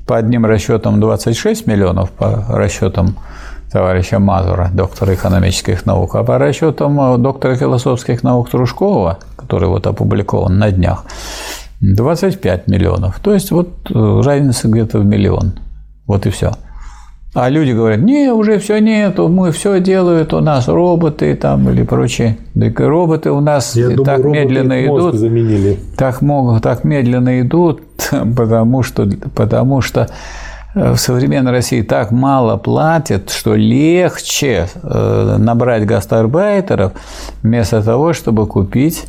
по одним расчетам 26 миллионов, по расчетам товарища Мазура, доктора экономических наук, а по расчетам доктора философских наук Трушкова, который вот опубликован на днях, 25 миллионов. То есть вот э, разница где-то в миллион. Вот и все. А люди говорят, не, уже все нету, мы все делают, у нас роботы там или прочее. Так роботы у нас Я так думаю, медленно идут. Заменили. Так, могут, так медленно идут, потому что, потому что э, в современной России так мало платят, что легче э, набрать гастарбайтеров вместо того, чтобы купить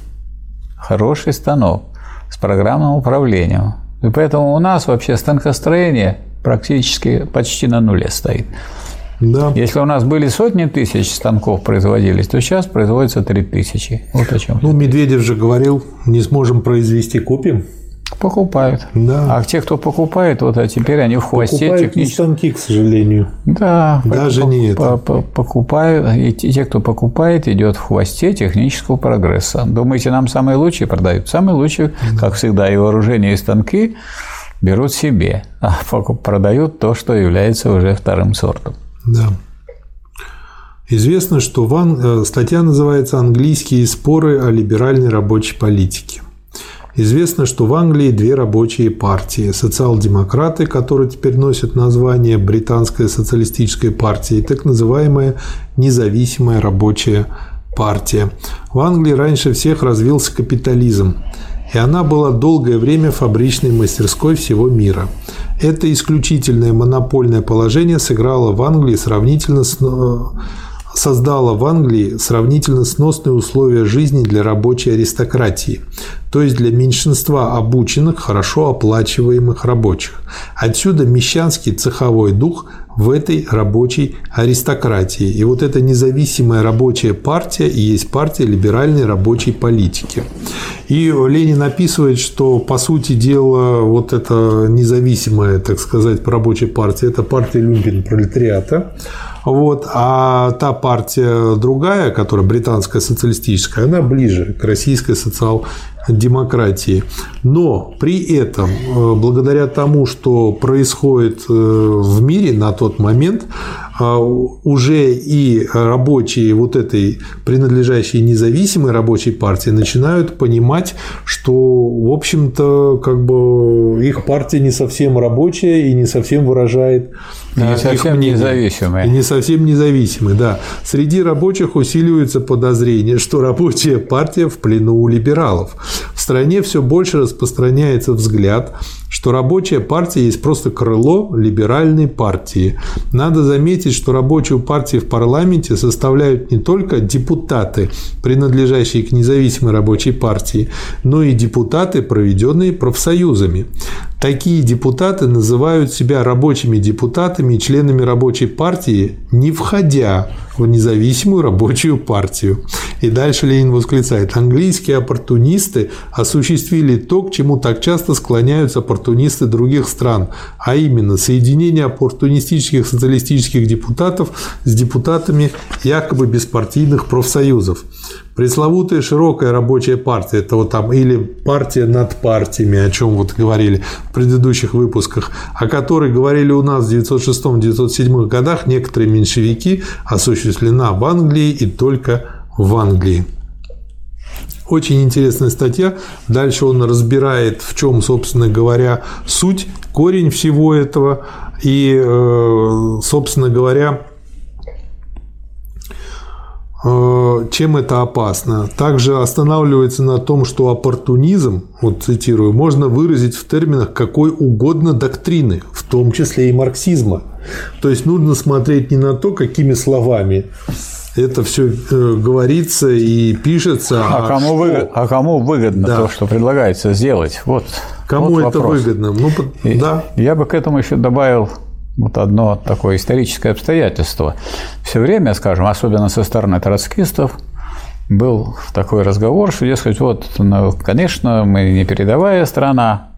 хороший станок с программным управлением. И поэтому у нас вообще станкостроение практически почти на нуле стоит. Да. Если у нас были сотни тысяч станков производились, то сейчас производится три тысячи. Вот о чем. Ну, Медведев же говорил, не сможем произвести, купим. Покупают. Да. А те, кто покупает, вот а теперь они в хвосте покупают технически. не станки, к сожалению. Да. Даже не это. Покупают, и те, кто покупает, идет в хвосте технического прогресса. Думаете, нам самые лучшие продают? Самые лучшие, да. как всегда, и вооружение, и станки берут себе, а продают то, что является уже вторым сортом. Да. Известно, что ван... Э, статья называется «Английские споры о либеральной рабочей политике». Известно, что в Англии две рабочие партии – социал-демократы, которые теперь носят название Британская социалистическая партия, и так называемая независимая рабочая партия. В Англии раньше всех развился капитализм и она была долгое время фабричной мастерской всего мира. Это исключительное монопольное положение сыграло в Англии сравнительно с создало в Англии сравнительно сносные условия жизни для рабочей аристократии, то есть для меньшинства обученных, хорошо оплачиваемых рабочих. Отсюда мещанский цеховой дух в этой рабочей аристократии. И вот эта независимая рабочая партия и есть партия либеральной рабочей политики. И Ленин описывает, что, по сути дела, вот эта независимая, так сказать, рабочая партия – это партия люмпен пролетариата, вот. А та партия другая, которая британская социалистическая, она ближе к российской социал-демократии. Но при этом, э, благодаря тому, что происходит э, в мире на тот момент, уже и рабочие вот этой принадлежащей независимой рабочей партии начинают понимать, что, в общем-то, как бы их партия не совсем рабочая и не совсем выражает не совсем независимые. И не совсем независимые, да. Среди рабочих усиливается подозрение, что рабочая партия в плену у либералов. В стране все больше распространяется взгляд, что рабочая партия есть просто крыло либеральной партии. Надо заметить, что рабочую партию в парламенте составляют не только депутаты, принадлежащие к независимой рабочей партии, но и депутаты, проведенные профсоюзами. Такие депутаты называют себя рабочими депутатами и членами рабочей партии, не входя в независимую рабочую партию. И дальше Ленин восклицает, английские оппортунисты осуществили то, к чему так часто склоняются других стран, а именно соединение оппортунистических социалистических депутатов с депутатами якобы беспартийных профсоюзов. Пресловутая широкая рабочая партия, это вот там или партия над партиями, о чем вот говорили в предыдущих выпусках, о которой говорили у нас в 1906-1907 годах некоторые меньшевики, осуществлена в Англии и только в Англии. Очень интересная статья. Дальше он разбирает, в чем, собственно говоря, суть, корень всего этого. И, э, собственно говоря, Э, чем это опасно. Также останавливается на том, что оппортунизм, вот цитирую, можно выразить в терминах какой угодно доктрины, в том числе и марксизма. То есть нужно смотреть не на то, какими словами это все э, говорится и пишется. А, а, кому, выгод, а кому выгодно да. то, что предлагается сделать? Вот. Кому вот это вопрос. выгодно? Ну, да. Я бы к этому еще добавил вот одно такое историческое обстоятельство. Все время, скажем, особенно со стороны троцкистов, был такой разговор, что, дескать, вот, ну, конечно, мы не передовая страна,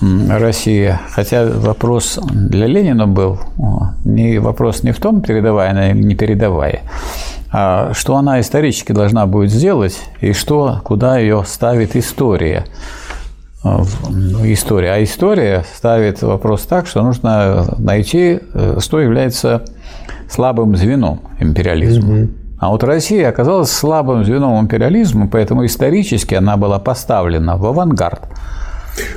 Россия, хотя вопрос для Ленина был, не, вопрос не в том, передовая она или не передовая, а что она исторически должна будет сделать и что, куда ее ставит история. Э, история. А история ставит вопрос так, что нужно найти, э, что является слабым звеном империализма. А вот Россия оказалась слабым звеном империализма, поэтому исторически она была поставлена в авангард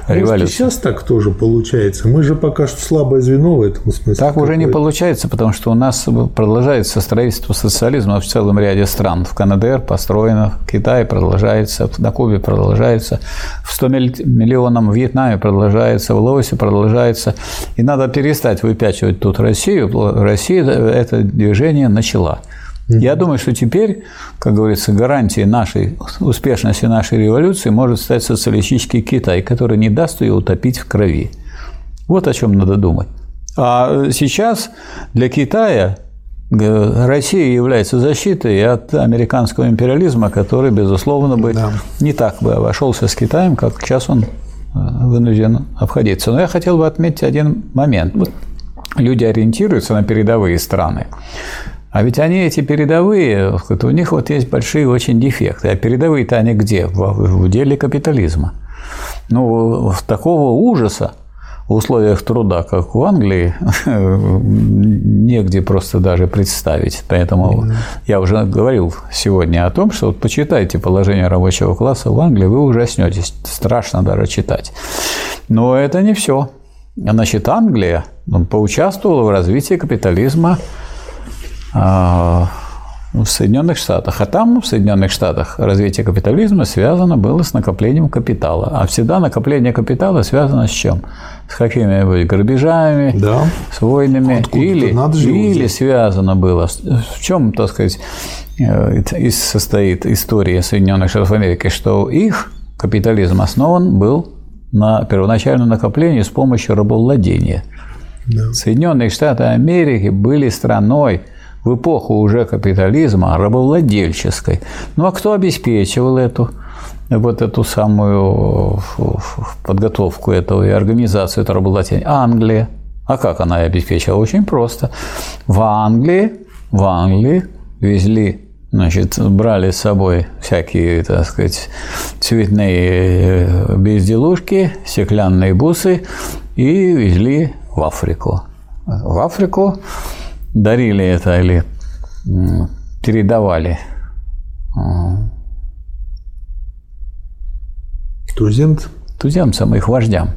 революции. Может, сейчас так тоже получается. Мы же пока что слабое звено в этом смысле. Так уже не получается, потому что у нас продолжается строительство социализма в целом ряде стран. В КНДР построено, в Китае продолжается, на Кубе продолжается, в 100 миллионам в Вьетнаме продолжается, в Лаосе продолжается. И надо перестать выпячивать тут Россию. Россия это движение начала. Я думаю, что теперь, как говорится, гарантией нашей успешности нашей революции может стать социалистический Китай, который не даст ее утопить в крови. Вот о чем надо думать. А сейчас для Китая э, Россия является защитой от американского империализма, который, безусловно, бы да. не так бы обошелся с Китаем, как сейчас он э, вынужден обходиться. Но я хотел бы отметить один момент. Вот люди ориентируются на передовые страны. А ведь они эти передовые, у них вот есть большие очень дефекты. А передовые-то они где? В, в деле капитализма. Ну, в такого ужаса в условиях труда, как в Англии, негде просто даже представить. Поэтому mm-hmm. я уже говорил сегодня о том, что вот почитайте положение рабочего класса в Англии, вы ужаснетесь. Страшно даже читать. Но это не все. Значит, Англия ну, поучаствовала в развитии капитализма в Соединенных Штатах. А там, в Соединенных Штатах, развитие капитализма связано было с накоплением капитала. А всегда накопление капитала связано с чем? С какими-нибудь грабежами, да. с войнами. Откуда или, или связано было. В чем, так сказать, э, состоит история Соединенных Штатов Америки, что их капитализм основан был на первоначальном накоплении с помощью рабовладения. Да. Соединенные Штаты Америки были страной, в эпоху уже капитализма рабовладельческой. Ну а кто обеспечивал эту вот эту самую подготовку этого и организацию этого рабовладения? Англия. А как она обеспечила? Очень просто. В Англии, в Англии везли Значит, брали с собой всякие, так сказать, цветные э, безделушки, стеклянные бусы и везли в Африку. В Африку дарили это или передавали Туземцам? Туземцам, их вождям.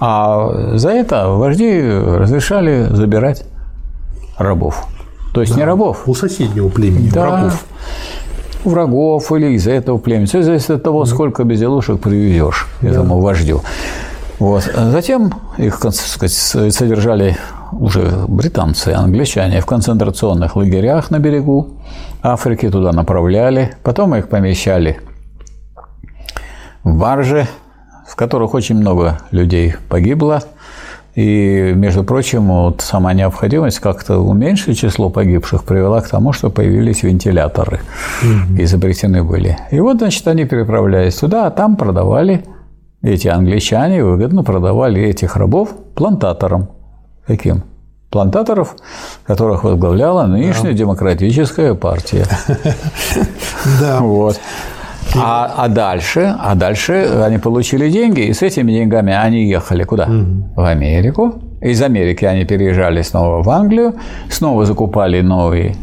А за это вожди разрешали забирать рабов. То есть да, не рабов. У соседнего племени, да, врагов. Врагов или из этого племени. Все зависит от того, сколько безделушек привезешь да. этому вождю. Вот. Затем их сказать, содержали уже британцы, англичане в концентрационных лагерях на берегу Африки, туда направляли. Потом их помещали в баржи, в которых очень много людей погибло. И, между прочим, вот сама необходимость как-то уменьшить число погибших привела к тому, что появились вентиляторы, угу. изобретены были. И вот, значит, они переправлялись туда, а там продавали эти англичане, выгодно продавали этих рабов плантаторам. Каким? Плантаторов, которых возглавляла нынешняя да. демократическая партия. Да. Вот. А, а дальше, а дальше они получили деньги, и с этими деньгами они ехали куда? Угу. В Америку. Из Америки они переезжали снова в Англию, снова закупали новые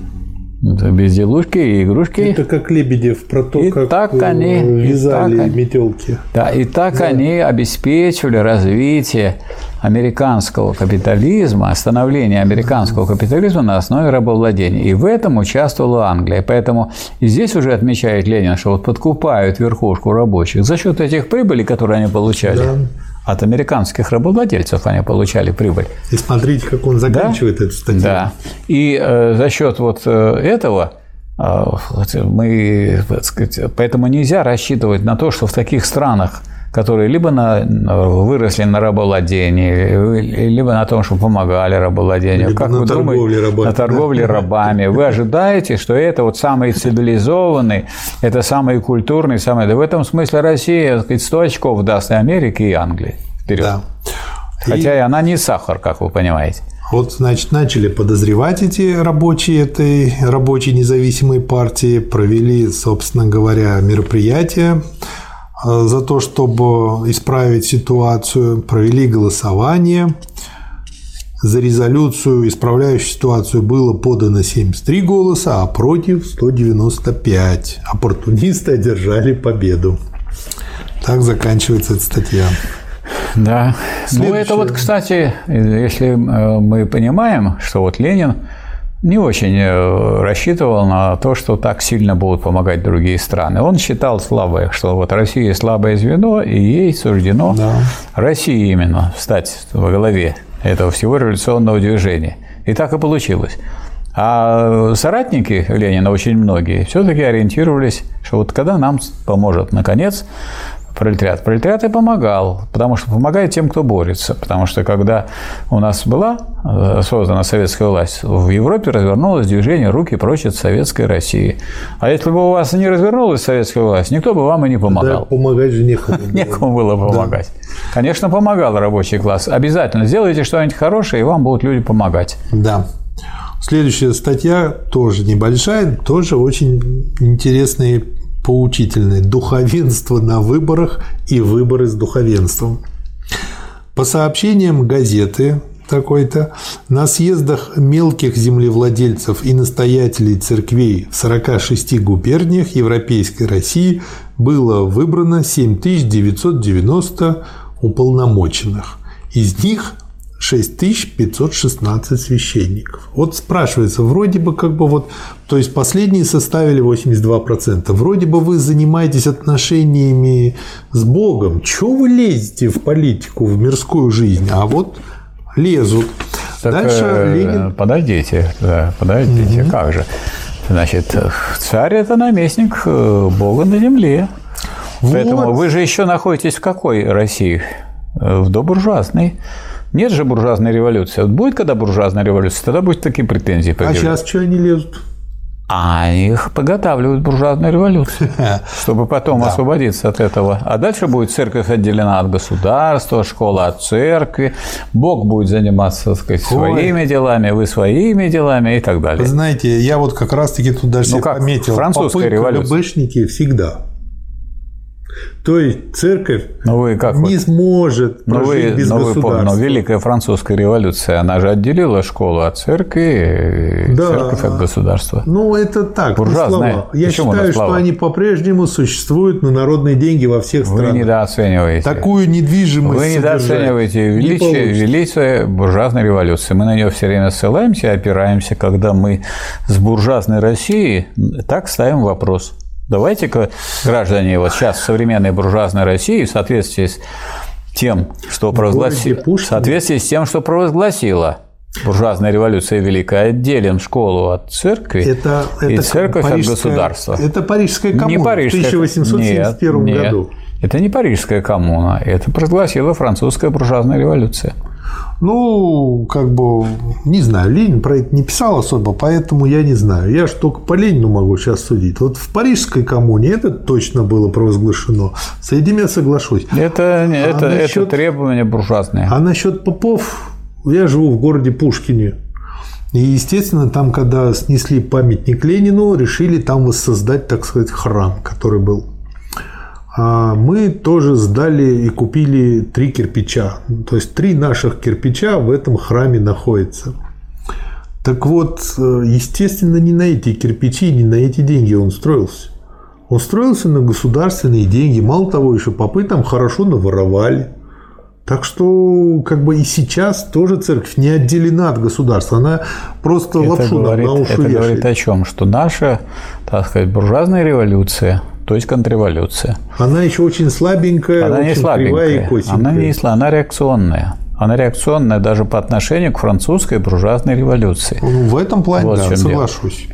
безделушки и игрушки. Это как Лебедев про то, и как так э, они, вязали и так, метелки. Да, и так да. они обеспечивали развитие американского капитализма, становление американского капитализма на основе рабовладения. И в этом участвовала Англия. Поэтому и здесь уже отмечает Ленин, что вот подкупают верхушку рабочих за счет этих прибылей, которые они получали. Да. От американских рабовладельцев они получали прибыль. И смотрите, как он заканчивает да? эту статью. Да. И э, за счет вот э, этого э, мы, сказать, поэтому нельзя рассчитывать на то, что в таких странах, которые либо на, выросли на рабовладении, либо на том, что помогали рабовладению. Либо как на вы торговле думаете, рабами. На торговле да? рабами. Вы ожидаете, что это вот самый цивилизованный, это самый культурный, самый... Да в этом смысле Россия, так сказать, 100 очков даст и Америке, и Англии. Вперед. Да. Хотя и... и она не сахар, как вы понимаете. Вот, значит, начали подозревать эти рабочие этой рабочей независимой партии, провели, собственно говоря, мероприятия Э, за то, чтобы исправить ситуацию, провели голосование. За резолюцию, исправляющую ситуацию, было подано 73 голоса, а против 195. Оппортунисты одержали победу. Так заканчивается эта статья. Да. Следующее. Ну, это вот, кстати, если э, мы понимаем, что вот Ленин не очень э, рассчитывал на то, что так сильно будут помогать другие страны. Он считал слабое, что вот Россия слабое звено, и ей суждено да. России именно стать во главе этого всего революционного движения. И так и получилось. А соратники Ленина, очень многие, все-таки ориентировались, что вот когда нам поможет, наконец, пролетариат. Пролетариат и помогал, потому что помогает тем, кто борется. Потому что когда у нас была э, создана советская власть, в Европе развернулось движение «Руки прочь от советской России». А если бы у вас не развернулась советская власть, никто бы вам и не помогал. Да, помогать же некому. Некому было помогать. Да. Конечно, помогал рабочий класс. Обязательно сделайте что-нибудь хорошее, и вам будут люди помогать. Да. Следующая статья тоже небольшая, тоже очень интересные поучительное «Духовенство на выборах и выборы с духовенством». По сообщениям газеты такой-то, на съездах мелких землевладельцев и настоятелей церквей в 46 губерниях Европейской России было выбрано 7990 уполномоченных. Из них 6516 священников. Вот спрашивается, вроде бы как бы вот, то есть последние составили 82%. Вроде бы вы занимаетесь отношениями с Богом. Чего вы лезете в политику, в мирскую жизнь? А вот лезут. Так, Дальше э, Ленин... Подождите, да, подождите, угу. как же? Значит, царь – это наместник э, Бога на земле. Вот. Поэтому вы же еще находитесь в какой России? Э, в добуржуазной. Нет же буржуазной революции. Вот будет когда буржуазная революция, тогда будет такие претензии. А сейчас что они лезут? А их подготавливают буржуазную революцию, чтобы потом освободиться от этого. А дальше будет церковь отделена от государства, школа от церкви, Бог будет заниматься, так сказать, своими делами, вы своими делами и так далее. Вы знаете, я вот как раз-таки тут даже ну, как пометил, французская революция. ГБшники всегда. То есть церковь Ну вы как не вот- сможет Ну, прожить вы, без вы государства. помните, но Великая Французская революция, она же отделила школу от церкви, и Да. церковь от государства. Ну, это так, на Буржуазная. Я Почему считаю, что они по-прежнему существуют на народные деньги во всех Вы странах. недооцениваете. Такую недвижимость Вы недооцениваете не величие, получится. величие буржуазной революции. Мы на нее все время ссылаемся и опираемся, когда мы с буржуазной Россией так ставим вопрос. Давайте-ка, граждане, вот сейчас в современной буржуазной России в соответствии с тем, что провозгласила, в соответствии с тем, что провозгласила буржуазная революция великая, отделим школу от церкви Это, и это церковь от государства. Это парижская коммуна Не парижская. в 1871 Нет, году. Нет, это не парижская коммуна, это провозгласила французская буржуазная революция. Ну, как бы, не знаю, Ленин про это не писал особо, поэтому я не знаю. Я же только по Ленину могу сейчас судить. Вот в Парижской коммуне это точно было провозглашено. С этим я соглашусь. Это, это, это насчет- требования буржуазные. А насчет попов, я живу в городе Пушкине. И, естественно, там, когда снесли памятник Ленину, решили там воссоздать, так сказать, храм, который был. А мы тоже сдали и купили три кирпича. То есть три наших кирпича в этом храме находятся. Так вот, э, естественно, не на эти кирпичи, не на эти деньги он строился. Он строился на государственные деньги. Мало того, еще попы там хорошо наворовали. Так что, как бы и сейчас тоже церковь не отделена от государства. Она просто Это лапшу говорит, на уши это вешает. говорит о чем? Что наша, так сказать, буржуазная революция, то есть контрреволюция, Она еще очень слабенькая, она не очень кривая и слабенькая, косенькая. она не сла- она реакционная. Она реакционная даже по отношению к французской буржуазной революции. Ну, в этом плане, Вот да, дело. соглашусь.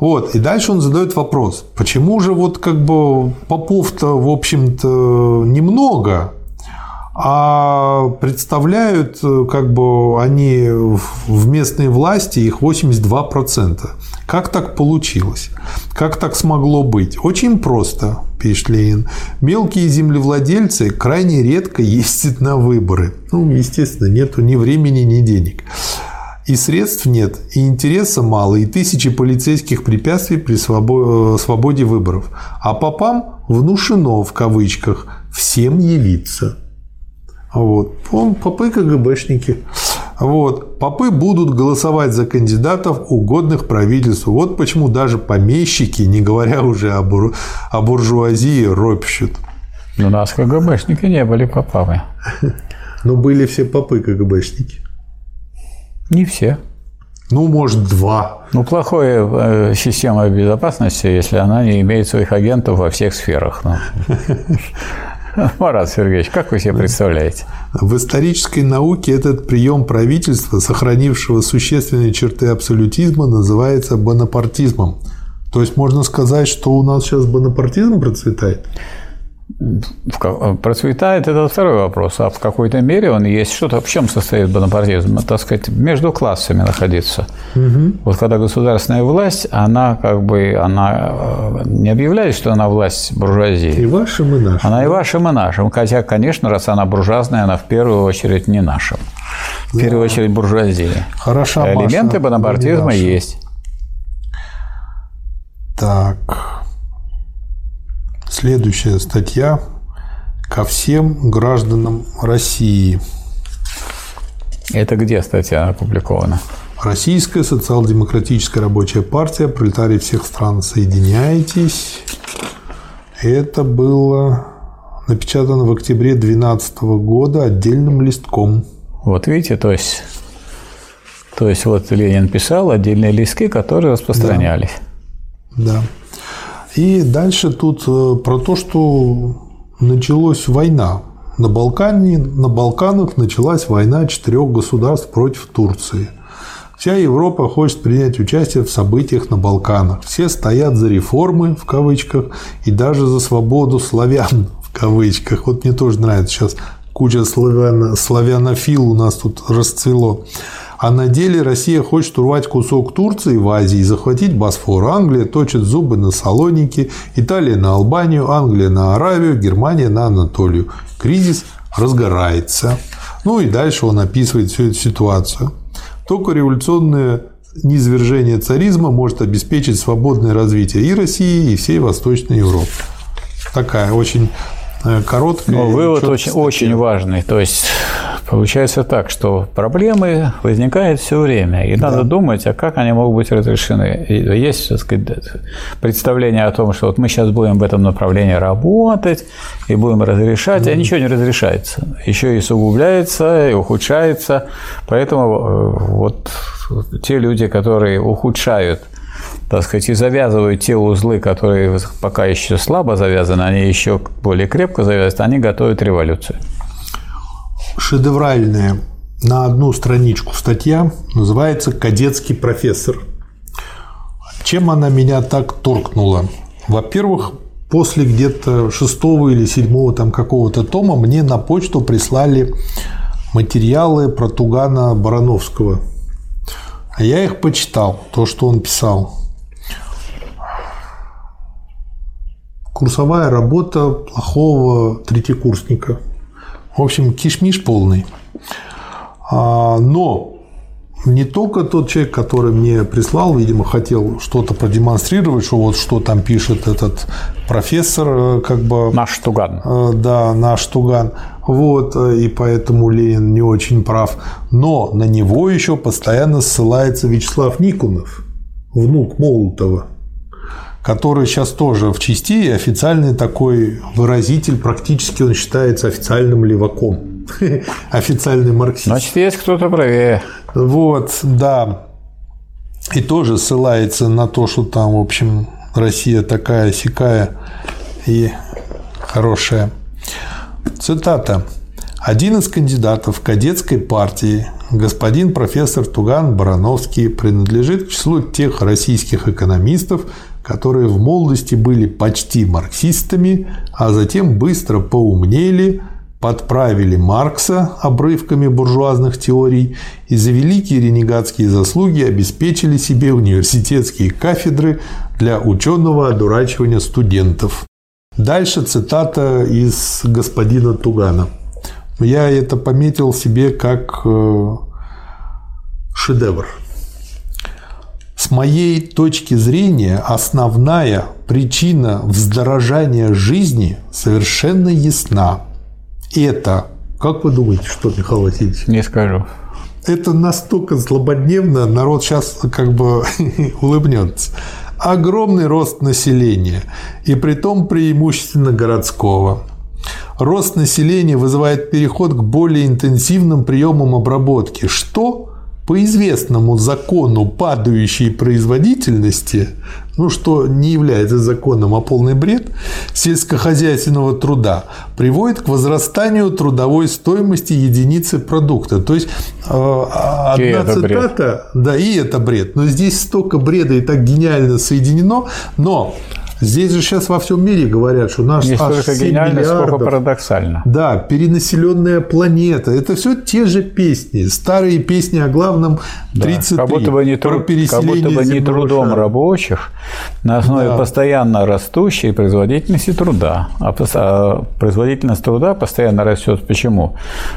Вот, и дальше он задает вопрос, почему же вот как бы попов-то, в общем-то, немного, а представляют э, как бы они в- в местной власти их 82%. Как так получилось? Как так смогло быть? Очень просто, пишет Ленин. Мелкие землевладельцы крайне редко ездят на выборы. Ну, естественно, нету ни времени, ни денег. И средств нет, и интереса мало, и тысячи полицейских препятствий при э, свободе выборов. А попам внушено, в кавычках, всем явиться. Вот. Он, попы КГБшники. Вот. Попы будут голосовать за кандидатов, угодных правительству. Вот почему даже помещики, не говоря уже о, бур- о буржуазии, ропщут. У нас КГБшники не были попами. Но были все попы КГБшники. Не все. Ну, может, два. Ну, плохая э, система безопасности, если она не имеет своих агентов во всех сферах. Марат Сергеевич, как вы себе представляете? В исторической науке этот прием правительства, сохранившего существенные черты абсолютизма, называется бонапартизмом. То есть можно сказать, что у нас сейчас бонапартизм процветает? Ка- Процветает это второй вопрос, а в какой-то мере он есть. Что-то в чем состоит бонапартизм? Так сказать, между классами находиться. Вот когда государственная власть, она как бы, она э, не объявляет, что она власть буржуазии. И вашим, и нашим. Она и вашим, и нашим. Хотя, конечно, раз она буржуазная, она в первую очередь не нашим. В первую очередь буржуазии. Хороша Маша, Элементы но бонапартизма наша. есть. Так. Следующая статья ко всем гражданам России. Это где статья опубликована? Российская социал-демократическая рабочая партия, пролетарии всех стран, соединяйтесь. Это было напечатано в октябре 2012 года отдельным листком. Вот видите, то есть, то есть вот Ленин писал отдельные листки, которые распространялись. Да. И дальше тут э, про то, что началась война. На, Балкане, на Балканах началась война четырех государств против Турции. Вся Европа хочет принять участие в событиях на Балканах. Все стоят за реформы, в кавычках, и даже за свободу славян, в кавычках. Вот мне тоже нравится сейчас куча славяно, славянофил у нас тут расцвело. А на деле Россия хочет урвать кусок Турции в Азии и захватить Босфор. Англия точит зубы на Салоники, Италия на Албанию, Англия на Аравию, Германия на Анатолию. Кризис разгорается. Ну и дальше он описывает всю эту ситуацию. Только революционное низвержение царизма может обеспечить свободное развитие и России, и всей Восточной Европы. такая очень э, короткая. Но вывод очень, очень важный. То есть получается так, что проблемы возникают все время, и надо да. думать, а как они могут быть разрешены. И есть, так сказать, представление о том, что вот мы сейчас будем в этом направлении работать и будем разрешать, mm. а ничего не разрешается. Еще и усугубляется, и ухудшается. Поэтому э, вот те люди, которые ухудшают так сказать, и завязывают те узлы, которые пока еще слабо завязаны, они еще более крепко завязаны, они готовят революцию. Шедевральная на одну страничку статья называется «Кадетский профессор». Чем она меня так торкнула? Во-первых, после где-то шестого или седьмого там какого-то тома мне на почту прислали материалы про Тугана Барановского. А я их почитал, то, что он писал. Курсовая работа плохого третьекурсника. В общем, кишмиш полный. А, но не только тот человек, который мне прислал, видимо, хотел что-то продемонстрировать, что вот что там пишет этот профессор, э, как бы... Наш Туган. Э, да, наш Туган. Вот, э, и поэтому Ленин не очень прав. Но на него еще постоянно ссылается Вячеслав Никонов, внук Молотова который сейчас тоже в части официальный такой выразитель, практически он считается официальным леваком, официальный марксист. Значит, есть кто-то правее. Вот, да. И тоже ссылается на то, что там, в общем, Россия такая сякая и хорошая. Цитата. Один из кандидатов кадетской партии, господин профессор Туган Барановский, принадлежит к числу тех российских экономистов, которые в молодости были почти марксистами, а затем быстро поумнели, подправили Маркса обрывками буржуазных теорий и за великие ренегатские заслуги обеспечили себе университетские кафедры для ученого одурачивания студентов. Дальше цитата из господина Тугана. Я это пометил себе как э, шедевр. С моей точки зрения, основная причина вздорожания жизни совершенно ясна. Это, как вы думаете, что, Михаил Васильевич? Не скажу. Это настолько злободневно, народ сейчас как бы улыбнется. Огромный рост населения, и при том преимущественно городского. Рост населения вызывает переход к более интенсивным приемам обработки, что по известному закону падающей производительности, ну что не является законом, а полный бред, сельскохозяйственного труда, приводит к возрастанию трудовой стоимости единицы продукта. То есть э, одна и цитата, да, и это бред. Но здесь столько бреда и так гениально соединено, но Здесь же сейчас во всем мире говорят, что наш Не столько гениально, миллиардов, сколько парадоксально. Да, перенаселенная планета. Это все те же песни. Старые песни о главном 33. Да, как будто бы не, про как будто бы не трудом шара. рабочих на основе да. постоянно растущей производительности труда. А, а производительность труда постоянно растет. Почему?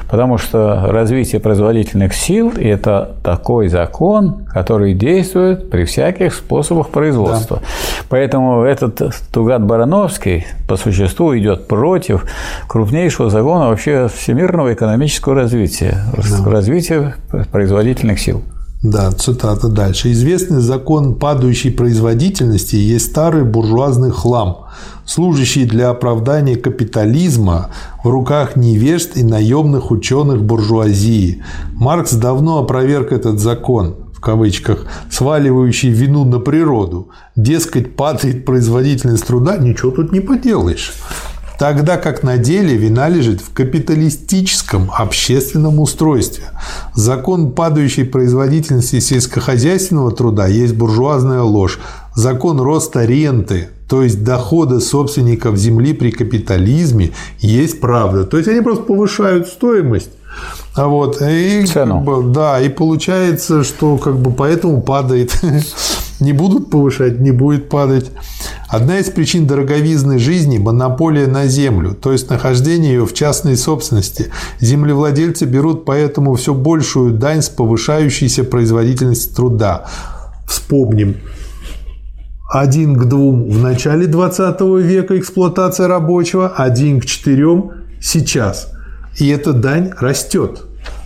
Потому что развитие производительных сил – это такой закон, который действует при всяких способах производства. Да. Поэтому это этот Тугат Барановский по существу идет против крупнейшего закона вообще всемирного экономического развития, да. развития производительных сил. Да, цитата дальше. Известный закон падающей производительности есть старый буржуазный хлам, служащий для оправдания капитализма в руках невежд и наемных ученых буржуазии. Маркс давно опроверг этот закон в кавычках, сваливающий вину на природу. Дескать, падает производительность труда, ничего тут не поделаешь. Тогда как на деле вина лежит в капиталистическом общественном устройстве. Закон падающей производительности сельскохозяйственного труда есть буржуазная ложь. Закон роста ренты, то есть дохода собственников земли при капитализме, есть правда. То есть они просто повышают стоимость а вот, и, Цену. Как бы, да, и получается, что как бы поэтому падает. не будут повышать, не будет падать. Одна из причин дороговизны жизни – монополия на землю, то есть нахождение ее в частной собственности. Землевладельцы берут поэтому все большую дань с повышающейся производительностью труда. Вспомним один к двум в начале 20 века эксплуатация рабочего, один к четырем сейчас. И эта дань растет.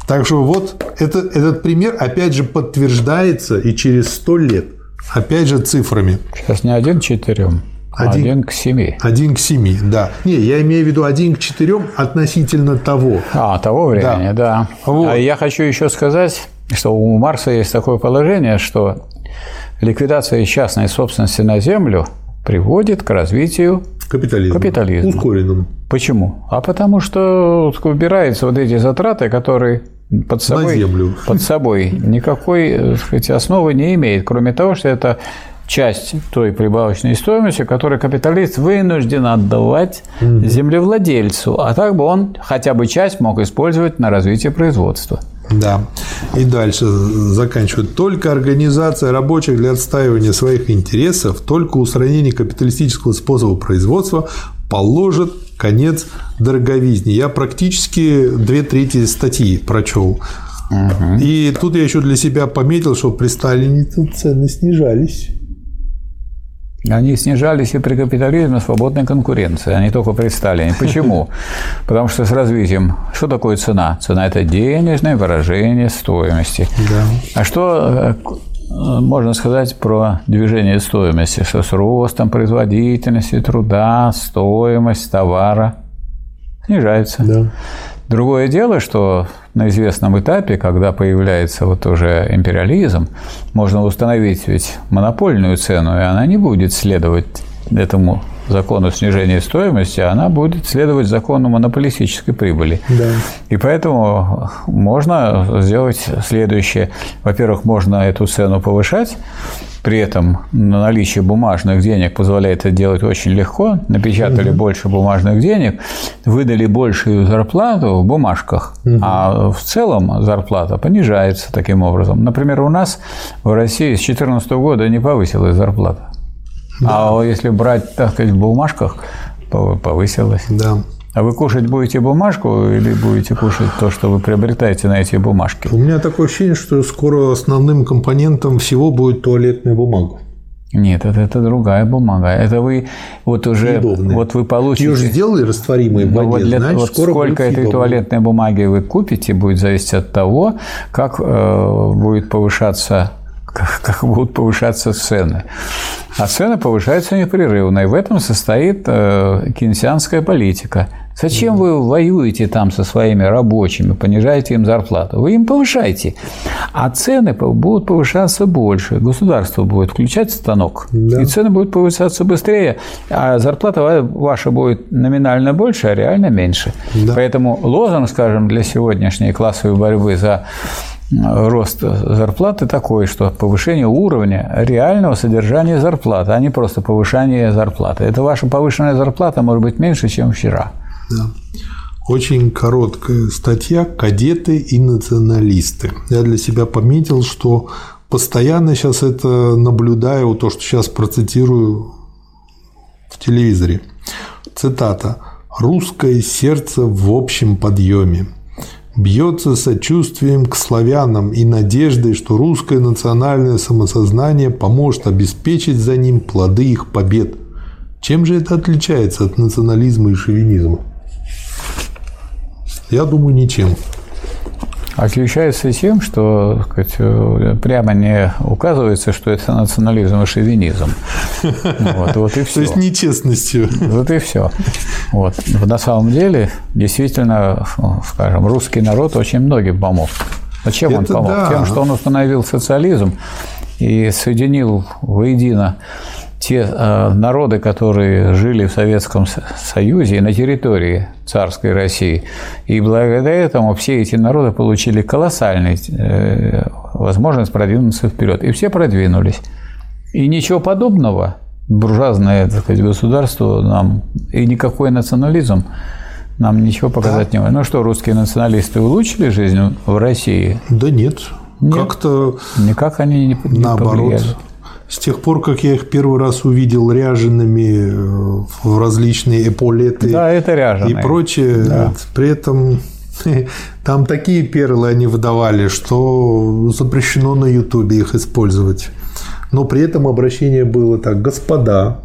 Так что вот это, этот пример опять же подтверждается и через сто лет. Опять же цифрами. Сейчас не один к четырем, а один, один к семи. Один к семи, да. Не, я имею в виду один к четырем относительно того. А, того времени, да. да. Вот. А я хочу еще сказать, что у Марса есть такое положение, что ликвидация частной собственности на Землю приводит к развитию капитализма. капитализма. Ускоренному. Почему? А потому что убираются вот эти затраты, которые под собой, на землю. под собой никакой сказать, основы не имеет, кроме того, что это часть той прибавочной стоимости, которую капиталист вынужден отдавать угу. землевладельцу, а так бы он хотя бы часть мог использовать на развитие производства. Да. И дальше заканчивают. Только организация рабочих для отстаивания своих интересов, только устранение капиталистического способа производства положит конец дороговизне. Я практически две трети статьи прочел. Угу. И тут я еще для себя пометил, что при Сталине цены снижались. Они снижались и при капитализме свободной конкуренции, не только при Сталине. Почему? Потому что с развитием... Что такое цена? Цена – это денежное выражение стоимости. Да. А что э, можно сказать про движение стоимости, что с ростом производительности труда стоимость товара снижается. Да. Другое дело, что на известном этапе, когда появляется вот уже империализм, можно установить ведь монопольную цену, и она не будет следовать этому закону снижения стоимости, она будет следовать закону монополистической прибыли. Да. И поэтому можно сделать следующее. Во-первых, можно эту цену повышать, при этом наличие бумажных денег позволяет это делать очень легко. Напечатали угу. больше бумажных денег, выдали большую зарплату в бумажках, угу. а в целом зарплата понижается таким образом. Например, у нас в России с 2014 года не повысилась зарплата. Да. А если брать, так сказать, в бумажках, повысилась. Да. А вы кушать будете бумажку или будете кушать то, что вы приобретаете на эти бумажки? У меня такое ощущение, что скоро основным компонентом всего будет туалетная бумага. Нет, это, это другая бумага. Это вы вот уже Съедобная. вот вы получите. Ее же сделали растворимой в ну, воде, вот для, значит, вот скоро сколько этой туалетной бумаги вы купите, будет зависеть от того, как э, будет повышаться как, как будут повышаться цены. А цены повышаются непрерывно, и в этом состоит э, кейнсианская политика. Зачем вы воюете там со своими рабочими, понижаете им зарплату? Вы им повышаете, а цены будут повышаться больше. Государство будет включать станок, да. и цены будут повышаться быстрее, а зарплата ваша будет номинально больше, а реально меньше. Да. Поэтому лозунг, скажем, для сегодняшней классовой борьбы за рост зарплаты такой, что повышение уровня реального содержания зарплаты, а не просто повышение зарплаты. Это ваша повышенная зарплата может быть меньше, чем вчера. Да. Очень короткая статья «Кадеты и националисты». Я для себя пометил, что постоянно сейчас это наблюдаю, то, что сейчас процитирую в телевизоре. Цитата. «Русское сердце в общем подъеме бьется сочувствием к славянам и надеждой, что русское национальное самосознание поможет обеспечить за ним плоды их побед. Чем же это отличается от национализма и шовинизма? Я думаю, ничем. Отличается тем, что сказать, прямо не указывается, что это национализм и шовинизм. Вот, вот и все. То есть нечестностью. Вот и все. Вот. На самом деле, действительно, скажем, русский народ очень многим помог. Зачем это он помог? Да. Тем, что он установил социализм и соединил воедино те э, народы, которые жили в Советском Союзе и на территории царской России. И благодаря этому все эти народы получили колоссальную э, возможность продвинуться вперед. И все продвинулись. И ничего подобного буржуазное так сказать, государство нам и никакой национализм нам ничего показать да. не может. Ну что, русские националисты улучшили жизнь в России? Да нет. нет. Как-то никак они не, не наоборот. Повлияли. С тех пор, как я их первый раз увидел ряжеными э, в различные эполеты да, это ряженые. и прочее, да. при этом там такие перлы они выдавали, что запрещено на Ютубе их использовать. Но при этом обращение было так, господа,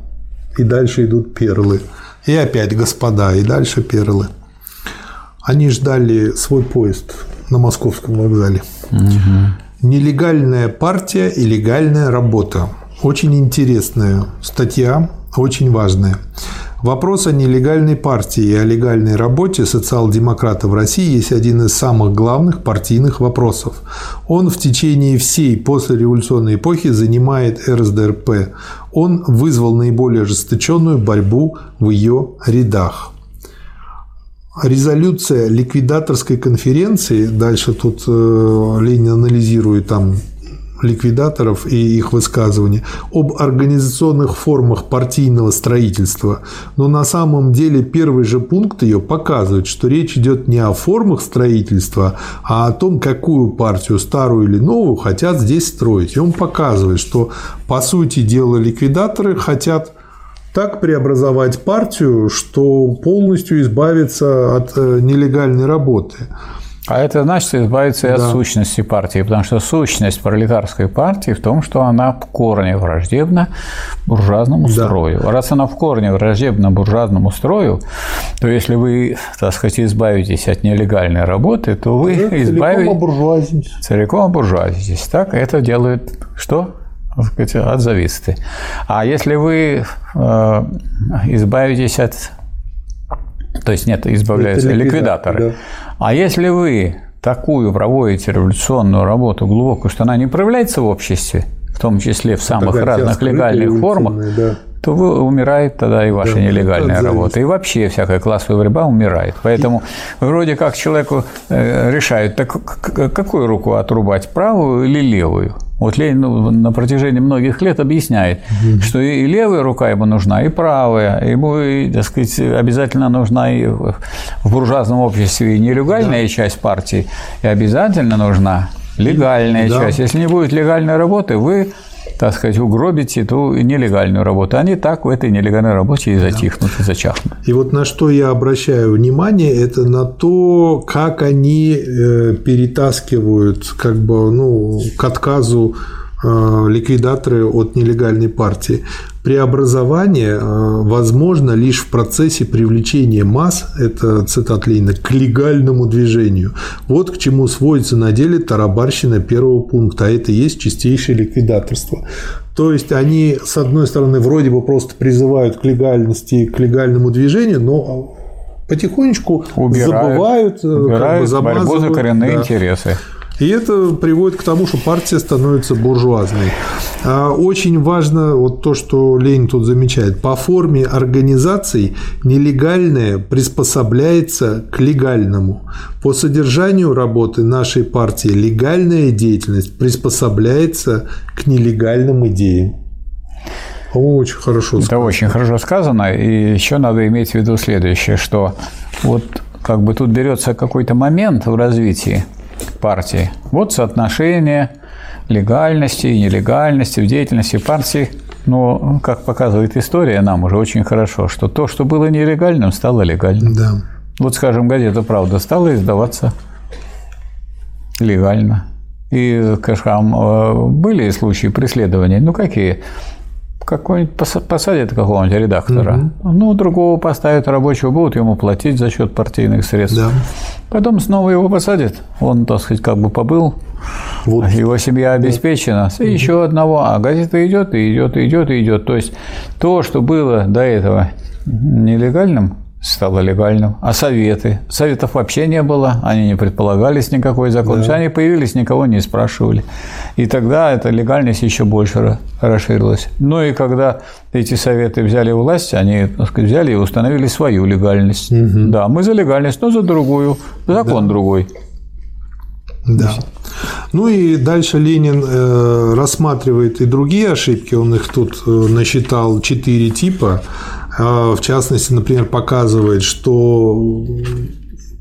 и дальше идут перлы. И опять господа, и дальше перлы. Они ждали свой поезд на московском вокзале. Угу. Нелегальная партия и легальная работа. Очень интересная статья, очень важная. Вопрос о нелегальной партии и о легальной работе социал-демократа в России есть один из самых главных партийных вопросов. Он в течение всей послереволюционной эпохи занимает РСДРП. Он вызвал наиболее ожесточенную борьбу в ее рядах. Резолюция ликвидаторской конференции, дальше тут э, Ленин анализирует там ликвидаторов и их высказывания, об организационных формах партийного строительства, но на самом деле первый же пункт ее показывает, что речь идет не о формах строительства, а о том, какую партию, старую или новую, хотят здесь строить. И он показывает, что по сути дела ликвидаторы хотят так преобразовать партию, что полностью избавиться от э, нелегальной работы. А это значит избавиться и от сущности партии, потому что сущность пролетарской партии в том, что она в корне враждебна буржуазному да. строю. Раз она в корне враждебна буржуазному строю, то если вы, так сказать, избавитесь от нелегальной работы, то вы да, избавитесь... Целиком обуржуазитесь. Целиком обуржуазитесь. Так это делает что? Сказать, от зависты. А если вы э, избавитесь от то есть нет, избавляются ликвидаторы. Да. А если вы такую проводите революционную работу глубокую, что она не проявляется в обществе, в том числе в самых Тогда разных легальных формах, да. то вы, умирает тогда и ваша да, нелегальная работа. И вообще всякая классовая борьба умирает. Поэтому вроде как человеку э, решают, так какую руку отрубать, правую или левую? Вот Ленин ну, на протяжении многих лет объясняет, mm что и левая рука ему нужна, и правая. Ему, так сказать, обязательно нужна и в буржуазном обществе и нелегальная да. часть партии, и обязательно нужна легальная да. часть. Если не будет легальной работы, вы так сказать, угробите ту нелегальную работу. Они так в этой нелегальной работе и затихнут, и зачахнут. И вот на что я обращаю внимание, это на то, как они э, перетаскивают как бы, ну, к отказу ликвидаторы от нелегальной партии. Преобразование э, возможно лишь в процессе привлечения масс, это цитат Ленина, к легальному движению. Вот к чему сводится на деле тарабарщина первого пункта, а это и есть чистейшее ликвидаторство. То есть они, с одной стороны, вроде бы просто призывают к легальности, к легальному движению, но потихонечку убирают, забывают, э, убирают как бы борьбу за коренные да. интересы. И это приводит к тому, что партия становится буржуазной. А очень важно вот то, что Ленин тут замечает. По форме организаций нелегальное приспособляется к легальному. По содержанию работы нашей партии легальная деятельность приспособляется к нелегальным идеям. Очень хорошо сказано. Это очень хорошо сказано. И еще надо иметь в виду следующее, что вот как бы тут берется какой-то момент в развитии – партии. Вот соотношение легальности и нелегальности в деятельности партии. Но, как показывает история нам уже очень хорошо, что то, что было нелегальным, стало легальным. Да. Вот, скажем, газета «Правда» стала издаваться легально. И, скажем, э, были случаи преследования, ну какие? Какой-нибудь посадят какого-нибудь редактора, угу. ну, другого поставят рабочего, будут ему платить за счет партийных средств. Да. Потом снова его посадят, он, так сказать, как бы побыл, вот. его семья обеспечена, да. и еще одного, а газета идет, и идет, и идет, и идет. То есть то, что было до этого нелегальным, стало легальным. А советы? Советов вообще не было, они не предполагались никакой закон. Да. Они появились, никого не спрашивали. И тогда эта легальность еще больше расширилась. Ну и когда эти советы взяли власть, они так сказать, взяли и установили свою легальность. Угу. Да, мы за легальность, но за другую. Закон да. другой. Да. Ну и дальше Ленин э, рассматривает и другие ошибки. Он их тут э, насчитал четыре типа. А, в частности, например, показывает, что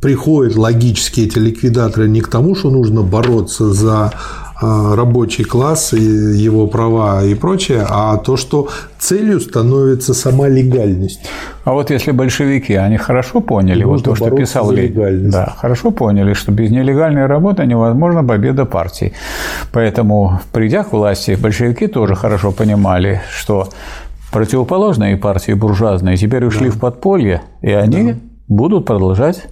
приходят логически эти ликвидаторы не к тому, что нужно бороться за э, рабочий класс и его права и прочее, а то, что целью становится сама легальность. А вот если большевики, они хорошо поняли, вот то, что писал Ленин, да, хорошо поняли, что без нелегальной работы невозможна победа партии. Поэтому, придя к власти, большевики тоже хорошо понимали, что противоположные партии буржуазные теперь ушли да. в подполье, и они да. будут продолжать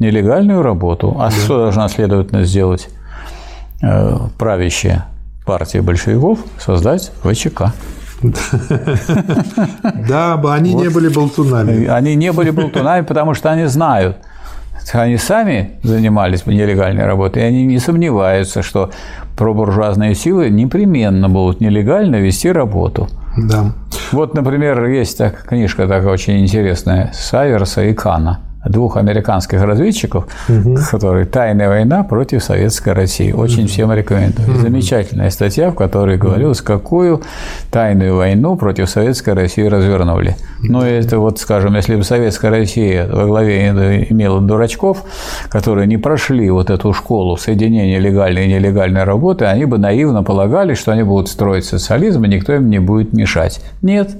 нелегальную работу. А да. что должна, следовательно, сделать э, правящая партия большевиков? Создать ВЧК. Да, они не были болтунами. Они не были болтунами, потому что они знают, они сами занимались нелегальной работой, и они не сомневаются, что пробуржуазные силы непременно будут нелегально вести работу. Да. Вот, например, есть так, книжка такая очень интересная Сайверса и Кана двух американских разведчиков, угу. которые «Тайная война против Советской России». Очень угу. всем рекомендую. Угу. Замечательная статья, в которой говорилось, какую тайную войну против Советской России развернули. Ну, это вот, скажем, если бы Советская Россия во главе имела дурачков, которые не прошли вот эту школу соединения легальной и нелегальной работы, они бы наивно полагали, что они будут строить социализм, и никто им не будет мешать. Нет.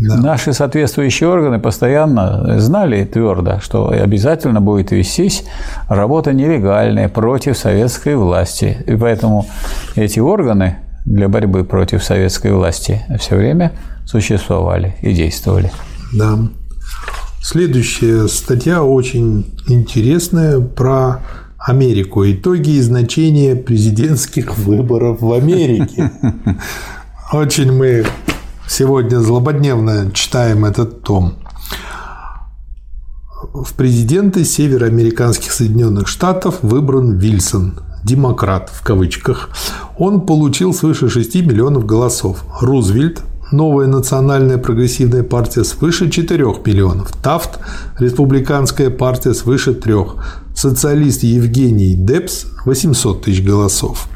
Да. Наши соответствующие органы постоянно знали твердо, что обязательно будет вестись работа нелегальная против советской власти. И поэтому эти органы для борьбы против советской власти все время существовали и действовали. Да. Следующая статья очень интересная про Америку. Итоги и значения президентских выборов в Америке. Очень мы Сегодня злободневно читаем этот том. В президенты североамериканских Соединенных Штатов выбран Вильсон, демократ в кавычках. Он получил свыше 6 миллионов голосов. Рузвельт, новая национальная прогрессивная партия свыше 4 миллионов. Тафт, республиканская партия свыше 3. Социалист Евгений Депс 800 тысяч голосов.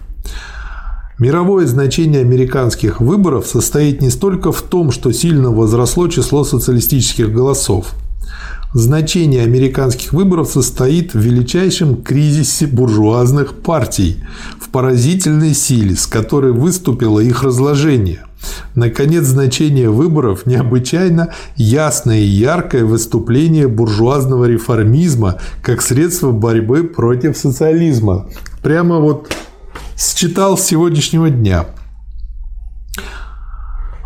Мировое значение американских выборов состоит не столько в том, что сильно возросло число социалистических голосов. Значение американских выборов состоит в величайшем кризисе буржуазных партий, в поразительной силе, с которой выступило их разложение. Наконец, значение выборов – необычайно ясное и яркое выступление буржуазного реформизма как средство борьбы против социализма. Прямо вот считал с сегодняшнего дня.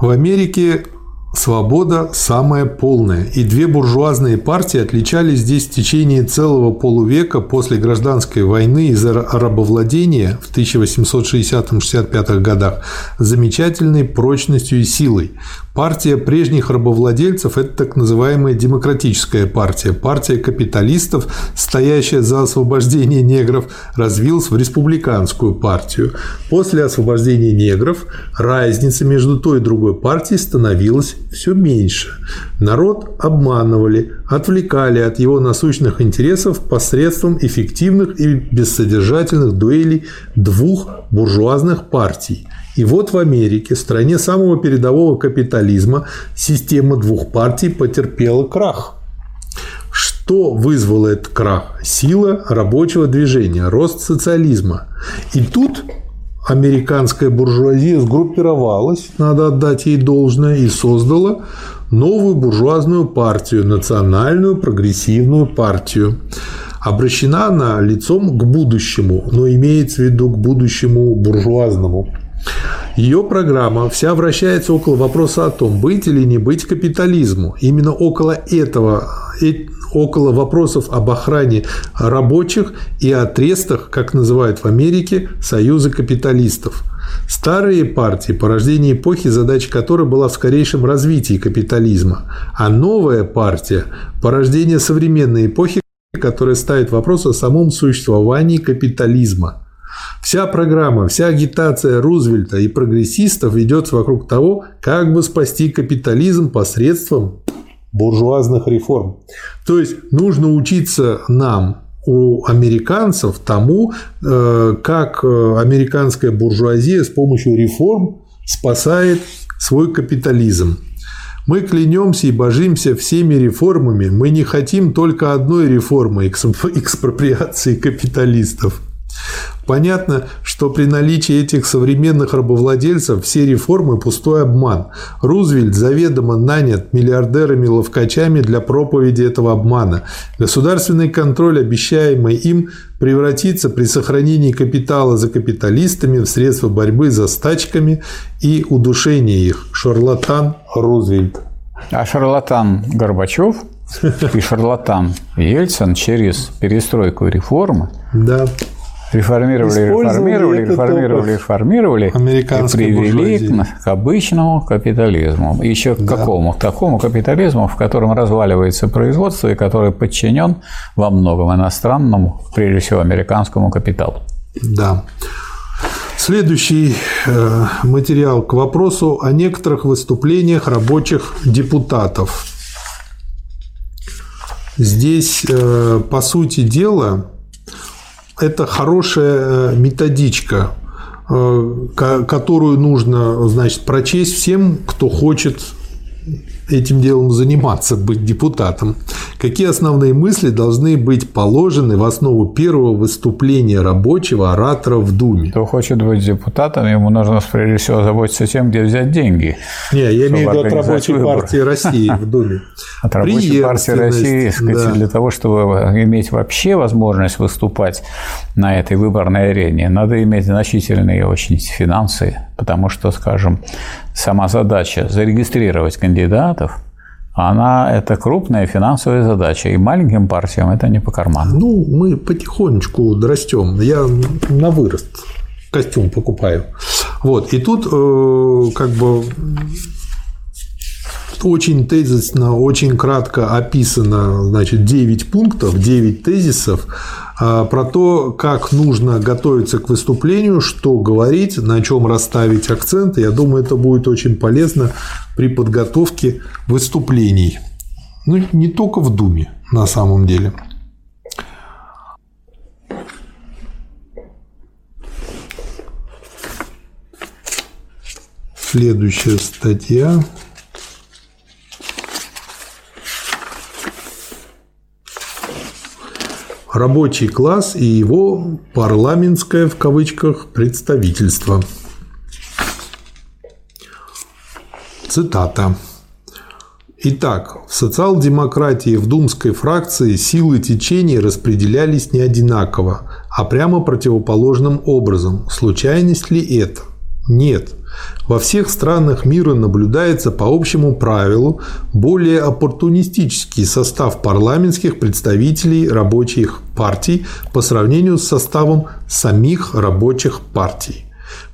В Америке свобода самая полная, и две буржуазные партии отличались здесь в течение целого полувека после гражданской войны из-за рабовладения в 1860-65 годах замечательной прочностью и силой. Партия прежних рабовладельцев – это так называемая демократическая партия. Партия капиталистов, стоящая за освобождение негров, развилась в республиканскую партию. После освобождения негров разница между той и другой партией становилась все меньше. Народ обманывали, отвлекали от его насущных интересов посредством эффективных и бессодержательных дуэлей двух буржуазных партий – и вот в Америке, стране самого передового капитализма, система двух партий потерпела крах. Что вызвало этот крах? Сила рабочего движения, рост социализма. И тут американская буржуазия сгруппировалась, надо отдать ей должное, и создала новую буржуазную партию, национальную прогрессивную партию. Обращена она лицом к будущему, но имеется в виду к будущему буржуазному. Ее программа вся вращается около вопроса о том, быть или не быть капитализму. Именно около этого, э, около вопросов об охране рабочих и о трестах, как называют в Америке, союзы капиталистов. Старые партии, порождение эпохи, задача которой была в скорейшем развитии капитализма, а новая партия – порождение современной эпохи, которая ставит вопрос о самом существовании капитализма – Вся программа, вся агитация Рузвельта и прогрессистов ведется вокруг того, как бы спасти капитализм посредством буржуазных реформ. То есть нужно учиться нам у американцев тому, э, как э, американская буржуазия с помощью реформ спасает свой капитализм. Мы клянемся и божимся всеми реформами. Мы не хотим только одной реформы – экспроприации капиталистов. Понятно, что при наличии этих современных рабовладельцев все реформы – пустой обман. Рузвельт заведомо нанят миллиардерами-ловкачами для проповеди этого обмана. Государственный контроль, обещаемый им, превратится при сохранении капитала за капиталистами в средства борьбы за стачками и удушения их. Шарлатан Рузвельт. А шарлатан Горбачев и шарлатан Ельцин через перестройку и реформы да. Реформировали, реформировали, реформировали, реформировали и привели к, к обычному капитализму. Еще к да. какому? К такому капитализму, в котором разваливается производство и который подчинен во многом иностранному, прежде всего американскому капиталу. Да. Следующий э, материал к вопросу о некоторых выступлениях рабочих депутатов. Здесь, э, по сути дела, это хорошая э, методичка, которую нужно, значит, прочесть всем, кто хочет этим делом заниматься, быть депутатом. Какие основные мысли должны быть положены в основу первого выступления рабочего оратора в Думе? Кто хочет быть депутатом, ему нужно, прежде всего, заботиться тем, где взять деньги. Не, я имею в виду от Рабочей выбор. партии России в Думе. От Рабочей партии России, сказать, да. для того, чтобы иметь вообще возможность выступать на этой выборной арене, надо иметь значительные очень финансы, потому что, скажем, сама задача зарегистрировать кандидатов – она это крупная финансовая задача, и маленьким партиям это не по карману. Ну, мы потихонечку растем. Я на вырост костюм покупаю. Вот. И тут э, как бы очень тезисно, очень кратко описано, значит, 9 пунктов, 9 тезисов про то, как нужно готовиться к выступлению, что говорить, на чем расставить акценты. Я думаю, это будет очень полезно при подготовке выступлений. Ну, не только в Думе, на самом деле. Следующая статья. Рабочий класс и его парламентское в кавычках представительство. Цитата. Итак, в социал-демократии в думской фракции силы течения распределялись не одинаково, а прямо противоположным образом. Случайность ли это? Нет. Во всех странах мира наблюдается по общему правилу более оппортунистический состав парламентских представителей рабочих партий по сравнению с составом самих рабочих партий.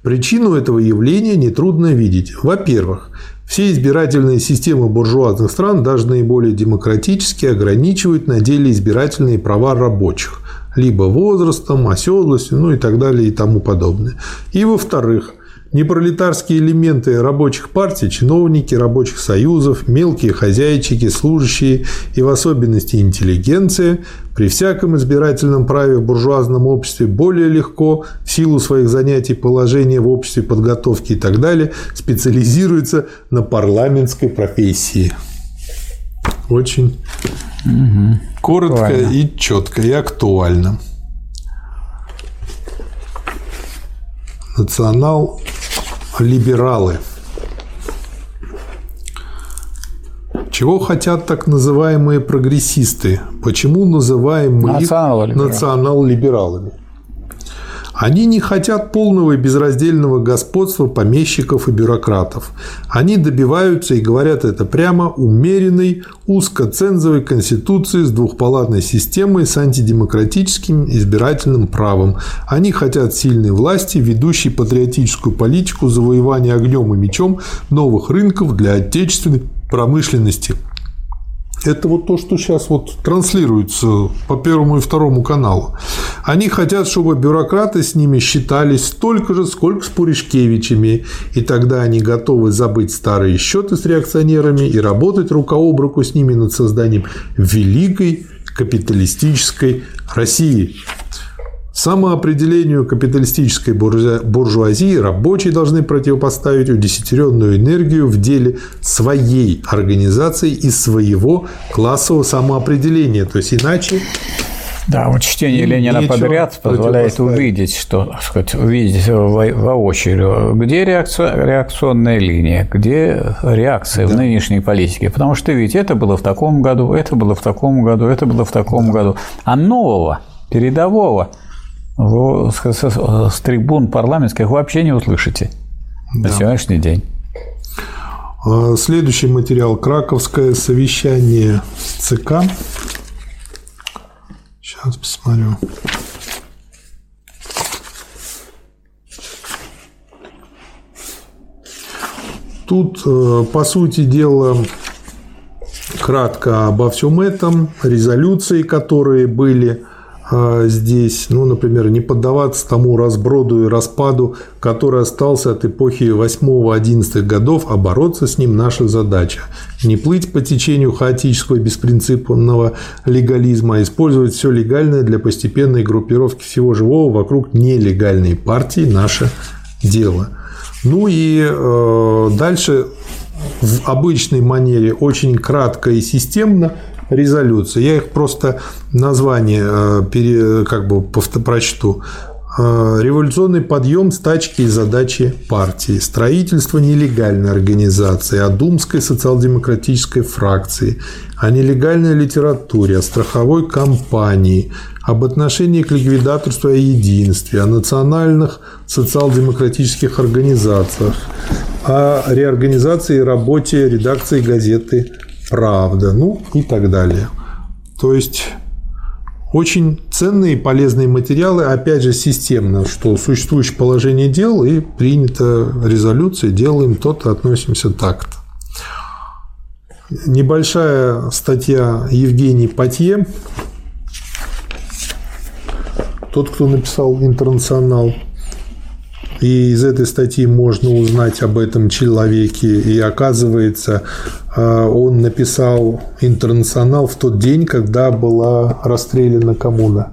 Причину этого явления нетрудно видеть. Во-первых, все избирательные системы буржуазных стран, даже наиболее демократические, ограничивают на деле избирательные права рабочих либо возрастом, оседлостью, ну и так далее и тому подобное. И во-вторых, Непролетарские элементы рабочих партий, чиновники рабочих союзов, мелкие хозяйчики, служащие и в особенности интеллигенция при всяком избирательном праве в буржуазном обществе более легко в силу своих занятий, положения в обществе, подготовки и так далее специализируются на парламентской профессии. Очень угу. коротко актуально. и четко и актуально. Национал либералы. Чего хотят так называемые прогрессисты? Почему называем мы их национал-либералами? Они не хотят полного и безраздельного господства помещиков и бюрократов. Они добиваются и говорят это прямо умеренной, узкоцензовой конституции с двухпалатной системой с антидемократическим избирательным правом. Они хотят сильной власти, ведущей патриотическую политику завоевания огнем и мечом новых рынков для отечественной промышленности – это вот то, что сейчас вот транслируется по первому и второму каналу. Они хотят, чтобы бюрократы с ними считались столько же, сколько с Пуришкевичами, и тогда они готовы забыть старые счеты с реакционерами и работать рука об руку с ними над созданием великой капиталистической России. Самоопределению капиталистической буржуазии рабочие должны противопоставить удесятеренную энергию в деле своей организации и своего классового самоопределения. То есть, иначе Да, вот чтение Ленина подряд позволяет увидеть, что, сказать, увидеть во- воочию, где реакция, реакционная линия, где реакция в нынешней политике. Потому что ведь это было в таком году, это было в таком году, это было в таком году. А нового, передового вы с, с- с трибун парламентских вообще не услышите на сегодняшний день. А, Следующий материал. Краковское совещание ЦК. Сейчас посмотрю. Тут, э, по сути дела, кратко обо всем этом, резолюции, которые были здесь, ну, например, не поддаваться тому разброду и распаду, который остался от эпохи 8-11 годов, а бороться с ним наша задача. Не плыть по течению хаотического и беспринципного легализма, а использовать все легальное для постепенной группировки всего живого вокруг нелегальной партии – наше дело. Ну и э, дальше в обычной манере очень кратко и системно резолюции. Я их просто название э, пере, как бы прочту. Э, Революционный подъем стачки и задачи партии, строительство нелегальной организации, о думской социал-демократической фракции, о нелегальной литературе, о страховой компании, об отношении к ликвидаторству и единстве, о национальных социал-демократических организациях, о реорганизации и работе редакции газеты «Правда», ну и так далее. То есть очень ценные и полезные материалы, опять же, системно, что существующее положение дел и принята резолюция, делаем то-то, относимся так-то. Небольшая статья Евгений Патье, тот, кто написал «Интернационал», и из этой статьи можно узнать об этом человеке. И оказывается, э, он написал «Интернационал» в тот день, когда была расстреляна коммуна.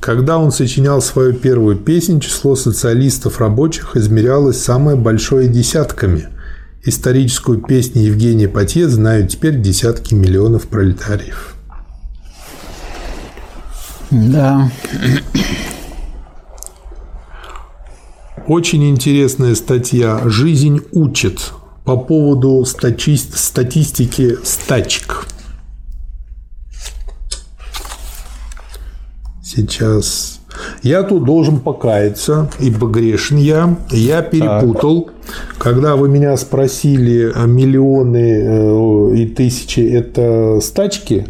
Когда он сочинял свою первую песнь, число социалистов рабочих измерялось самое большое десятками. Историческую песню Евгения Патье знают теперь десятки миллионов пролетариев. Да. Очень интересная статья «Жизнь учит» по поводу стачи- статистики стачек. Сейчас. Я тут должен покаяться, ибо грешен я. Я перепутал. Когда вы меня спросили, а миллионы э, и тысячи – это стачки,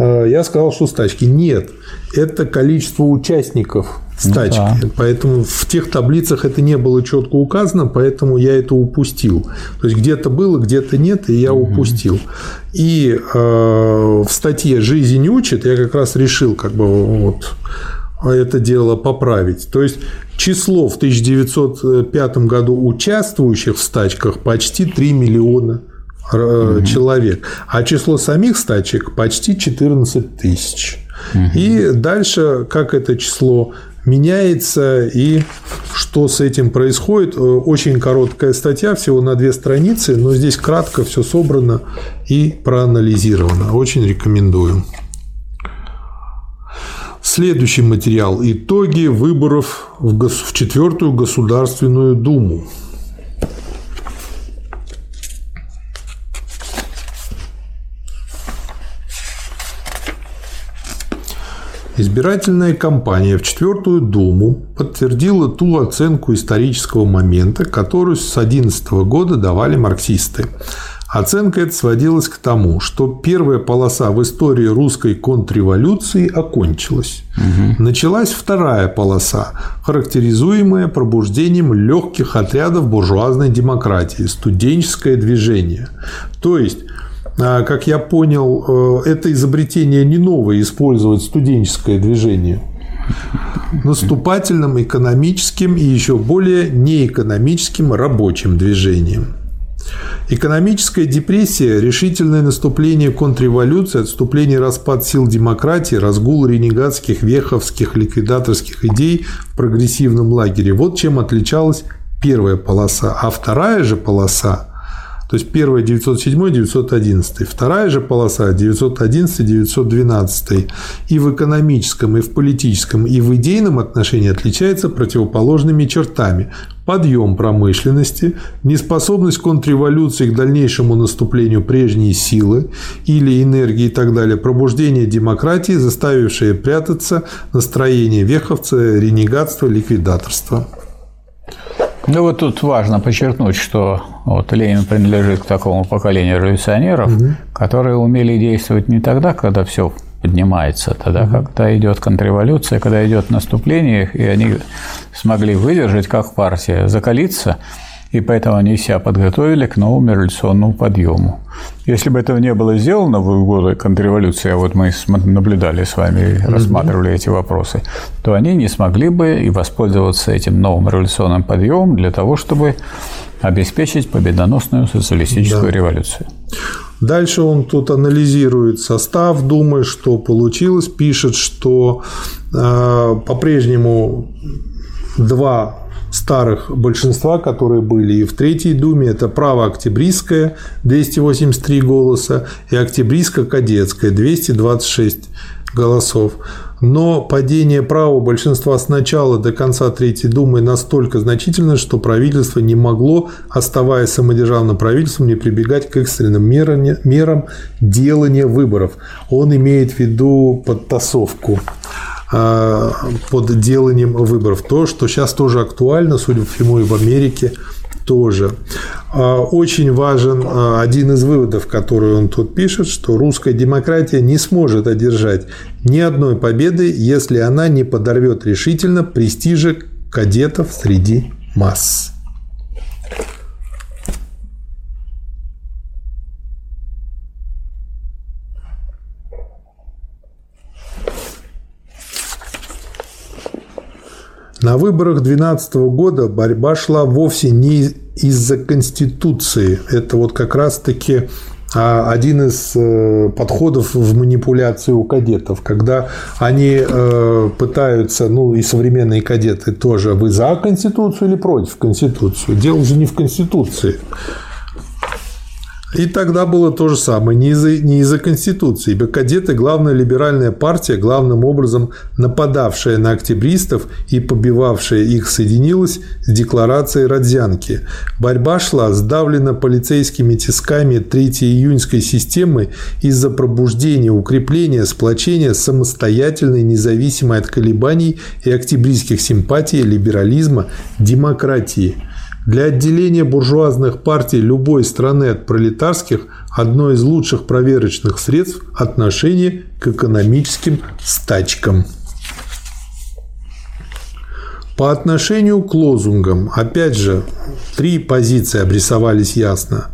э, я сказал, что стачки. Нет, это количество участников стачки. да. Поэтому в тех таблицах это не было четко указано, поэтому я это упустил. То есть где-то было, где-то нет, и я упустил. И э, в статье «Жизнь учит» я как раз решил как бы вот это дело поправить. То есть число в 1905 году участвующих в стачках почти 3 миллиона э, человек, а число самих стачек почти 14 тысяч. И дальше, как это число меняется и что с этим происходит. Э, Очень короткая статья, всего на две страницы, но здесь кратко все собрано и проанализировано. Очень рекомендую. Следующий материал. Итоги выборов в, четвертую Государственную Думу. Избирательная кампания в Четвертую Думу подтвердила ту оценку исторического момента, которую с 2011 года давали марксисты. Оценка эта сводилась к тому, что первая полоса в истории русской контрреволюции окончилась. Началась вторая полоса, характеризуемая пробуждением легких отрядов буржуазной демократии, студенческое движение. То есть как я понял, э, это изобретение не новое использовать студенческое движение наступательным экономическим и еще более неэкономическим рабочим движением. Экономическая депрессия, решительное наступление контрреволюции, отступление распад сил демократии, разгул ренегатских, веховских, ликвидаторских идей в прогрессивном лагере – вот чем отличалась первая полоса. А вторая же полоса То есть первая 907 911 вторая же полоса 911 912 и в экономическом, и в политическом, и в идейном отношении отличается противоположными чертами. Подъем промышленности, неспособность контрреволюции к дальнейшему наступлению прежней силы или энергии и так далее, пробуждение демократии, заставившее прятаться настроение веховца, ренегатства, ликвидаторства. Ну вот тут важно подчеркнуть, что вот Ленин принадлежит к такому поколению революционеров, угу. которые умели действовать не тогда, когда все поднимается, тогда, угу. когда идет контрреволюция, когда идет наступление, и они смогли выдержать как партия, закалиться – и поэтому они себя подготовили к новому революционному подъему. Если бы этого не было сделано в годы контрреволюции, а вот мы наблюдали с вами, рассматривали эти вопросы, то они не смогли бы и воспользоваться этим новым революционным подъемом для того, чтобы обеспечить победоносную социалистическую да. революцию. Дальше он тут анализирует состав, думает, что получилось, пишет, что э, по-прежнему два старых большинства, которые были и в Третьей Думе, это право октябристское 283 голоса и октябристско-кадетское 226 голосов. Но падение права большинства с начала до конца Третьей Думы настолько значительно, что правительство не могло, оставаясь самодержавным правительством, не прибегать к экстренным мерам, делания выборов. Он имеет в виду подтасовку под деланием выборов. То, что сейчас тоже актуально, судя по всему, и в Америке тоже. А, очень важен а, один из выводов, который он тут пишет, что русская демократия не сможет одержать ни одной победы, если она не подорвет решительно престижа кадетов среди масс. На выборах 2012 года борьба шла вовсе не из-за Конституции. Это вот как раз-таки а, один из э, подходов в манипуляции у кадетов, когда они э, пытаются, ну и современные кадеты тоже, вы за Конституцию или против Конституции? Дело же не в Конституции. И тогда было то же самое, не из-за, не из-за Конституции, ибо кадеты – главная либеральная партия, главным образом нападавшая на октябристов и побивавшая их, соединилась с декларацией Родзянки. Борьба шла сдавлена полицейскими тисками 3 июньской системы из-за пробуждения, укрепления, сплочения самостоятельной, независимой от колебаний и октябристских симпатий, либерализма, демократии – для отделения буржуазных партий любой страны от пролетарских одно из лучших проверочных средств – отношение к экономическим стачкам. По отношению к лозунгам, опять же, три позиции обрисовались ясно.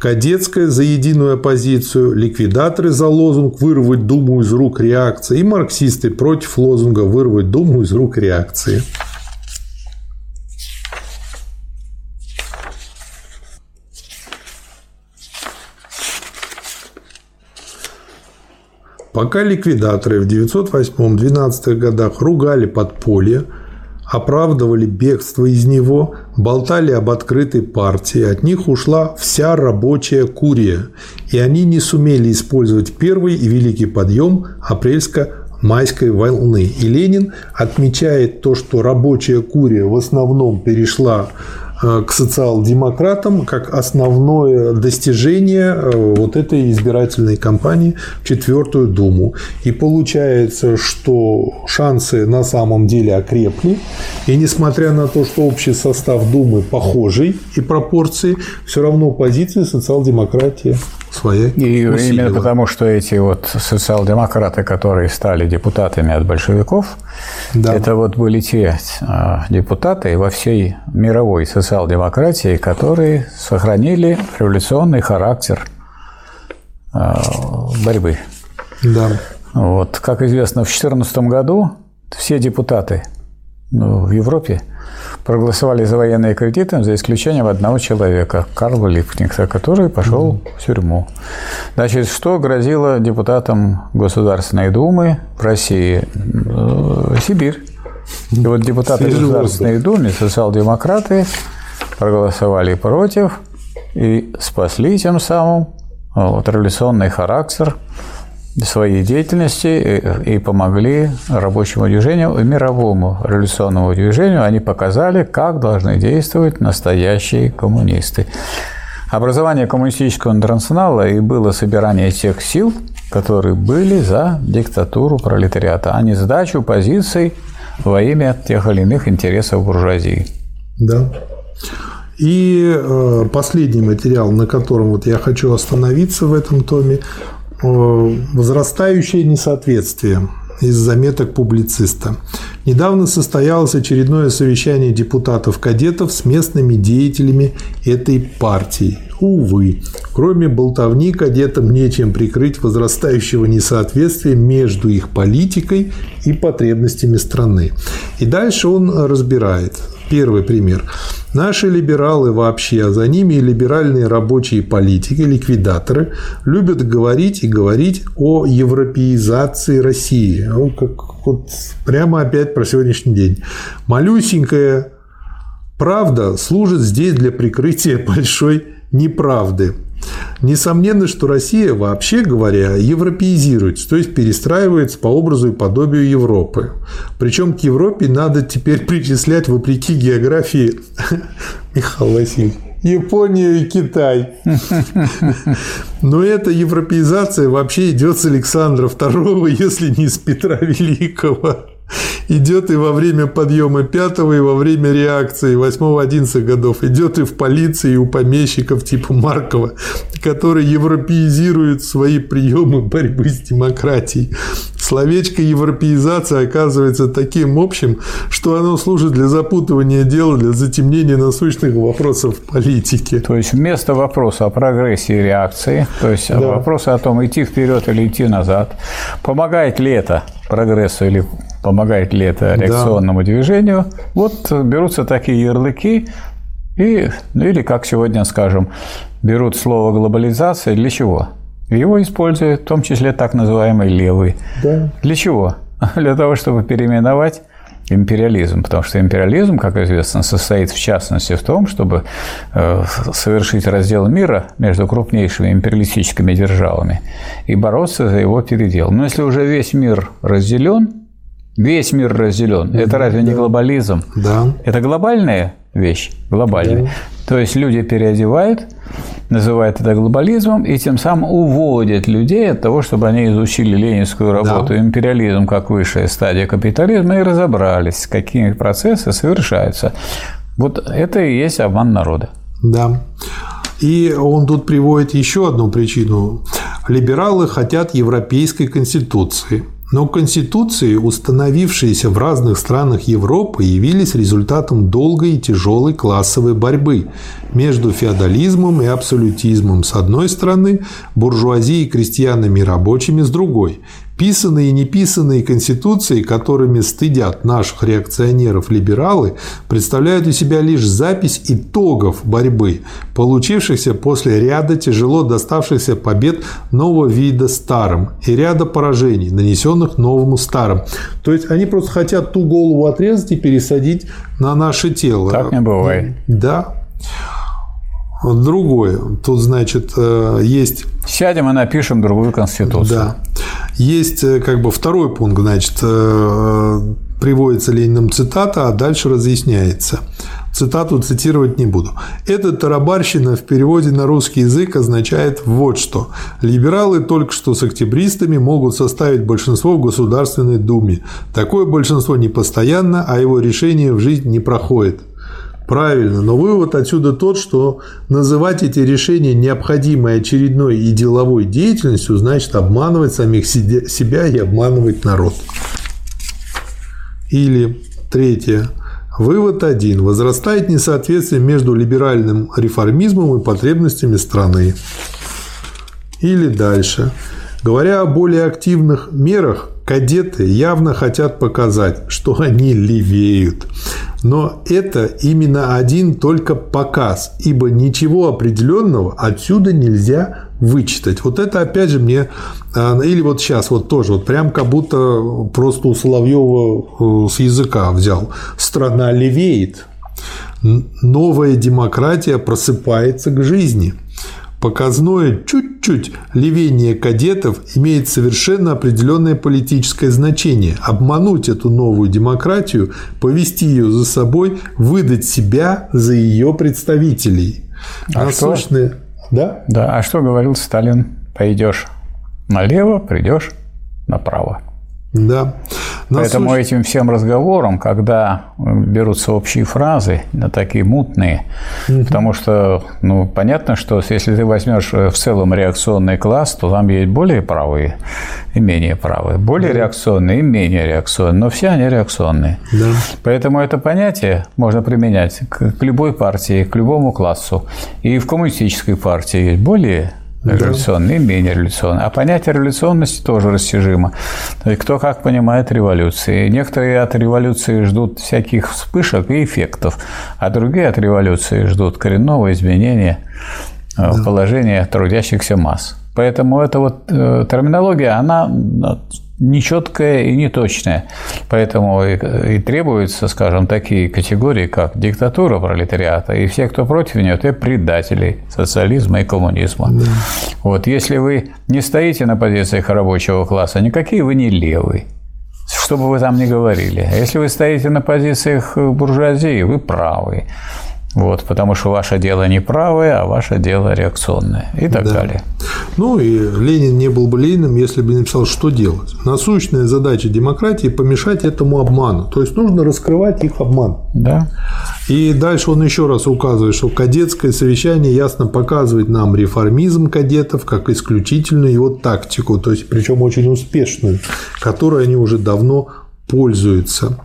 Кадетская за единую оппозицию, ликвидаторы за лозунг «вырвать Думу из рук реакции» и марксисты против лозунга «вырвать Думу из рук реакции». Пока ликвидаторы в 908-12 годах ругали подполье, оправдывали бегство из него, болтали об открытой партии, от них ушла вся рабочая курия, и они не сумели использовать первый и великий подъем апрельско-майской волны. И Ленин отмечает то, что рабочая курия в основном перешла к социал-демократам как основное достижение э, вот этой избирательной кампании в Четвертую Думу. И получается, что шансы на самом деле окрепли. И несмотря на то, что общий состав Думы похожий и пропорции, все равно позиции социал-демократии своя. И усилила. именно потому, что эти вот социал-демократы, которые стали депутатами от большевиков, да. это вот были те а, депутаты во всей мировой социал-демократии, которые сохранили революционный характер а, борьбы. Да. Вот, как известно, в 2014 году все депутаты ну, в Европе проголосовали за военные кредиты, за исключением одного человека, Карла Липкнихта, который пошел mm-hmm. в тюрьму. Значит, что грозило депутатам Государственной Думы в России? Э, Сибирь. И вот депутаты Свежий Государственной воздух. Думы, социал-демократы, проголосовали против, и спасли тем самым вот, революционный характер своей деятельности и помогли рабочему движению и мировому революционному движению. Они показали, как должны действовать настоящие коммунисты. Образование коммунистического интернационала и было собирание тех сил, которые были за диктатуру пролетариата, а не сдачу позиций во имя тех или иных интересов буржуазии. Да. И э, последний материал, на котором вот я хочу остановиться в этом томе, возрастающее несоответствие из заметок публициста. Недавно состоялось очередное совещание депутатов-кадетов с местными деятелями этой партии. Увы, кроме болтовни кадетам нечем прикрыть возрастающего несоответствия между их политикой и потребностями страны. И дальше он разбирает. Первый пример. Наши либералы вообще, а за ними и либеральные рабочие политики, ликвидаторы, любят говорить и говорить о европеизации России. Ну, как вот прямо опять про сегодняшний день. Малюсенькая правда служит здесь для прикрытия большой неправды. Несомненно, что Россия, вообще говоря, европеизируется, то есть перестраивается по образу и подобию Европы. Причем к Европе надо теперь причислять, вопреки географии, Михаил Васильевич, Японию и Китай. Но эта европеизация вообще идет с Александра II, если не с Петра Великого идет и во время подъема пятого, и во время реакции 8-11 годов. Идет и в полиции, и у помещиков типа Маркова, которые европеизируют свои приемы борьбы с демократией. Словечко европеизация оказывается таким общим, что оно служит для запутывания дела, для затемнения насущных вопросов в политике. То есть вместо вопроса о прогрессе и реакции, то есть да. вопроса о том, идти вперед или идти назад, помогает ли это прогрессу или помогает ли это реакционному да. движению, вот берутся такие ярлыки, и, ну или как сегодня скажем, берут слово глобализация для чего? Его используют в том числе так называемый левый. Да. Для чего? Для того, чтобы переименовать империализм, потому что империализм, как известно, состоит в частности в том, чтобы э, совершить раздел мира между крупнейшими империалистическими державами и бороться за его передел. Но если уже весь мир разделен, весь мир разделен, это разве не глобализм? Да. Это глобальная вещь, глобальная. Да. То есть люди переодевают, называют это глобализмом, и тем самым уводят людей от того, чтобы они изучили ленинскую работу, да. империализм как высшая стадия капитализма, и разобрались, какие процессы совершаются. Вот это и есть обман народа. Да. И он тут приводит еще одну причину. Либералы хотят европейской конституции – но конституции, установившиеся в разных странах Европы, явились результатом долгой и тяжелой классовой борьбы между феодализмом и абсолютизмом с одной стороны, буржуазией, крестьянами и рабочими с другой. Писанные и неписанные конституции, которыми стыдят наших реакционеров либералы, представляют у себя лишь запись итогов борьбы, получившихся после ряда тяжело доставшихся побед нового вида старым и ряда поражений, нанесенных новому старым. То есть они просто хотят ту голову отрезать и пересадить на наше тело. Так не бывает. Да. Другое. Тут, значит, э, есть... Сядем и напишем другую конституцию. Да. Есть э, как бы второй пункт, значит, э, приводится Лениным цитата, а дальше разъясняется. Цитату цитировать не буду. Эта тарабарщина в переводе на русский язык означает вот что. Либералы только что с октябристами могут составить большинство в Государственной Думе. Такое большинство не постоянно, а его решение в жизнь не проходит. Правильно, но вывод отсюда тот, что называть эти решения необходимой очередной и деловой деятельностью значит обманывать самих себя и обманывать народ. Или третье. Вывод один. Возрастает несоответствие между либеральным реформизмом и потребностями страны. Или дальше. Говоря о более активных мерах, кадеты явно хотят показать, что они левеют. Но это именно один только показ, ибо ничего определенного отсюда нельзя вычитать. Вот это опять же мне, а, или вот сейчас вот тоже, вот прям как будто просто у Соловьева э, с языка взял. Страна левеет. Новая демократия просыпается к жизни. Показное чуть-чуть левение кадетов имеет совершенно определенное политическое значение. Обмануть эту новую демократию, повести ее за собой, выдать себя за ее представителей. А Насущные... что? Да? Да. А что говорил Сталин? Пойдешь налево, придешь направо. Да. Поэтому слушай... этим всем разговорам, когда берутся общие фразы, такие мутные, угу. потому что, ну, понятно, что если ты возьмешь в целом реакционный класс, то там есть более правые и менее правые, более да. реакционные и менее реакционные, но все они реакционные. Да. Поэтому это понятие можно применять к любой партии, к любому классу. И в коммунистической партии есть более революционный да. и менее революционный. А понятие революционности тоже растяжимо. То есть кто как понимает революции. Некоторые от революции ждут всяких вспышек и эффектов, а другие от революции ждут коренного изменения э, да. положения трудящихся масс. Поэтому эта вот э, терминология, она нечеткая и неточная. Поэтому и, и требуются, скажем, такие категории, как диктатура пролетариата, и все, кто против нее, это предатели социализма и коммунизма. Да. Вот если вы не стоите на позициях рабочего класса, никакие вы не левый. Что бы вы там ни говорили. А если вы стоите на позициях буржуазии, вы правый. Вот, потому что ваше дело не правое, а ваше дело реакционное и так да. далее. Ну и Ленин не был бы Лениным, если бы не написал, что делать. Насущная задача демократии – помешать этому обману. То есть нужно раскрывать их обман. Да. И дальше он еще раз указывает, что кадетское совещание ясно показывает нам реформизм кадетов как исключительную его тактику, то есть причем очень успешную, которой они уже давно пользуются.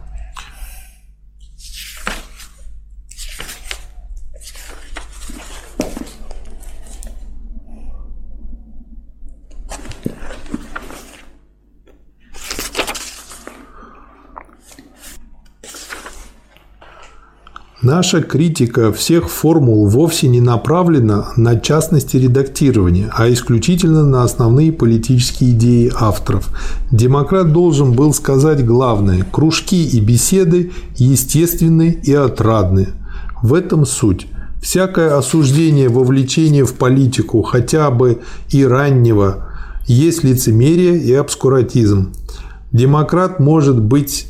Наша критика всех формул вовсе не направлена на частности редактирования, а исключительно на основные политические идеи авторов. Демократ должен был сказать главное – кружки и беседы естественны и отрадны. В этом суть. Всякое осуждение вовлечения в политику, хотя бы и раннего, есть лицемерие и обскуратизм. Демократ может быть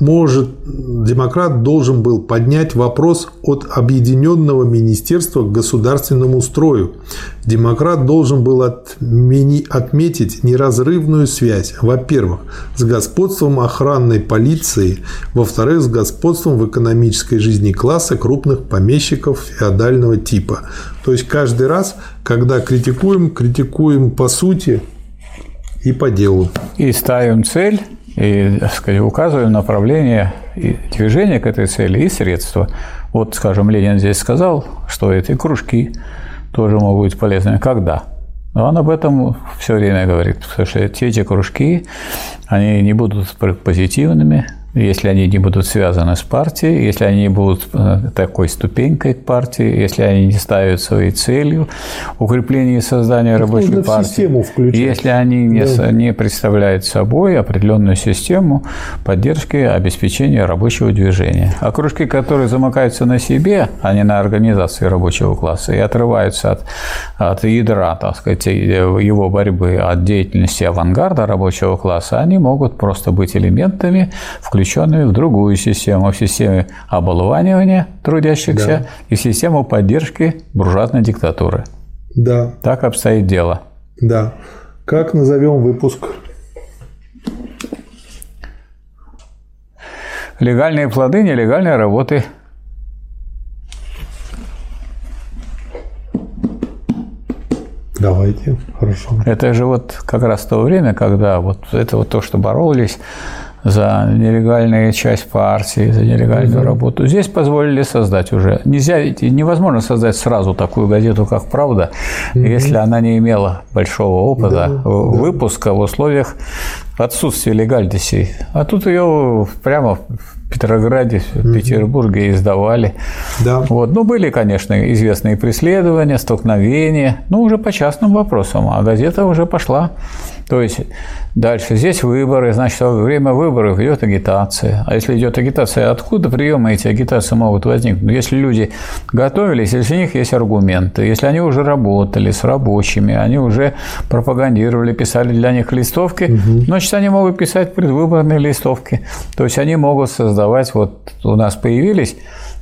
может, демократ должен был поднять вопрос от объединенного министерства к государственному строю. Демократ должен был отмени, отметить неразрывную связь, во-первых, с господством охранной полиции, во-вторых, с господством в экономической жизни класса крупных помещиков феодального типа. То есть каждый раз, когда критикуем, критикуем по сути и по делу. И ставим цель и так сказать, указываем направление и движения к этой цели и средства. Вот, скажем, Ленин здесь сказал, что эти кружки тоже могут быть полезными. Когда? Но он об этом все время говорит, потому что эти кружки, они не будут позитивными, если они не будут связаны с партией, если они не будут э, такой ступенькой к партии, если они не ставят своей целью укрепление и создание так рабочей партии, если они не, да. не представляют собой определенную систему поддержки, обеспечения рабочего движения. А кружки, которые замыкаются на себе, а не на организации рабочего класса, и отрываются от, от ядра, так сказать, его борьбы, от деятельности авангарда рабочего класса, они могут просто быть элементами, включая включенными в другую систему, в систему оболванивания трудящихся да. и систему поддержки буржуазной диктатуры. Да. Так обстоит дело. Да. Как назовем выпуск? Легальные плоды нелегальной работы. Давайте, хорошо. Это же вот как раз то время, когда вот это вот то, что боролись за нелегальную часть партии, за нелегальную mm-hmm. работу. Здесь позволили создать уже. Нельзя, невозможно создать сразу такую газету, как «Правда», mm-hmm. если она не имела большого опыта да, выпуска да. в условиях отсутствия легальности. А тут ее прямо в Петрограде, в Петербурге издавали. Да. Вот. Ну, были, конечно, известные преследования, столкновения, но уже по частным вопросам, а газета уже пошла То есть дальше здесь выборы, значит, во время выборов идет агитация. А если идет агитация, откуда приемы эти агитации могут возникнуть? Ну, если люди готовились, если у них есть аргументы, если они уже работали с рабочими, они уже пропагандировали, писали для них листовки, угу. значит, они могут писать предвыборные листовки. То есть они могут создавать, вот у нас появились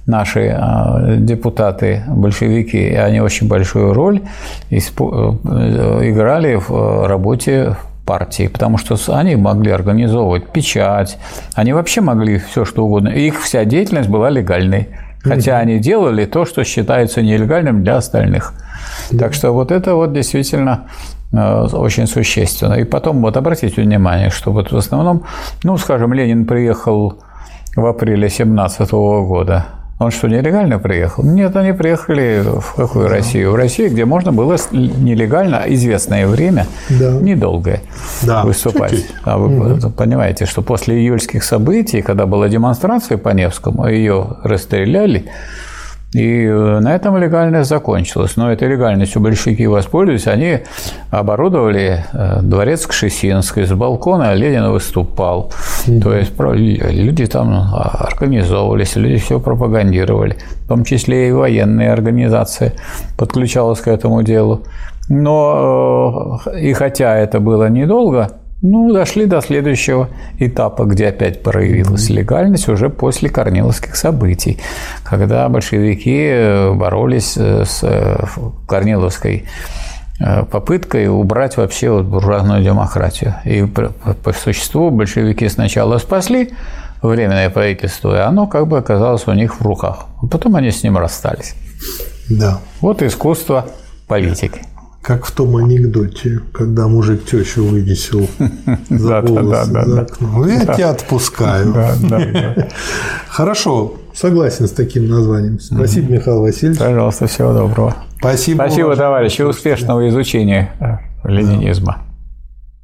наши а, депутаты, большевики, они очень большую роль э, играли в работе партии, потому что они могли организовывать печать, они вообще могли все что угодно. их вся деятельность была легальной, хотя они делали то, что считается нелегальным для остальных. Так что вот это вот действительно э, очень существенно. И потом вот обратите внимание, что вот в основном, ну, скажем, Ленин приехал в апреле 17 года, он что, нелегально приехал? Нет, они приехали в какую да. Россию? В Россию, где можно было нелегально известное время, да. недолгое, да, выступать. Чуть-чуть. А вы угу. понимаете, что после июльских событий, когда была демонстрация по Невскому, ее расстреляли, и э, на этом легальность закончилась. Но этой легальностью большевики воспользовались. Они оборудовали э, дворец Кшесинской. С балкона Ленин выступал. Mm-hmm. То есть люди там а, организовывались, люди все пропагандировали. В том числе и военные организации подключалась к этому делу. Но э, и хотя это было недолго, ну, дошли до следующего этапа, где опять проявилась легальность уже после Корниловских событий, когда большевики э, боролись э, с э, Корниловской попыткой убрать вообще вот буржуазную демократию. И по существу большевики сначала спасли временное правительство, и оно как бы оказалось у них в руках. Потом они с ним расстались. Да. Вот искусство политики. Как в том анекдоте, когда мужик тещу вынесел за волосы за окно. Я тебя отпускаю. Хорошо, согласен с таким названием. Спасибо, Михаил Васильевич. Пожалуйста, всего доброго. Спасибо. Спасибо, товарищи. Успешного изучения ленинизма.